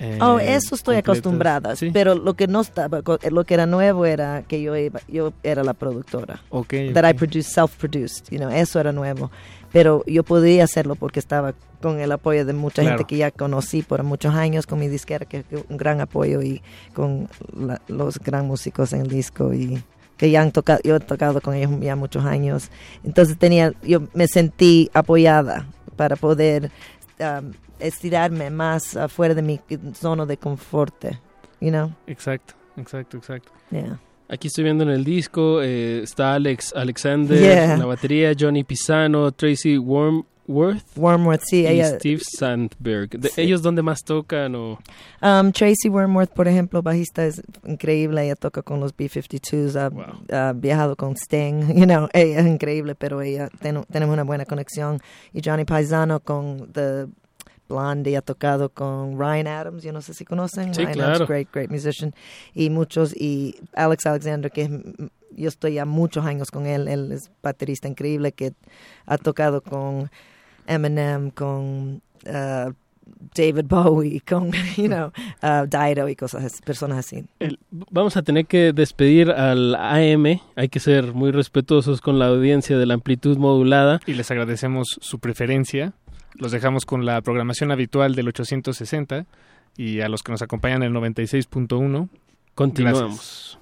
eh, Oh, eso estoy completas? acostumbrada, Sí. pero lo que no estaba, lo que era nuevo era que yo iba, yo era la productora. Ok, That I ok. produced, self-produced, you know, eso era nuevo. Pero yo podía hacerlo porque estaba con el apoyo de mucha Claro. gente que ya conocí por muchos años, con mi disquera, que que un gran apoyo, y con la- los gran músicos en el disco, y que ya han tocado, yo he tocado con ellos ya muchos años. Entonces tenía, yo me sentí apoyada para poder um, estirarme más afuera de mi zona de confort, you know. Exacto, exacto, exacto. Yeah. Aquí estoy viendo en el disco, eh, está Alex Alexander Yeah. en la batería, Johnny Pisano, Tracy Wormworth Wormworth, sí, y ella- Steve Sandberg. ¿De Sí. ¿Ellos dónde más tocan? O... Um, Tracy Wormworth, por ejemplo, bajista, es increíble. Ella toca con los B-52s, ha, ha viajado con Sting. You know, ella es increíble, pero ella ten- tenemos una buena conexión. Y Johnny Paisano con The Blondie ha tocado con Ryan Adams. Yo no sé si conocen. Sí, Ryan claro. Adams, great, great musician. Y muchos, y Alex Alexander, que es yo estoy ya muchos años con él. Él es baterista increíble que ha tocado con Eminem, con uh, David Bowie, con, you know, uh, Dido y cosas así, personas así. El- vamos a tener que despedir al AM. Hay que ser muy respetuosos con la audiencia de la amplitud modulada. Y les agradecemos su preferencia. Los dejamos con la programación habitual del 860 y a los que nos acompañan el 96.1. Continuamos.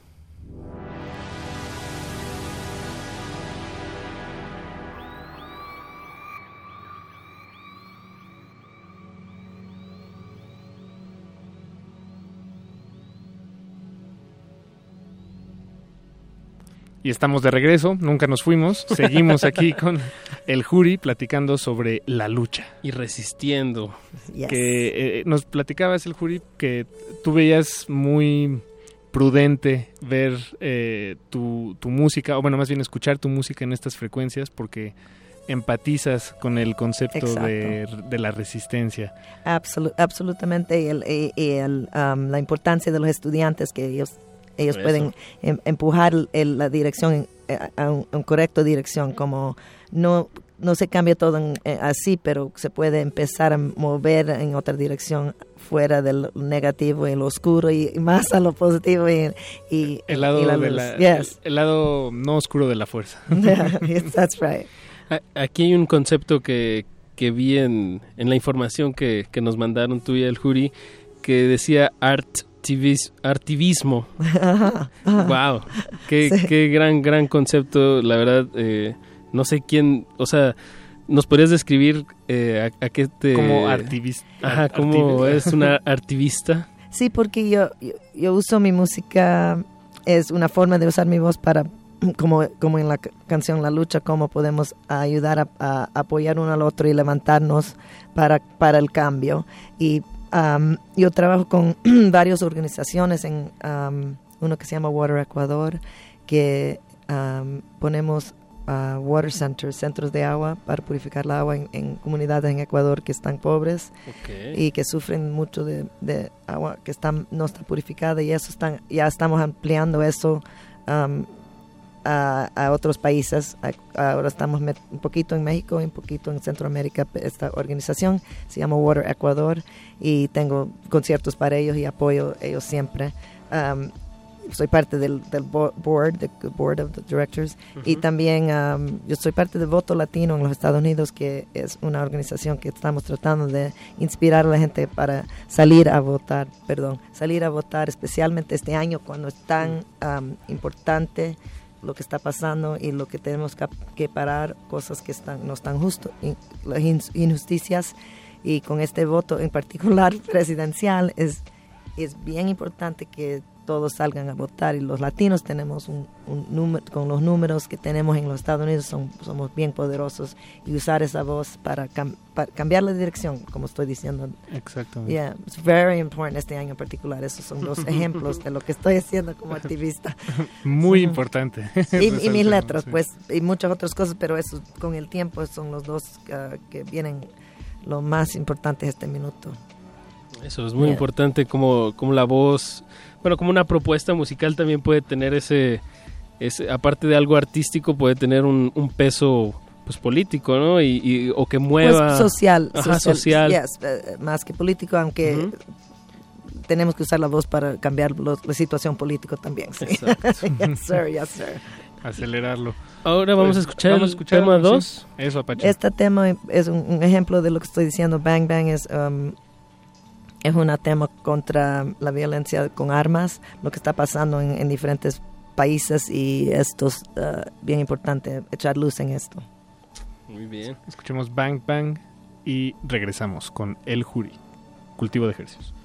Y estamos de regreso, nunca nos fuimos. Seguimos aquí con el jury platicando sobre la lucha. Y resistiendo. Yes. Que eh, nos platicabas el jury que tú veías muy prudente ver eh, tu, tu música, o bueno, más bien escuchar tu música en estas frecuencias porque empatizas con el concepto de, de la resistencia. Absolu- absolutamente. Y, el, y- y el, um, la importancia de los estudiantes que ellos ellos Eso. pueden em- empujar el- la dirección eh, a un, un correcto dirección como no no se cambia todo en- eh, así pero se puede empezar a mover en otra dirección fuera del negativo y lo oscuro y, y más a lo positivo y, y, El lado, y la de la- Yes. el lado no oscuro de la fuerza. Yes, that's right. A- Aquí hay un concepto que, que vi en, en la información que, que nos mandaron tú y el jury que decía art artivis- artivismo. Ajá, ajá. wow, qué, Sí. qué gran, gran concepto. La verdad, eh, no sé quién, o sea, ¿nos podrías describir eh, a, a qué te... Como artivis- Ajá, como es una artivista. Sí, porque yo, yo, yo uso mi música, es una forma de usar mi voz para, como, como en la ca- canción La Lucha, cómo podemos ayudar a, a apoyar uno al otro y levantarnos para, para el cambio. Y am, yo trabajo con varias organizaciones, en am, uno que se llama Water Ecuador, que am, ponemos ah, water centers, centros de agua para purificar el agua en, en comunidades en Ecuador que están pobres y que sufren mucho de, de agua que está, no está purificada y eso están, ya estamos ampliando eso am, a, a otros países. Ahora estamos met- un poquito en México y un poquito en Centroamérica. Esta organización se llama Water Ecuador y tengo conciertos para ellos y apoyo ellos siempre. Am, soy parte del, del bo- board, the board of the directors, y también am, yo soy parte de Voto Latino en los Estados Unidos, que es una organización que estamos tratando de inspirar a la gente para salir a votar, perdón, salir a votar, especialmente este año cuando es tan am, importante lo que está pasando y lo que tenemos que, parar, cosas que están, no están justas, injusticias, y con este voto en particular presidencial es, es bien importante que todos salgan a votar y los latinos tenemos un, un número, con los números que tenemos en los Estados Unidos son- somos bien poderosos y usar esa voz para, cam- para cambiar la dirección, como estoy diciendo. Exactamente. Yeah, it's very important este año en particular. Esos son dos ejemplos de lo que estoy haciendo como activista. Muy importante. Y, y mis letras, sí. pues, y muchas otras cosas, pero eso con el tiempo son los dos ah, que vienen lo más importante este minuto. Eso es muy Yeah. importante como, como la voz, bueno, como una propuesta musical también puede tener ese, ese aparte de algo artístico, puede tener un, un peso pues político, ¿no? Y, y- o que mueva... Pues social, Ajá, social. yes, eh, más que político, aunque tenemos que usar la voz para cambiar lo- la situación política también. sí. yes, sir, yes, sir. Acelerarlo. Ahora vamos a Pues, escuchar vamos a el escuchar, tema sí. dos. Eso, Apache. Este tema es un, un ejemplo de lo que estoy diciendo. Bang Bang es, um, es un tema contra la violencia con armas, lo que está pasando en, en diferentes países y esto es uh, bien importante, echar luz en esto. Muy bien. Escuchemos Bang Bang y regresamos con El Jury, cultivo de ejercicios.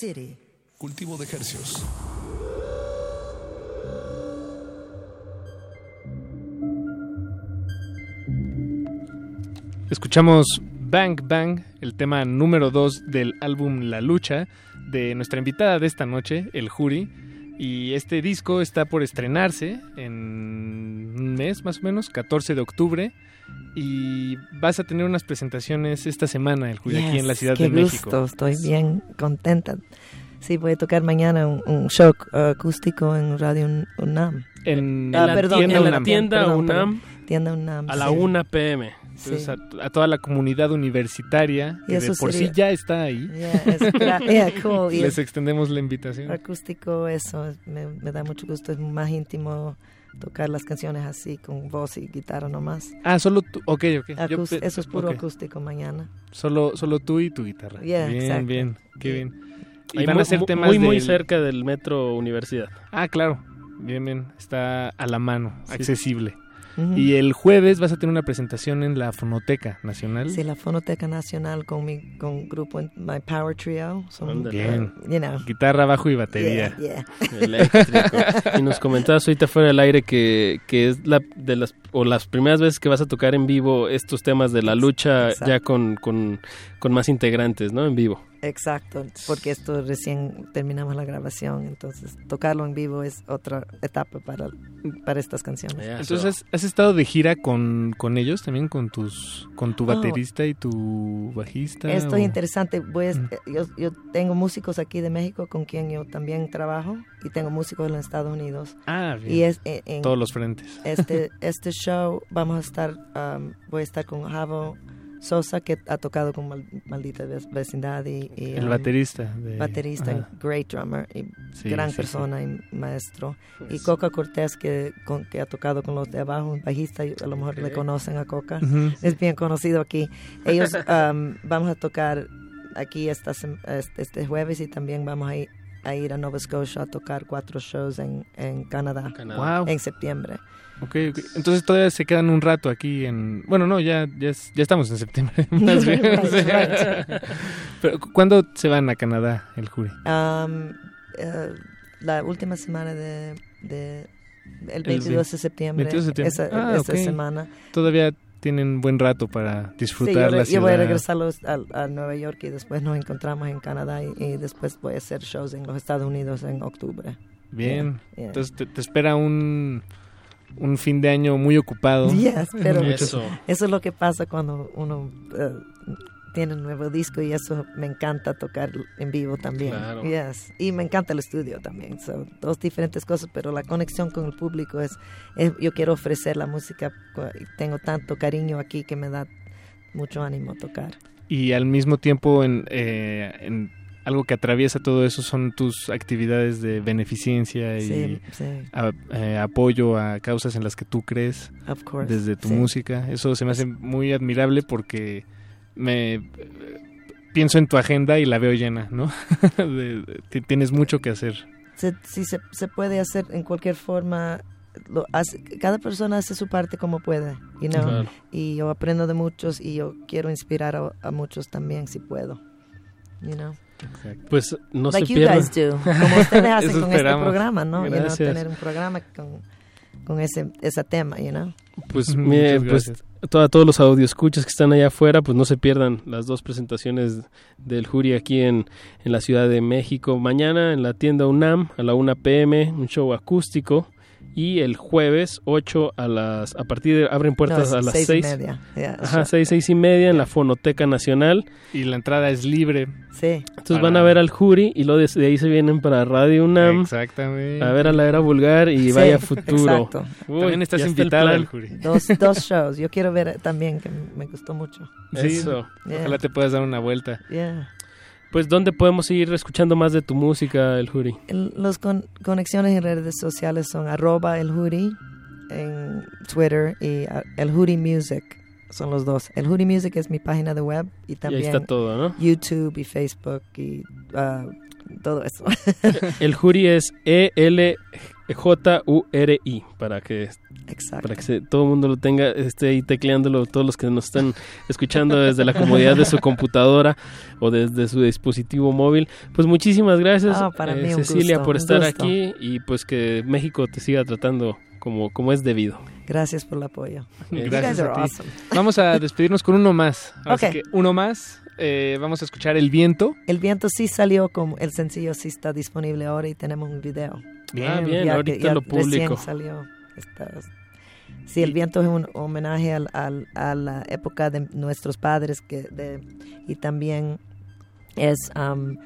City. Cultivo de Hercios. Escuchamos Bang Bang, el tema número 2 del álbum La Lucha, de nuestra invitada de esta noche, el Jury. Y este disco está por estrenarse en un mes más o menos, 14 de octubre. Y vas a tener unas presentaciones esta semana, el Jury, aquí en la Ciudad qué de gusto, México. Estoy bien contenta. Sí, voy a tocar mañana un, un show acústico en Radio Un- UNAM. En, Ah, la perdón, tienda en la UNAM. tienda Perdón, UNAM. perdón. Tienda UNAM. A la sí. 1 pm. Sí. Entonces, a, a toda la comunidad universitaria, Y que eso de por sería- sí ya está ahí, Yeah, es yeah, cool. Les es- extendemos la invitación. acústico, eso es- me, me da mucho gusto. Es más íntimo tocar las canciones así, con voz y guitarra nomás. Ah, solo tú. Ok, ok. Yo eso es puro acústico mañana. Solo, solo tú y tu guitarra. Yeah, bien, exacto. bien. Qué bien. Y Ahí van a ser temas muy, muy del- cerca del Metro Universidad. Ah, claro. Bien, bien. Está a la mano, Sí. accesible. Ujú. Y el jueves vas a tener una presentación en la Fonoteca Nacional. Sí, la Fonoteca Nacional con mi con grupo My Power Trio. Son, Bien. you know. Guitarra, bajo y batería. Yeah, yeah. Eléctrico. y nos comentabas ahorita fuera del aire que, que es la de las o las primeras veces que vas a tocar en vivo estos temas de la lucha Exacto. ya con, con, con más integrantes, ¿no? En vivo. Exacto, porque esto recién terminamos la grabación, entonces tocarlo en vivo es otra etapa para, para estas canciones. Entonces, ¿has, has estado de gira con, con ellos también? ¿Con tus con tu Oh. baterista y tu bajista? Esto es o- interesante. Voy a- yo, yo tengo músicos aquí de México con quien yo también trabajo y tengo músicos en los Estados Unidos. Ah, bien. Y es en, en Todos los frentes. Este, este show vamos a estar, um, voy a estar con Javo Sosa que ha tocado con Mal- Maldita Ve- Vecindad y, y, El um, baterista de- baterista, ajá. great drummer y Sí, gran sí, persona y maestro. Pues- Y Coca Cortés que, con, que ha tocado con los de abajo, un bajista, y a lo mejor le Ok. conocen a Coca, Ujú. es bien conocido aquí. Ellos um, vamos a tocar aquí esta, sem- este, este jueves y también vamos a ir, a ir a Nova Scotia a tocar cuatro shows en, en Canadá, Wow. en septiembre. Ok, ok. Entonces todavía se quedan un rato aquí en... Bueno, no, ya, ya, ya estamos en septiembre. más bien. Pero ¿cu- ¿cuándo se van a Canadá el jury? Um, eh, la última semana de, de el El 22 de septiembre, 22 de septiembre. esa, Ah, esa ok. semana. Todavía tienen buen rato para Sí, disfrutar yo, la ciudad. yo voy a regresar a, a Nueva York y después nos encontramos en Canadá y, y después voy a hacer shows en los Estados Unidos en octubre. Bien. Yeah, yeah. Entonces te, te espera un, un fin de año muy ocupado. Yes, pero eso. es lo que pasa cuando uno eh, tiene un nuevo disco y eso me encanta tocar en vivo también. Claro. Yes. Y me encanta el estudio también. Son dos diferentes cosas, pero la conexión con el público es, es- yo quiero ofrecer la música. Tengo tanto cariño aquí que me da mucho ánimo tocar. Y al mismo tiempo, en, eh, en algo que atraviesa todo eso son tus actividades de beneficencia y Sí, sí. a- eh, apoyo a causas en las que tú crees Of course, desde tu sí. música. Eso se me hace muy admirable porque me eh, pienso en tu agenda y la veo llena, ¿no? De- de- ti- tienes mucho que hacer. se, sí se, se puede hacer en cualquier forma. Lo hace, cada persona hace su parte como puede, you know? Claro. Y yo aprendo de muchos y yo quiero inspirar a, a muchos también si puedo, you know? Pues no like se you pierdan. guys do, como ustedes hacen con esperamos. este programa, ¿no? You know, tener un programa con, con ese, ese tema, you know? Pues, mire, pues a todos los audioscuchas que están allá afuera, pues no se pierdan las dos presentaciones del jury aquí en, en la Ciudad de México. Mañana en la tienda UNAM a la 1 pm, un show acústico. Y el jueves 8 a las a partir de abren puertas No, a las seis y 6. media. Yeah, Ajá, sure. 6, 6 y media en la Fonoteca Nacional. Y la entrada es libre. Sí. Entonces Para- van a ver al jury y luego de, de ahí se vienen para Radio UNAM. Exactamente. A ver a la era vulgar y Sí, vaya futuro. exacto. También Uy, estás ya está el invitada al jury. Dos, dos shows. Yo quiero ver también, que me gustó mucho. Sí, Eso. Yeah. Ojalá te puedas dar una vuelta. Yeah. Pues, ¿dónde podemos seguir escuchando más de tu música, el? El- Los con- conexiones en redes sociales son arroba el Hoodie en Twitter y ah, el Hoodie Music. Son los dos. El Hoodie Music es mi página de web y Y ahí también está todo, ¿no? YouTube y Facebook y ah, todo eso. El jury es E L J-U-R-I, para que, para que se- todo el mundo lo tenga, esté ahí tecleándolo, todos los que nos están escuchando desde la comodidad de su computadora o desde su dispositivo móvil. Pues muchísimas gracias, Ah, para eh, mí Cecilia, gusto, por estar gusto. aquí y pues que México te siga tratando como, como es debido. Gracias por el apoyo. You Gracias a ti. awesome. Vamos a despedirnos con uno más. Así Ok. que uno más. Eh, vamos a escuchar El Viento. El viento sí salió como el sencillo sí está disponible ahora y tenemos un video. Bien. Ah, bien, Ya ahorita ya lo publico. salió. Está- Sí, el viento es un homenaje al- al- a la época de nuestros padres que de, y también es um,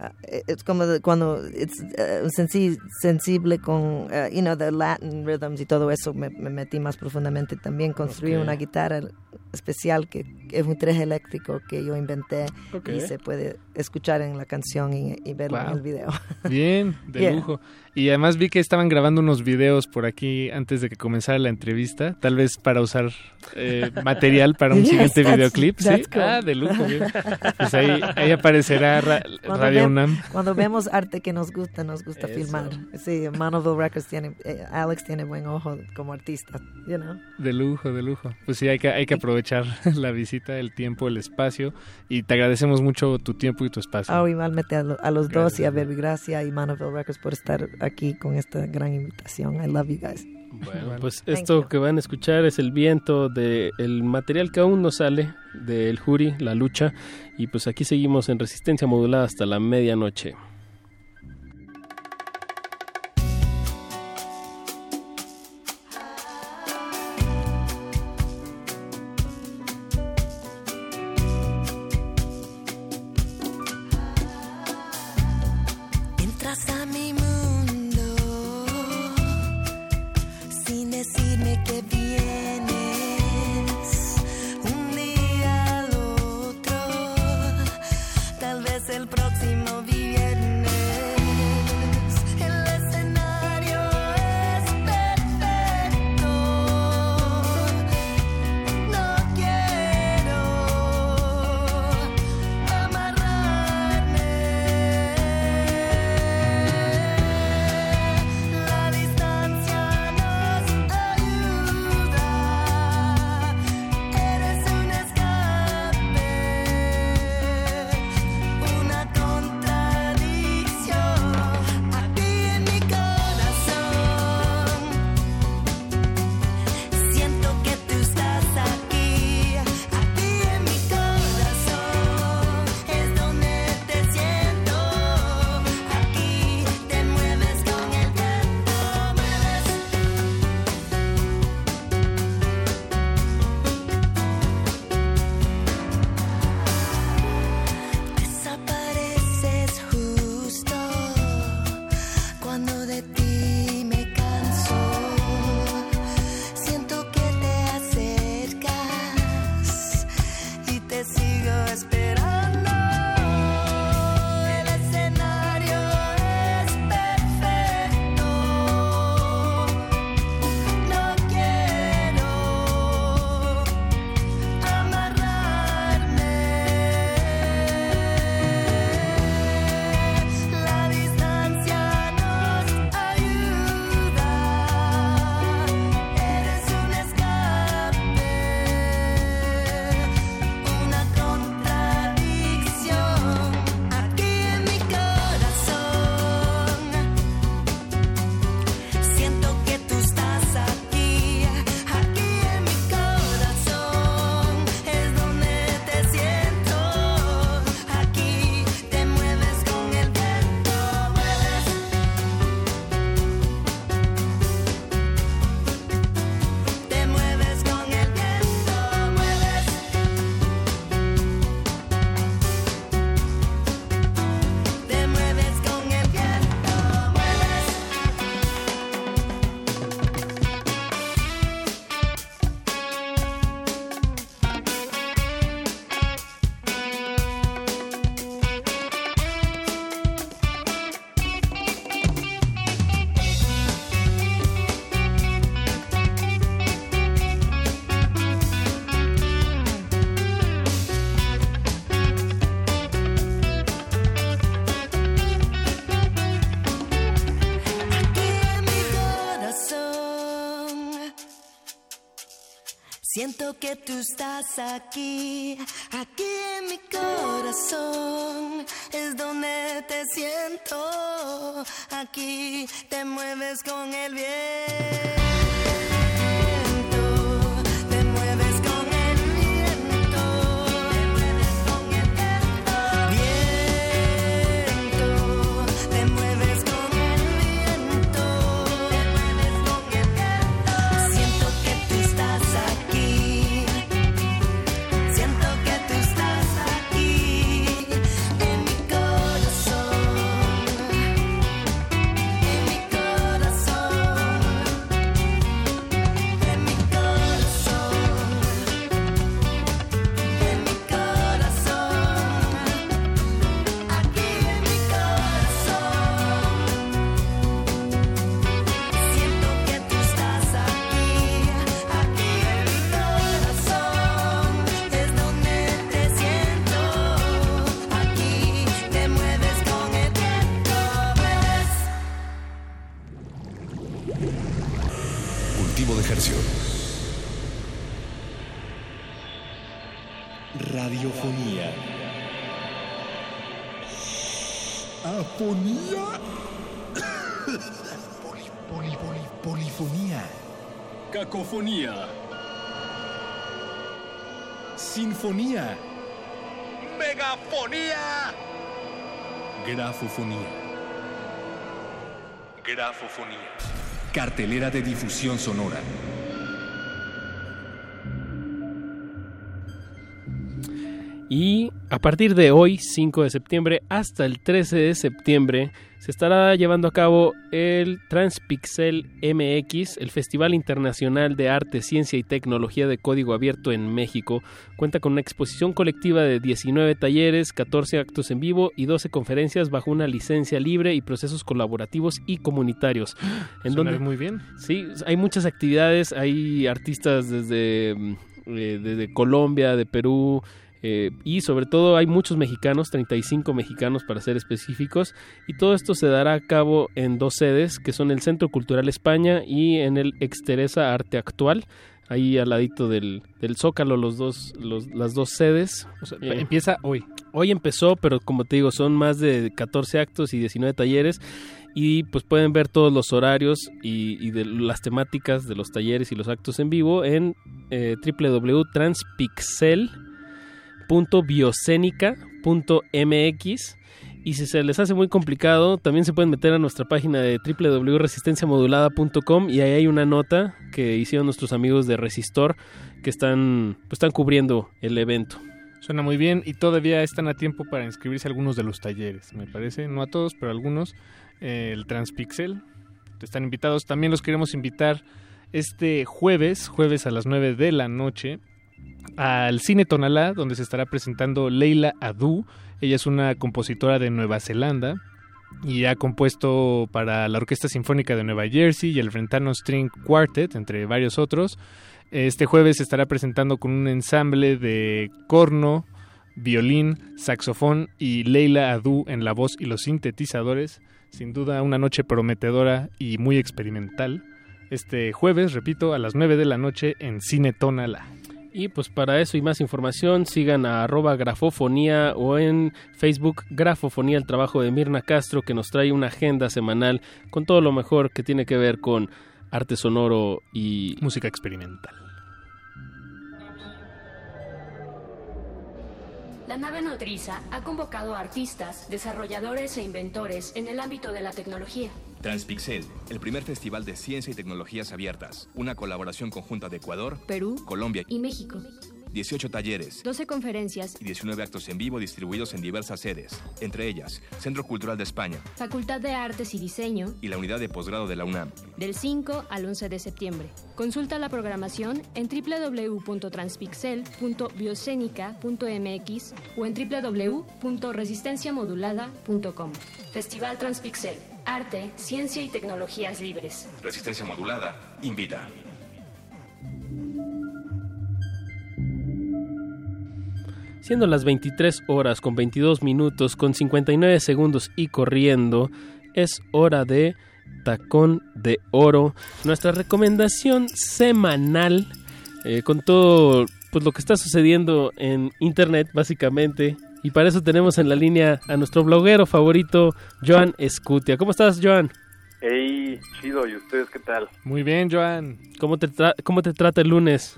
uh, es como cuando es uh, sensi- sensible con uh, you know the Latin rhythms y todo eso me, me metí más profundamente también construí una guitarra especial que, es un tres eléctrico que yo inventé Ok. y se puede escuchar en la canción y, y verlo en Wow. el video Bien, de Yeah. lujo. Y además vi que estaban grabando unos videos por aquí antes de que comenzara la entrevista, tal vez para usar eh, material para un Yes, siguiente that's- videoclip. ¿sí? that's cool. Ah, de lujo. bien. Pues ahí, ahí aparecerá Ra- Cuando Radio ve- UNAM. Cuando vemos arte que nos gusta, nos gusta Eso. filmar. Sí, Manoville Records tiene, eh, Alex tiene buen ojo como artista, you know. De lujo, de lujo. Pues sí, hay que, hay que aprovechar la visita, el tiempo, el espacio. Y te agradecemos mucho tu tiempo y tu espacio. Ah, igualmente a, lo- a los dos Gracias, y a Baby Gracia y Manoville Records por estar aquí con esta gran invitación. I love you guys. Bueno, pues esto que van a escuchar es el viento del el material que aún no sale del jury, la lucha. Y pues aquí seguimos en resistencia modulada hasta la medianoche. Siento que tú estás aquí, Cacofonía. Sinfonía. Megafonía. Grafofonía. Grafofonía. Cartelera de difusión sonora. A partir de hoy, 5 de septiembre, hasta el 13 de septiembre, se estará llevando a cabo el Transpixel MX, el Festival Internacional de Arte, Ciencia y Tecnología de Código Abierto en México. Cuenta con una exposición colectiva de 19 talleres, 14 actos en vivo y 12 conferencias bajo una licencia libre y procesos colaborativos y comunitarios. En Suena muy bien. Sí, hay muchas actividades, hay artistas desde, mm, eh, desde Colombia, de Perú, eh, y sobre todo hay muchos mexicanos, 35 mexicanos para ser específicos, y todo esto se dará a cabo en dos sedes, que son el Centro Cultural España y en el Exteresa Arte Actual, ahí al ladito del, del Zócalo, los dos, los, las dos sedes. Eh, empieza hoy. Hoy empezó, pero como te digo, son más de 14 actos y 19 talleres. Y pues pueden ver todos los horarios y, y de las temáticas de los talleres y los actos en vivo en eh, www.transpixel.biocénica.mx y si se les hace muy complicado, también se pueden meter a nuestra página de www.resistenciamodulada.com y ahí hay una nota que hicieron nuestros amigos de Resistor que están, pues, están cubriendo el evento. Suena muy bien y todavía están a tiempo para inscribirse a algunos de los talleres, me parece. No a todos, pero a algunos. Eh, el Transpixel. Están invitados. También los queremos invitar este jueves, jueves a las 9 de la noche, al Cine Tonalá, donde se estará presentando Leila Adu. Ella es una compositora de Nueva Zelanda y ha compuesto para la Orquesta Sinfónica de Nueva Jersey y el Brentano String Quartet, entre varios otros. Este jueves se estará presentando con un ensamble de corno, violín, saxofón y Leila Adu en la voz y los sintetizadores. Sin duda una noche prometedora y muy experimental. Este jueves, repito, a las 9 de la noche en Cine Tonalá. Y pues para eso y más información sigan a arroba grafofonía o en Facebook Grafofonía, el trabajo de Mirna Castro que nos trae una agenda semanal con todo lo mejor que tiene que ver con arte sonoro y música experimental. La nave nodriza ha convocado a artistas, desarrolladores e inventores en el ámbito de la tecnología. Transpixel, el primer festival de ciencia y tecnologías abiertas. Una colaboración conjunta de Ecuador, Perú Colombia y México. 18 talleres 12 conferencias y 19 actos en vivo distribuidos en diversas sedes, entre ellas Centro Cultural de España Facultad de Artes y Diseño y la Unidad de Posgrado de la UNAM. del 5 al 11 de septiembre. Consulta la programación en www.transpixel.biocénica.mx o en www.resistenciamodulada.com. Festival Transpixel. Arte, ciencia y tecnologías libres. Resistencia Modulada invita. Siendo las 23 horas con 22 minutos con 59 segundos y corriendo, es hora de Tacón de Oro, nuestra recomendación semanal eh, con todo pues lo que está sucediendo en internet básicamente y para eso tenemos en la línea a nuestro bloguero favorito Joan Escutia. ¿Cómo estás, Joan? Hey, chido, ¿y ustedes qué tal? Muy bien, Joan. ¿Cómo te, tra- cómo te trata el lunes?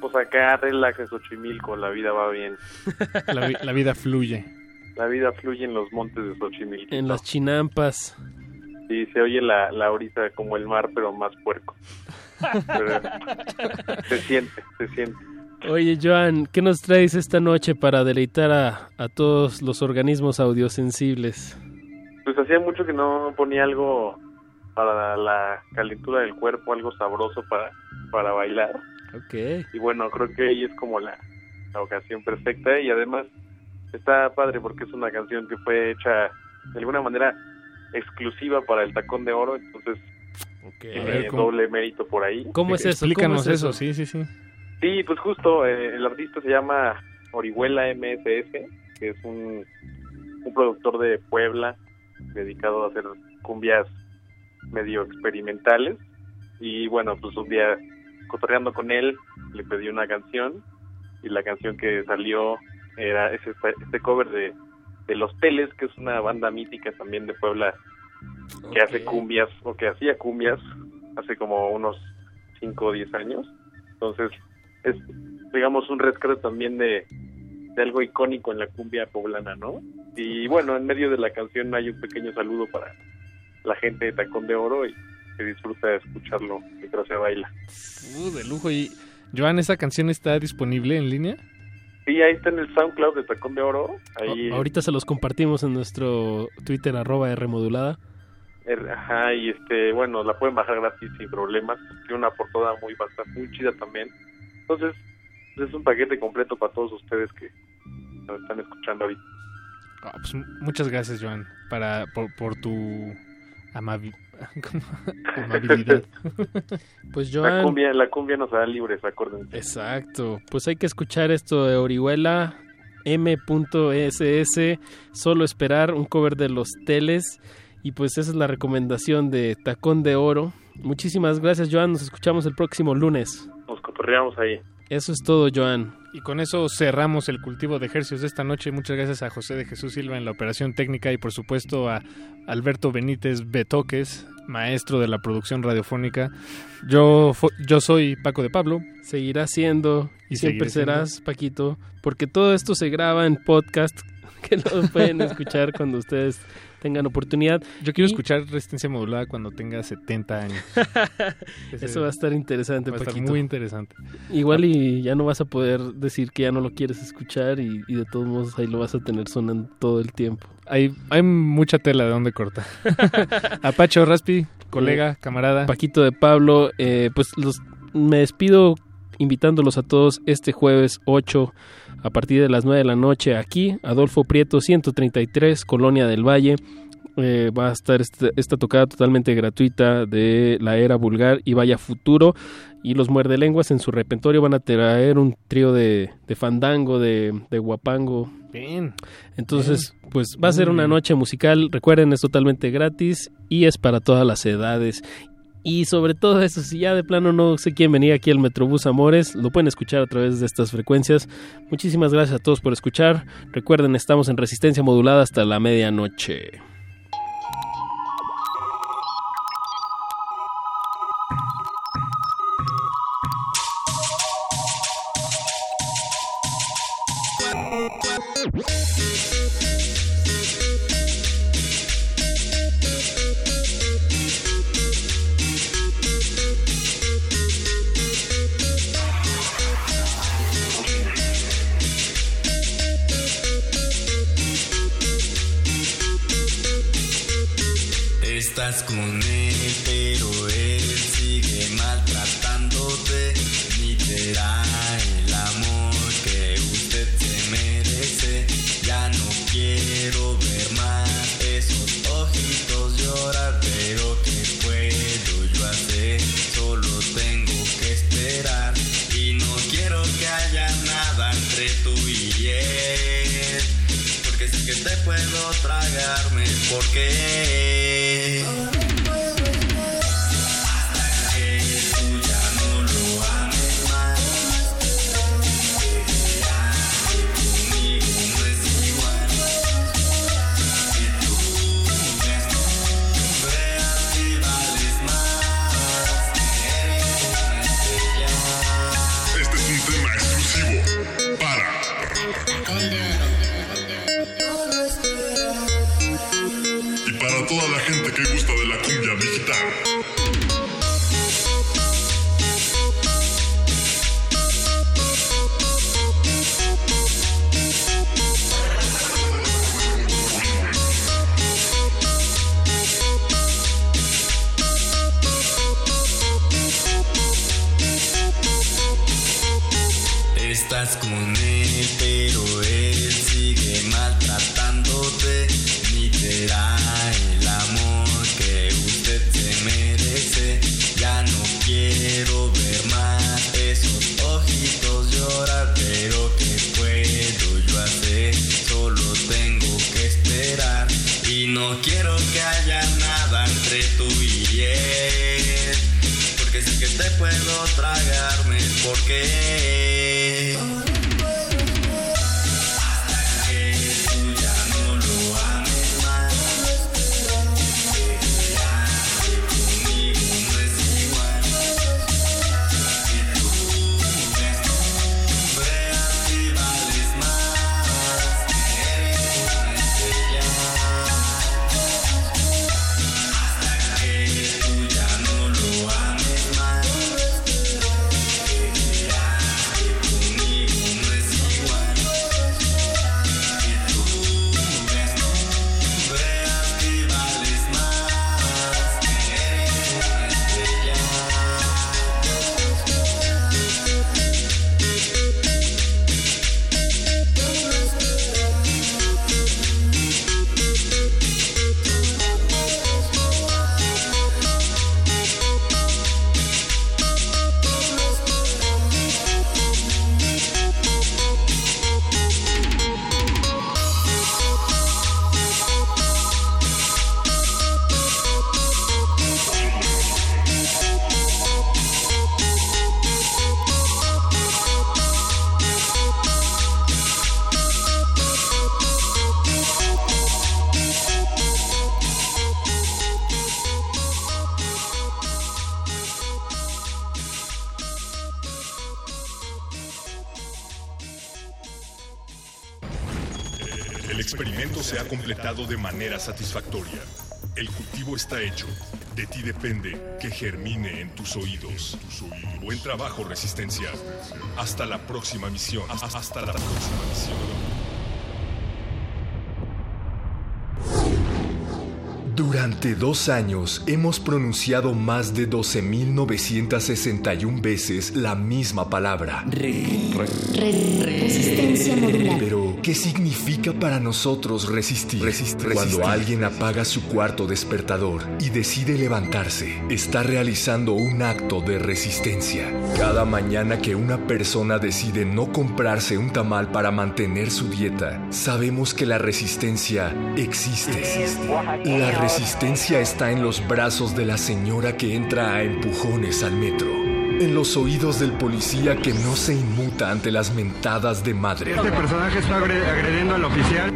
Pues acá relax en Xochimilco, la vida va bien. La, vi- la vida fluye. La vida fluye en los montes de Xochimilco. En las chinampas. Sí, se oye la, la orisa como el mar, pero más puerco. Pero se siente, se siente. Oye, Joan, ¿qué nos traes esta noche para deleitar a, a todos los organismos audiosensibles? Pues hacía mucho que no ponía algo para la calentura del cuerpo, algo sabroso para, para bailar. Ok. Y bueno, creo que ahí es como la, la ocasión perfecta y además está padre porque es una canción que fue hecha de alguna manera exclusiva para el Tacón de Oro, entonces ver, ¿cómo- doble mérito por ahí. ¿Cómo es eso? Explícanos ¿Cómo es eso? eso? sí, sí, sí. Sí, pues justo, eh, el artista se llama Orihuela MSS, que es un, un productor de Puebla dedicado a hacer cumbias medio experimentales. Y bueno, pues un día cotorreando con él, le pedí una canción y la canción que salió era es esta- este cover de, de Los Teles, que es una banda mítica también de Puebla que hace cumbias o que hacía cumbias hace como unos 5 o 10 años. Entonces, es digamos un rescate también de, de algo icónico en la cumbia poblana, ¿no? Y bueno, en medio de la canción hay un pequeño saludo para la gente de Tacón de Oro y que disfruta de escucharlo mientras se baila. Uh, de lujo. Y, Joan, ¿esa canción está disponible en línea? Sí, ahí está en el SoundCloud de Tacón de Oro. Ahí, ahorita se los compartimos en nuestro Twitter arroba Rmodulada. ajá, y este, bueno, la pueden bajar gratis sin problemas. Tiene una portada muy bastante, muy chida también. Entonces, es un paquete completo para todos ustedes que nos están escuchando ahorita. Ah, pues, muchas gracias, Joan, para, por, por tu amabilidad. Pues La Joan, cumbia, la cumbia nos da libres, acuérdense. exacto. Pues hay que escuchar esto de Orihuela M.ss, solo esperar un cover de los teles y pues esa es la recomendación de Tacón de Oro. Muchísimas gracias, Joan. Nos escuchamos el próximo lunes. Nos cotorreamos ahí. Eso es todo, Joan. Y con eso cerramos el cultivo de ejercicios de esta noche. Muchas gracias a José de Jesús Silva en la operación técnica y por supuesto a Alberto Benítez Betoques, maestro de la producción radiofónica. Yo, yo soy Paco de Pablo. Seguirá siendo y siempre siendo. serás, Paquito, porque todo esto se graba en podcast que lo pueden escuchar cuando ustedes tengan oportunidad. Yo quiero Y- escuchar Resistencia Modulada cuando tenga 70 años. Eso va a estar interesante, va a estar Paquito. muy interesante. Igual y ya no vas a poder decir que ya no lo quieres escuchar y, y de todos modos ahí lo vas a tener sonando todo el tiempo. Hay, hay mucha tela de donde cortar. Apacho Raspi, colega, camarada. Paquito de Pablo, eh, pues los, me despido invitándolos a todos este jueves 8 a partir de las 9 de la noche aquí, Adolfo Prieto 133, Colonia del Valle. Eh, va a estar este- esta tocada totalmente gratuita de la era vulgar y vaya futuro. Y los muerde lenguas en su repertorio van a traer un trío de, de fandango, de, de guapango. Bien. Entonces, pues va a ser una noche musical. Recuerden, es totalmente gratis y es para todas las edades. Y sobre todo eso, si ya de plano no se quieren venir aquí al Metrobús Amores, lo pueden escuchar a través de estas frecuencias. Muchísimas gracias a todos por escuchar. Recuerden, estamos en resistencia modulada hasta la medianoche. Satisfactoria. El cultivo está hecho. De ti depende que germine en tus oídos. Buen trabajo, Resistencia. Hasta la próxima misión. Hasta la próxima misión. Durante dos años hemos pronunciado más de 12.961 veces la misma palabra. Resistencia modular. Pero, ¿qué significa para nosotros resistir? Cuando alguien apaga su cuarto despertador y decide levantarse, está realizando un acto de resistencia. Cada mañana que una persona decide no comprarse un tamal para mantener su dieta, sabemos que la resistencia existe. La resistencia está en los brazos de la señora que entra a empujones al metro. En los oídos del policía que no se inmuta ante las mentadas de madre. Este personaje está agre- agrediendo al oficial.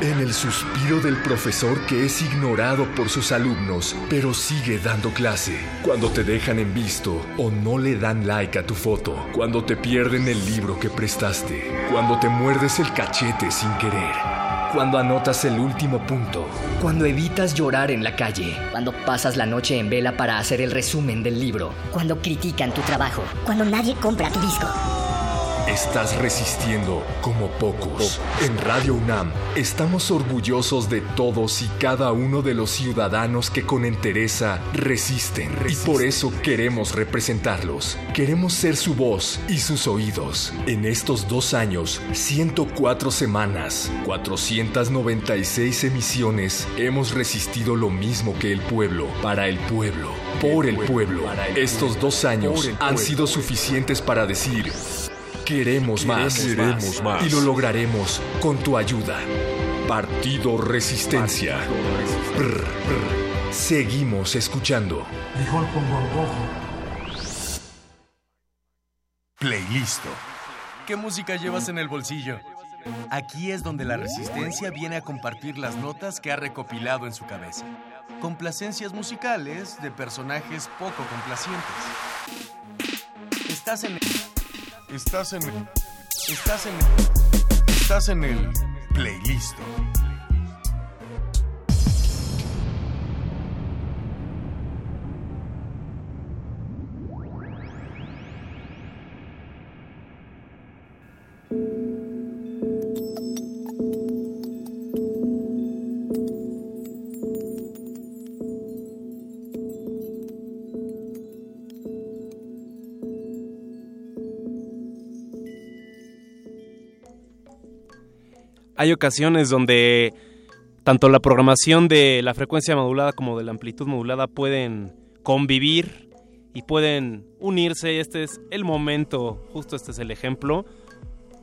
En el suspiro del profesor que es ignorado por sus alumnos, pero sigue dando clase. Cuando te dejan en visto o no le dan like a tu foto. Cuando te pierden el libro que prestaste. Cuando te muerdes el cachete sin querer. Cuando anotas el último punto. Cuando evitas llorar en la calle. Cuando pasas la noche en vela para hacer el resumen del libro. Cuando critican tu trabajo. Cuando nadie compra tu disco. Estás resistiendo como pocos. En Radio UNAM estamos orgullosos de todos y cada uno de los ciudadanos que con entereza resisten. Y por eso queremos representarlos. Queremos ser su voz y sus oídos. En estos dos años, 104 semanas, 496 emisiones, hemos resistido lo mismo que el pueblo, para el pueblo, por el pueblo. Estos dos años han sido suficientes para decir... Queremos más. Queremos más. Y lo lograremos con tu ayuda. Partido Resistencia. Brr, brr. Seguimos escuchando. Frijol con gorgojo. Playlisto. ¿Qué música llevas en el bolsillo? Aquí es donde la resistencia viene a compartir las notas que ha recopilado en su cabeza. Complacencias musicales de personajes poco complacientes. Estás en el... Estás en el... Estás en. Estás en el playlisto. Hay ocasiones donde tanto la programación de la frecuencia modulada como de la amplitud modulada pueden convivir y pueden unirse. Este es el momento, justo este es el ejemplo.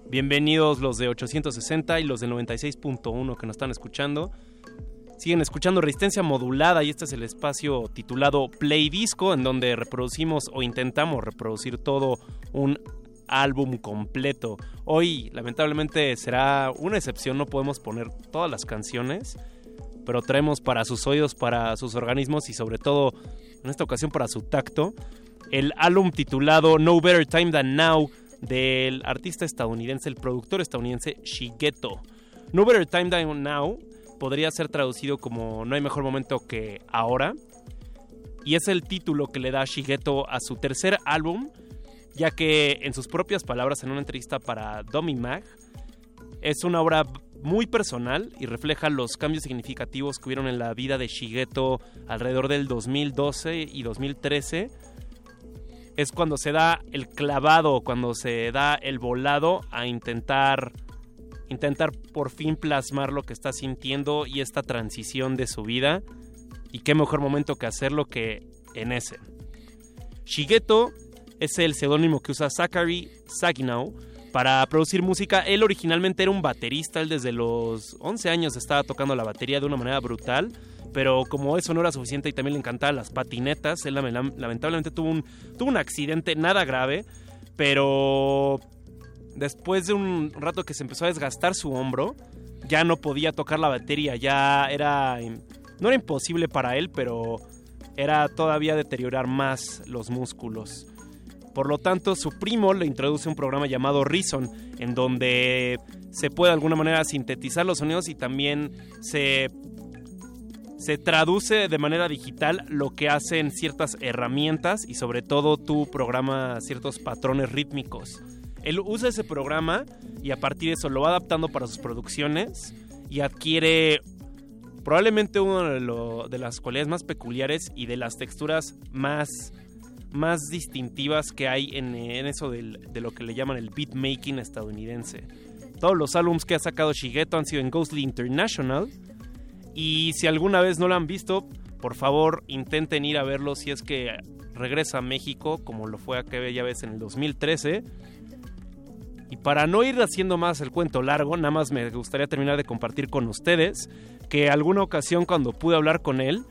Bienvenidos los de 860 y los de 96.1 que nos están escuchando. Siguen escuchando Resistencia Modulada y este es el espacio titulado Play Disco en donde reproducimos o intentamos reproducir todo un álbum completo. Hoy lamentablemente será una excepción, no podemos poner todas las canciones, pero traemos para sus oídos, para sus organismos y sobre todo en esta ocasión para su tacto el álbum titulado No Better Time Than Now del artista estadounidense, el productor estadounidense Shigeto. No Better Time Than Now podría ser traducido como No hay mejor momento que ahora. Y es el título que le da Shigeto a su tercer álbum, ya que en sus propias palabras en una entrevista para Dummy Mag, es una obra muy personal y refleja los cambios significativos que hubieron en la vida de Shigeto alrededor del 2012 y 2013. Es cuando se da el clavado, cuando se da el volado a intentar intentar por fin plasmar lo que está sintiendo y esta transición de su vida. Y qué mejor momento que hacerlo que en ese. Shigeto es el seudónimo que usa Zachary Saginaw para producir música. Él originalmente era un baterista, él desde los 11 años estaba tocando la batería de una manera brutal. Pero como eso no era suficiente y también le encantaban las patinetas, él lamentablemente tuvo un, tuvo un accidente nada grave, pero después de un rato que se empezó a desgastar su hombro, ya no podía tocar la batería, ya era... No era imposible para él, pero era todavía deteriorar más los músculos. Por lo tanto, su primo le introduce un programa llamado Reason, en donde se puede de alguna manera sintetizar los sonidos y también se, se traduce de manera digital lo que hacen ciertas herramientas y sobre todo tu programa ciertos patrones rítmicos. Él usa ese programa y a partir de eso lo va adaptando para sus producciones y adquiere probablemente una de, de las cualidades más peculiares y de las texturas más, más distintivas que hay en, eso de lo que le llaman el beatmaking estadounidense. Todos los álbumes que ha sacado Shigeto han sido en Ghostly International y si alguna vez no lo han visto, por favor intenten ir a verlo si es que regresa a México, como lo fue aquella vez en el 2013. Y para no ir haciendo más el cuento largo, nada más me gustaría terminar de compartir con ustedes que alguna ocasión cuando pude hablar con él,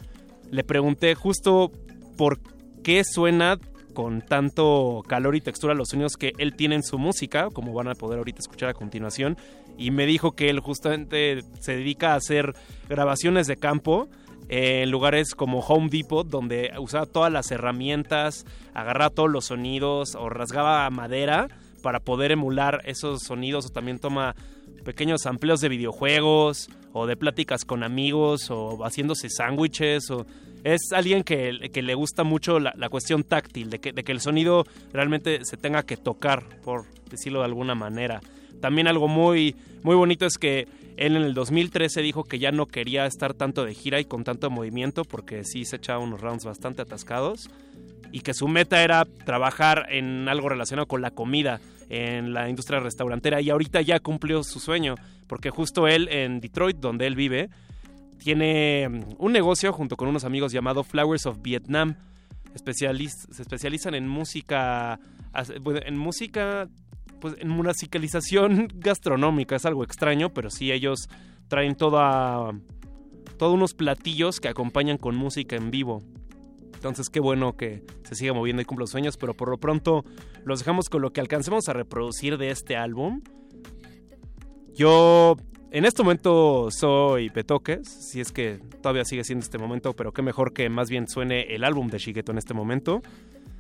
le pregunté justo por qué suena con tanto calor y textura los sonidos que él tiene en su música, como van a poder ahorita escuchar a continuación, y me dijo que él justamente se dedica a hacer grabaciones de campo en lugares como Home Depot, donde usaba todas las herramientas, agarraba todos los sonidos o rasgaba madera para poder emular esos sonidos. O también toma pequeños amplios de videojuegos o de pláticas con amigos o haciéndose sándwiches o es alguien que, que le gusta mucho la, la cuestión táctil, de que, de que el sonido realmente se tenga que tocar, por decirlo de alguna manera. También algo muy, muy bonito es que él en el 2013 dijo que ya no quería estar tanto de gira y con tanto movimiento porque sí se echaba unos rounds bastante atascados y que su meta era trabajar en algo relacionado con la comida en la industria restaurantera y ahorita ya cumplió su sueño porque justo él en Detroit donde él vive tiene mm, un negocio junto con unos amigos llamado Flowers of Vietnam. Se especializan en música en música pues en musicalización gastronómica. Es algo extraño pero sí ellos traen toda todos unos platillos que acompañan con música en vivo. Entonces qué bueno que se siga moviendo y cumpla los sueños, pero por lo pronto los dejamos con lo que alcancemos a reproducir de este álbum. Yo en este momento soy Betoques, si es que todavía sigue siendo este momento, pero qué mejor que más bien suene el álbum de Shigeto en este momento.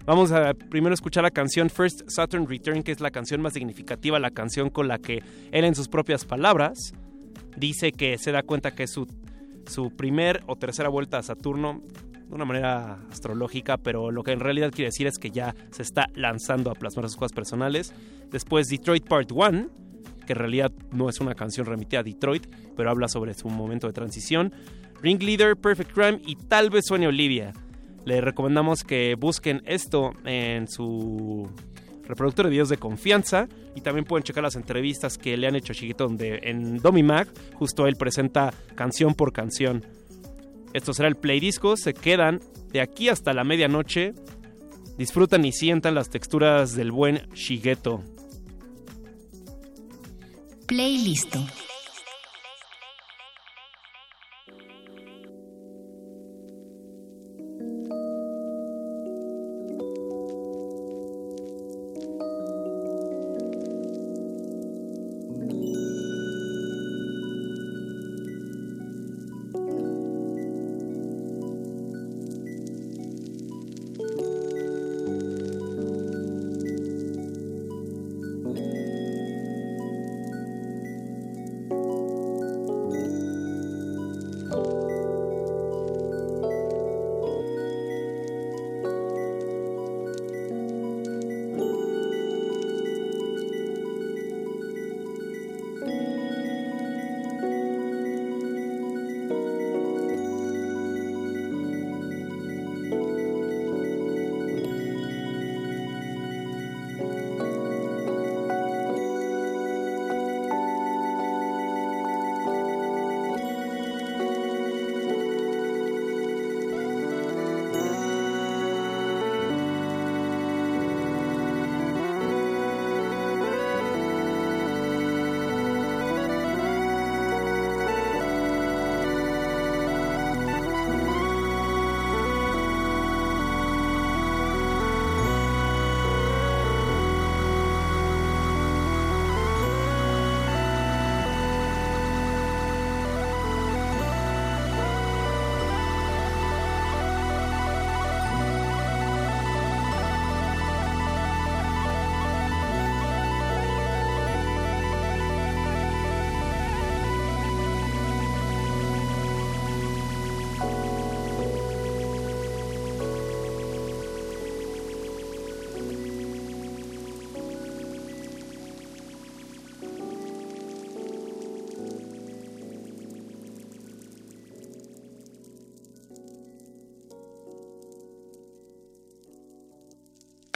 Vamos a primero escuchar la canción First Saturn Return, que es la canción más significativa, la canción con la que él en sus propias palabras dice que se da cuenta que su, su primer o tercera vuelta a Saturno de una manera astrológica, pero lo que en realidad quiere decir es que ya se está lanzando a plasmar sus cosas personales. Después Detroit Part 1, que en realidad no es una canción remitida a Detroit, pero habla sobre su momento de transición. Ringleader, Perfect Crime y tal vez suene Olivia. Le recomendamos que busquen esto en su reproductor de videos de confianza y también pueden checar las entrevistas que le han hecho a Chiquito donde en Domi Mag justo él presenta canción por canción. Esto será el Play Disco, se quedan de aquí hasta la medianoche, disfrutan y sientan las texturas del buen Shigeto. Playlist.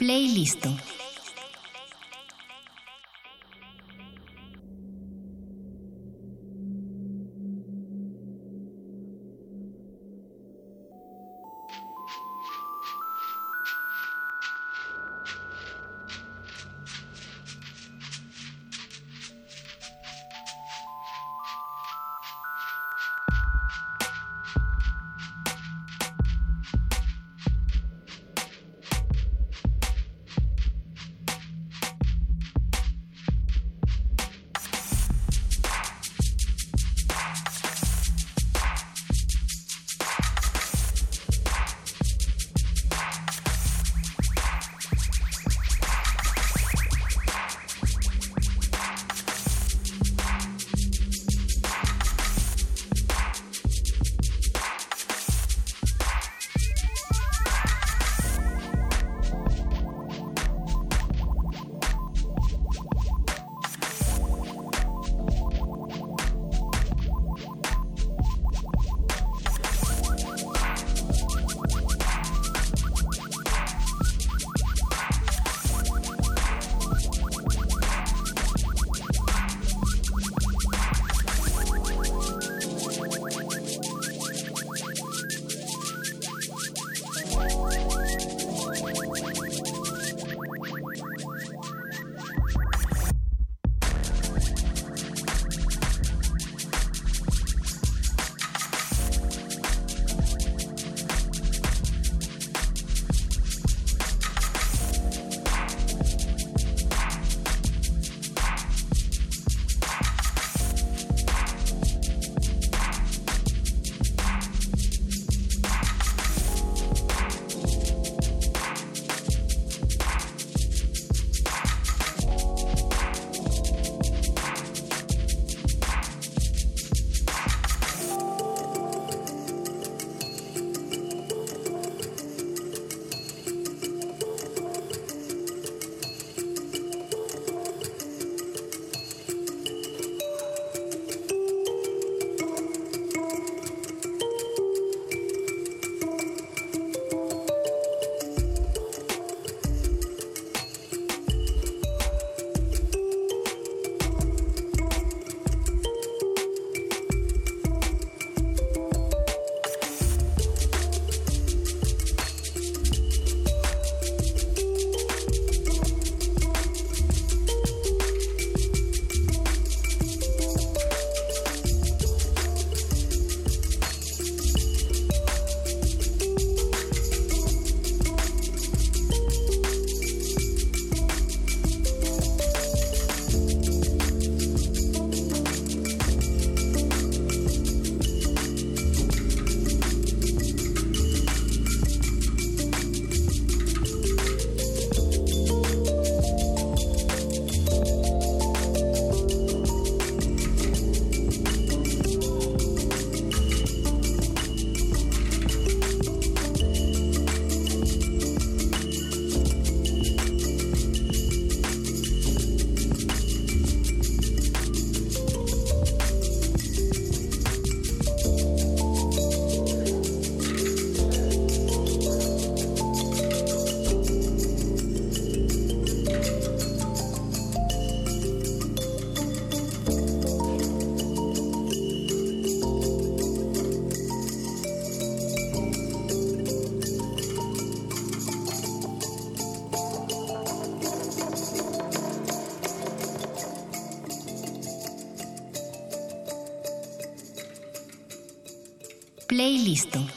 Playlist. Playlisto. Playlist.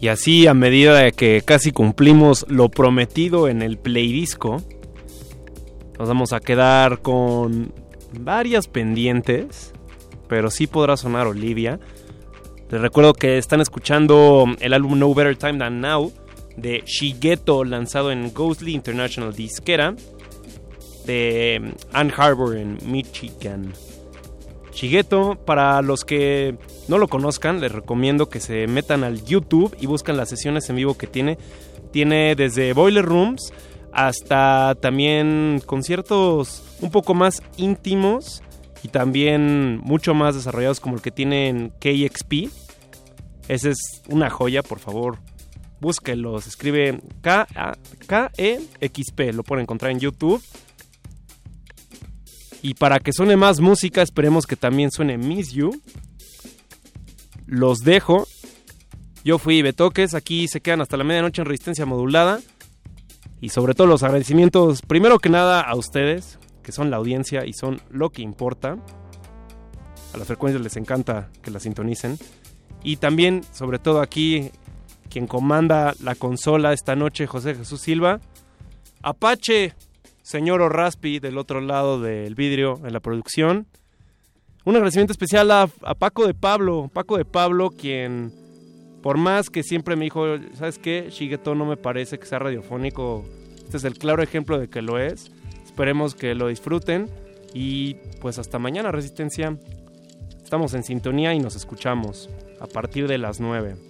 Y así, a medida que casi cumplimos lo prometido en el playdisco, nos vamos a quedar con varias pendientes, pero sí podrá sonar Olivia. Les recuerdo que están escuchando el álbum No Better Time Than Now de Shigeto, lanzado en Ghostly International Disquera de Ann Arbor en Michigan. Shigeto, para los que no lo conozcan, les recomiendo que se metan al YouTube y buscan las sesiones en vivo que tiene. Tiene desde Boiler Rooms hasta también conciertos un poco más íntimos y también mucho más desarrollados como el que tiene en KXP. Esa es una joya, por favor. Búsquenlo, se escribe K-E-X-P, lo pueden encontrar en YouTube. Y para que suene más música, esperemos que también suene Miss You. Los dejo. Yo fui Betoques, aquí se quedan hasta la medianoche en resistencia modulada. Y sobre todo los agradecimientos, primero que nada a ustedes, que son la audiencia y son lo que importa. A las frecuencias les encanta que las sintonicen. Y también, sobre todo aquí, quien comanda la consola esta noche, José Jesús Silva. Apache, señor Orraspi, del otro lado del vidrio en la producción. Un agradecimiento especial a, Paco de Pablo, Paco de Pablo, quien por más que siempre me dijo, ¿sabes qué? Shigeto no me parece que sea radiofónico. Este es el claro ejemplo de que lo es. Esperemos que lo disfruten. Y pues hasta mañana, Resistencia. Estamos en sintonía y nos escuchamos a partir de las 9.